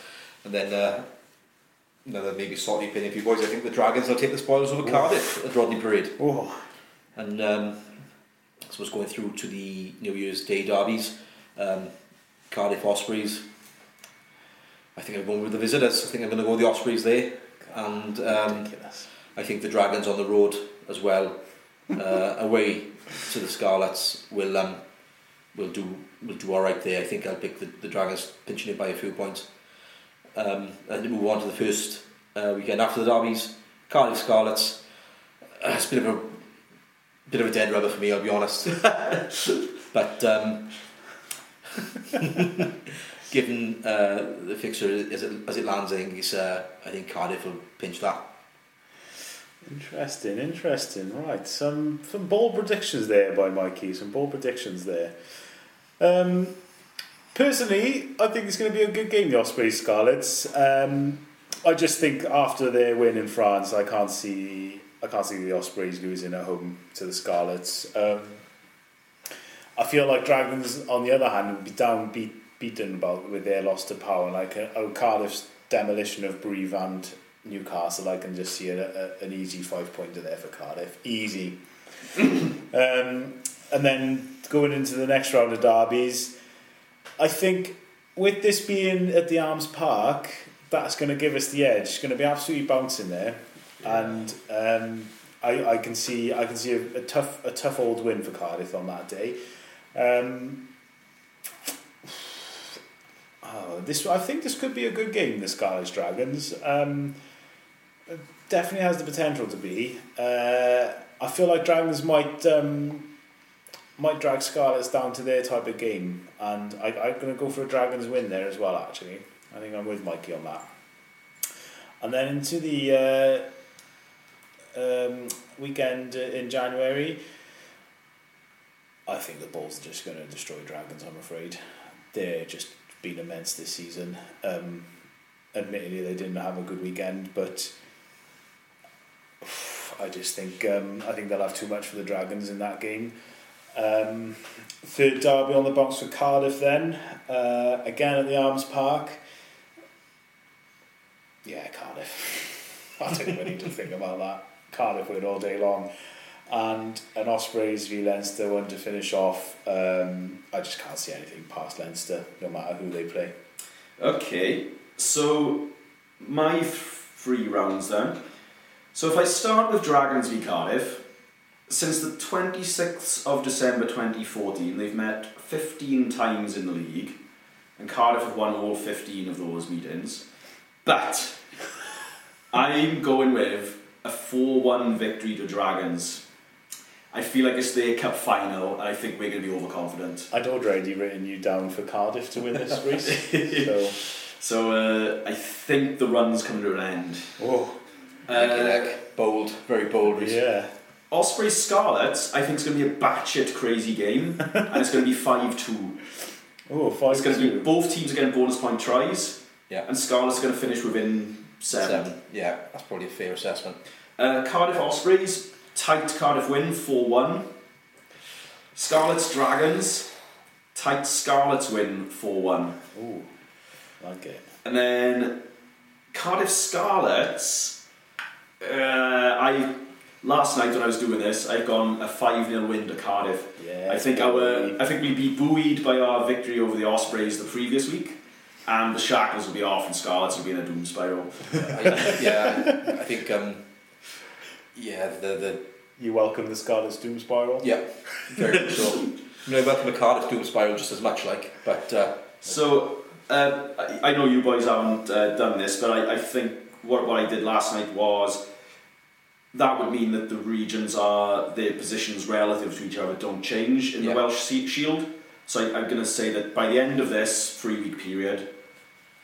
And then uh, another maybe slightly opinion for you boys. I think the Dragons will take the spoils over Cardiff at Rodney Parade. Oh, And um, I suppose going through to the New Year's Day derbies, um, Cardiff Ospreys. I think I'm going with the visitors. I think I'm going to go with the Ospreys there, and um. I think the Dragons on the road as well, uh, away to the Scarlets will um, will do will do all right there. I think I'll pick the, the Dragons pinching it by a few points. Um, and move on to the first uh, weekend after the derbies, Cardiff Scarlets. Uh, it's a bit of a bit of a dead rubber for me, I'll be honest. but um, given uh, the fixture as it, as it lands, I think it's, uh, I think Cardiff will pinch that. Interesting, interesting. Right, some some bold predictions there by Mikey. Some bold predictions there. Um, personally, I think it's going to be a good game, the Ospreys Scarlets. Um, I just think after their win in France, I can't see I can't see the Ospreys losing at home to the Scarlets. Um, I feel like Dragons, on the other hand, would be down beat, beaten about with their loss to power. Like uh, oh, Cardiff's demolition of Brive and Newcastle, I can just see a, a, an easy five pointer there for Cardiff. Easy. um, and then going into the next round of derbies, I think with this being at the Arms Park, that's going to give us the edge. It's going to be absolutely bouncing there, and um, I, I can see I can see a, a tough a tough old win for Cardiff on that day. Um, oh, this I think this could be a good game. The Scarlet Dragons um, definitely has the potential to be. Uh, I feel like Dragons might um, might drag Scarlets down to their type of game, and I, I'm going to go for a Dragons win there as well. Actually, I think I'm with Mikey on that. And then into the uh, um, weekend in January, I think the Bulls are just going to destroy Dragons. I'm afraid they're just been immense this season. Um, admittedly, they didn't have a good weekend, but I just think um, I think they'll have too much for the Dragons in that game. Um, third derby on the box for Cardiff then, uh, again at the Arms Park. Yeah, Cardiff. I don't even need to think about that. Cardiff win all day long. And an Ospreys v Leinster one to finish off. Um, I just can't see anything past Leinster, no matter who they play. Okay, so my three rounds then. So if I start with Dragons v Cardiff, since the 26th of December 2014, they've met 15 times in the league, and Cardiff have won all 15 of those meetings. But I'm going with a 4 1 victory to Dragons. I feel like it's their cup final, and I think we're going to be overconfident. I'd already written you down for Cardiff to win this race. so, So uh, I think the run's coming to an end. oh, Uh, bold, very bold. Rhys. yeah. Osprey Scarlets, I think is going to be a batshit crazy game, and it's going to be 5 2. Oh, five It's going to be both teams are getting bonus point tries, Yeah. and Scarlets are going to finish within 7. Yeah, that's probably a fair assessment. Uh, Cardiff Ospreys, tight Cardiff win 4 1. Scarlets Dragons, tight Scarlets win 4 1. Ooh, like it. And then Cardiff Scarlets, uh, I last night when I was doing this, I've gone a 5 0 win to Cardiff. Yeah. I think our I think we'd be buoyed by our victory over the Ospreys the previous week, and the Shackles will be off and Scarlets will be in a doom spiral. I, yeah, I think. Um, yeah, the the You welcome the Scarlet's Doom Spiral? yeah, very much so. I mean, I welcome the Cardiff Doom Spiral just as much, like, but uh, So uh, I, I know you boys haven't uh, done this, but I, I think what what I did last night was that would mean that the regions are their positions relative to each other don't change in Yeah. the Welsh Shield. So I, I'm going to say that by the end of this three week period,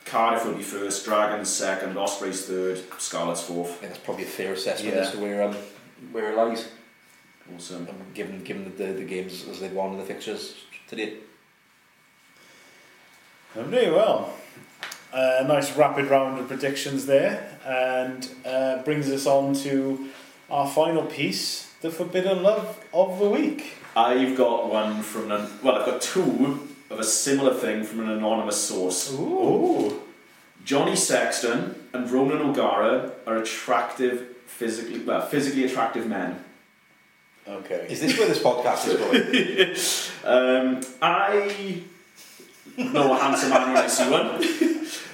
Cardiff will be first, Dragons second, Ospreys third, Scarlets fourth. think that's probably a fair assessment Yeah. as to where um, where it lies, Awesome. um, given given the, the games as they've won in the fixtures to date. Very well. A nice rapid round of predictions there, and uh, brings us on to our final piece, the forbidden love of the week. I've got one from an well, I've got two of a similar thing from an anonymous source. Ooh. Johnny Sexton and Ronan O'Gara are attractive, physically well, physically attractive men. Okay. Is this where this podcast is going? Um, I know a handsome man when I see one.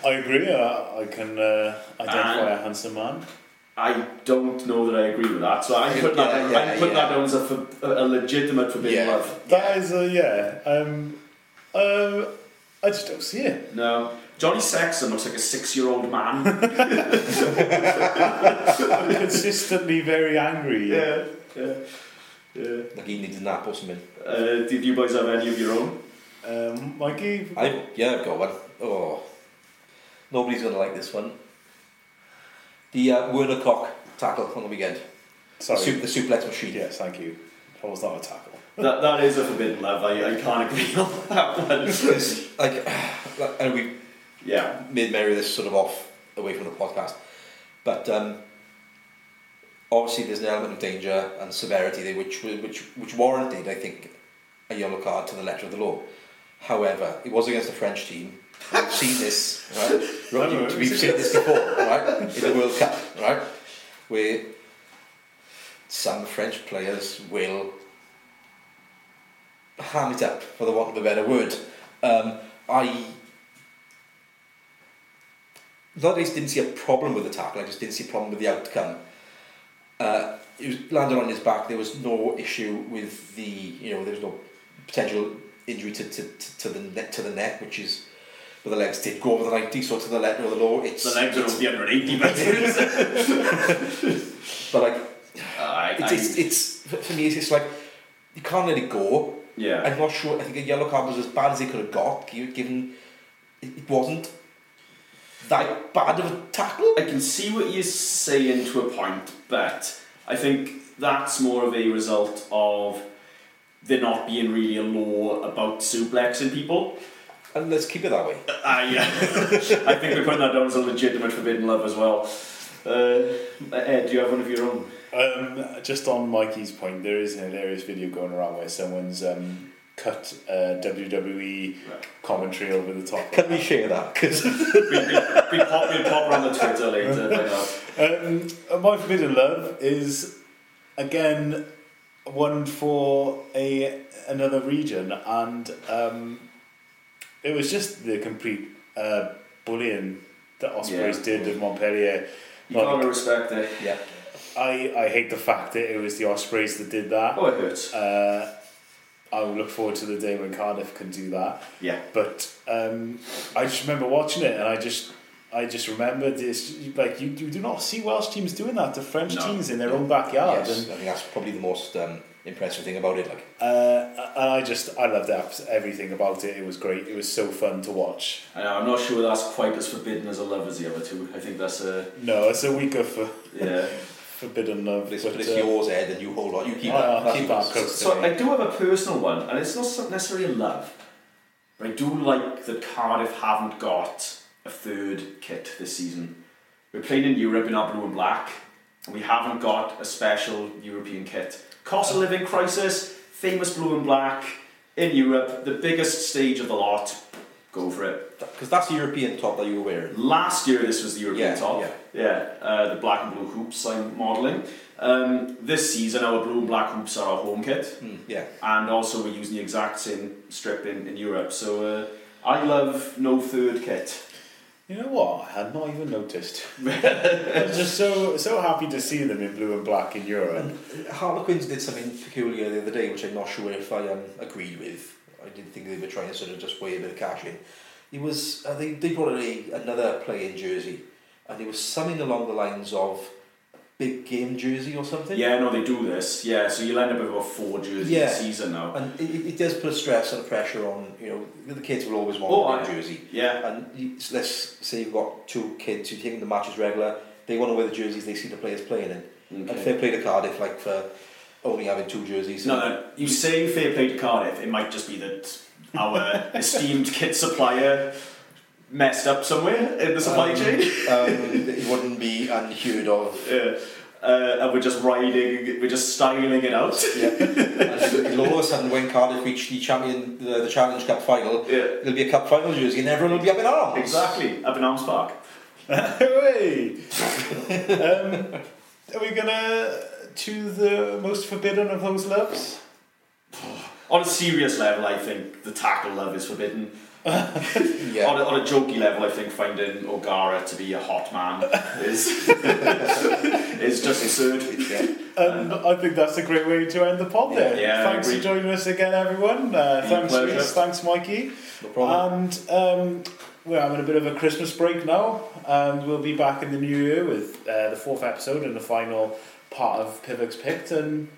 I agree. Uh, I can uh, identify And- a handsome man. I don't know that I agree with that, so I'm putting that, Yeah, yeah, I'm putting yeah. that down as a, for, a legitimate forbidden Yeah. love. That is a yeah. Um, uh, I just don't see it. No, Johnny Sexton looks like a Uh, six-year-old man. Consistently very angry. yeah, yeah, yeah. Like he needs a nap or something. Uh, did you boys have any of your own? Um, Mikey. I yeah, I've got one. Oh, nobody's gonna like this one. The uh, Werner Kok tackle on the weekend. Sorry. The, sup- the suplex machine. Yes, thank you. That was not a tackle. That, that is a forbidden love. I, I can't agree on that one. It's like, and we Yeah. made merry this sort of off away from the podcast, but um, obviously there's an element of danger and severity there which which which warranted, I think, a yellow card to the letter of the law. However, it was against a French team. We've seen this, right? Remember, We've seen this before, right? In the World Cup, right? Where some French players will ham it up, for the want of a better word. Um, I not I just didn't see a problem with the tackle, I just didn't see a problem with the outcome. Uh, it was landed on his back. There was no issue with the, you know, there was no potential injury to, to, to, to the neck to the neck, which is but the legs did go over the 90, so to the letter of the law, it's The legs are over the 180, but but like I, it's, it's, it's for me, it's, like you can't let it go. yeah. I'm not sure. I think a yellow card was as bad as it could have got, given it wasn't that bad of a tackle. I can see what you're saying to a point, but I think that's more of a result of there not being really a law about suplexing people. And let's keep it that way. I, I think we're putting that down as a legitimate forbidden love as well. Uh, Ed, do you have one of your own? Um, just on Mikey's point, there is an hilarious video going around where someone's um, cut uh, WWE commentary over the top. Can we share that? Because We, we, we pop, we'll pop around the Twitter later. uh, Um, my forbidden love is again one for a another region, and um, it was just the complete uh, bullying that Ospreys Yeah. did of Montpellier. you gotta respect it. yeah, I, I hate the fact that it was the Ospreys that did that. Oh, it hurts. Uh, I will look forward to the day when Cardiff can do that. Yeah. But um, I just remember watching it, and I just, I just remembered this. Like you, you do not see Welsh teams doing that to French No. teams in their own backyard, yes, and I think that's probably the most um, impressive thing about it. Like, uh, and I just, I loved abs- everything about it. It was great. It was so fun to watch. I know, I'm not sure that's quite as forbidden as a love as the other two. I think that's a. No, it's a week of for, Yeah. forbidden love. but it's, but, but it's uh, yours, Ed, and you hold on. You keep I'll- that. Keep that yours. close. So I do have a personal one, and it's not necessarily a love, but I do like that Cardiff haven't got a third kit this season. We're playing in Europe in our blue and black, and we haven't got a special European kit. Cost of living crisis, famous blue and black in Europe, the biggest stage of the lot. Go for it. Because that's the European top that you were wearing. Last year, this was the European Yeah, top. yeah. Yeah, uh, the black and blue hoops I'm modelling. Um, this season, our blue and black hoops are our home kit Mm, yeah. and also we're using the exact same strip in, in Europe. So uh, I love no third kit. You know what? I had not even noticed. I was just so so happy to see them in blue and black in Europe. And Harlequins did something peculiar the other day, which I'm not sure if I um, agreed with. I didn't think they were trying to sort of just weigh a bit of cash in. It was uh, they they brought a another play in jersey, and it was something along the lines of big game jersey or something. Yeah, no, they do this. Yeah, so you'll end up with about four jerseys Yeah. a season now. And it, it- does put a stress and a pressure on you know the kids will always want Oh, a jersey. Yeah, And you, so let's say you've got two kids who take the matches regular. They want to wear the jerseys they see the players playing in. And okay. fair play to Cardiff, like for only having two jerseys. No, no, you say fair play to Cardiff, it might just be that our esteemed kit supplier messed up somewhere in the supply Um, chain. um, it wouldn't be unheard of. Yeah. Uh, and we're just riding, we're just styling it out. Yeah. and it'll all of a sudden, when Cardiff reach the champion, the, the Challenge Cup final, Yeah, there'll be a cup final jersey, and everyone will be up in arms. exactly. Up in Arms Park. Hey! um, are we gonna choose the most forbidden of those loves? On a serious level, I think the tackle love is forbidden. Yeah. On, a, on a jokey level, I think finding O'Gara to be a hot man is is just absurd. yeah. And I think that's a great way to end the pod there. Yeah, thanks for joining us again, everyone. Uh, thanks, pleasure. Rhys. Thanks, Mikey. No problem. And um, we're having a bit of a Christmas break now, and we'll be back in the new year with uh, the fourth episode and the final part of Pivac's Picked. And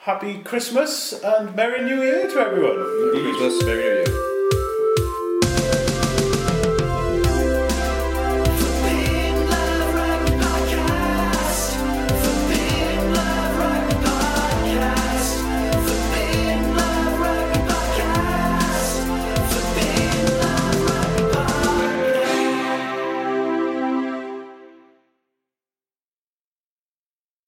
happy Christmas and Merry New Year to everyone. Merry Christmas, Merry New Year.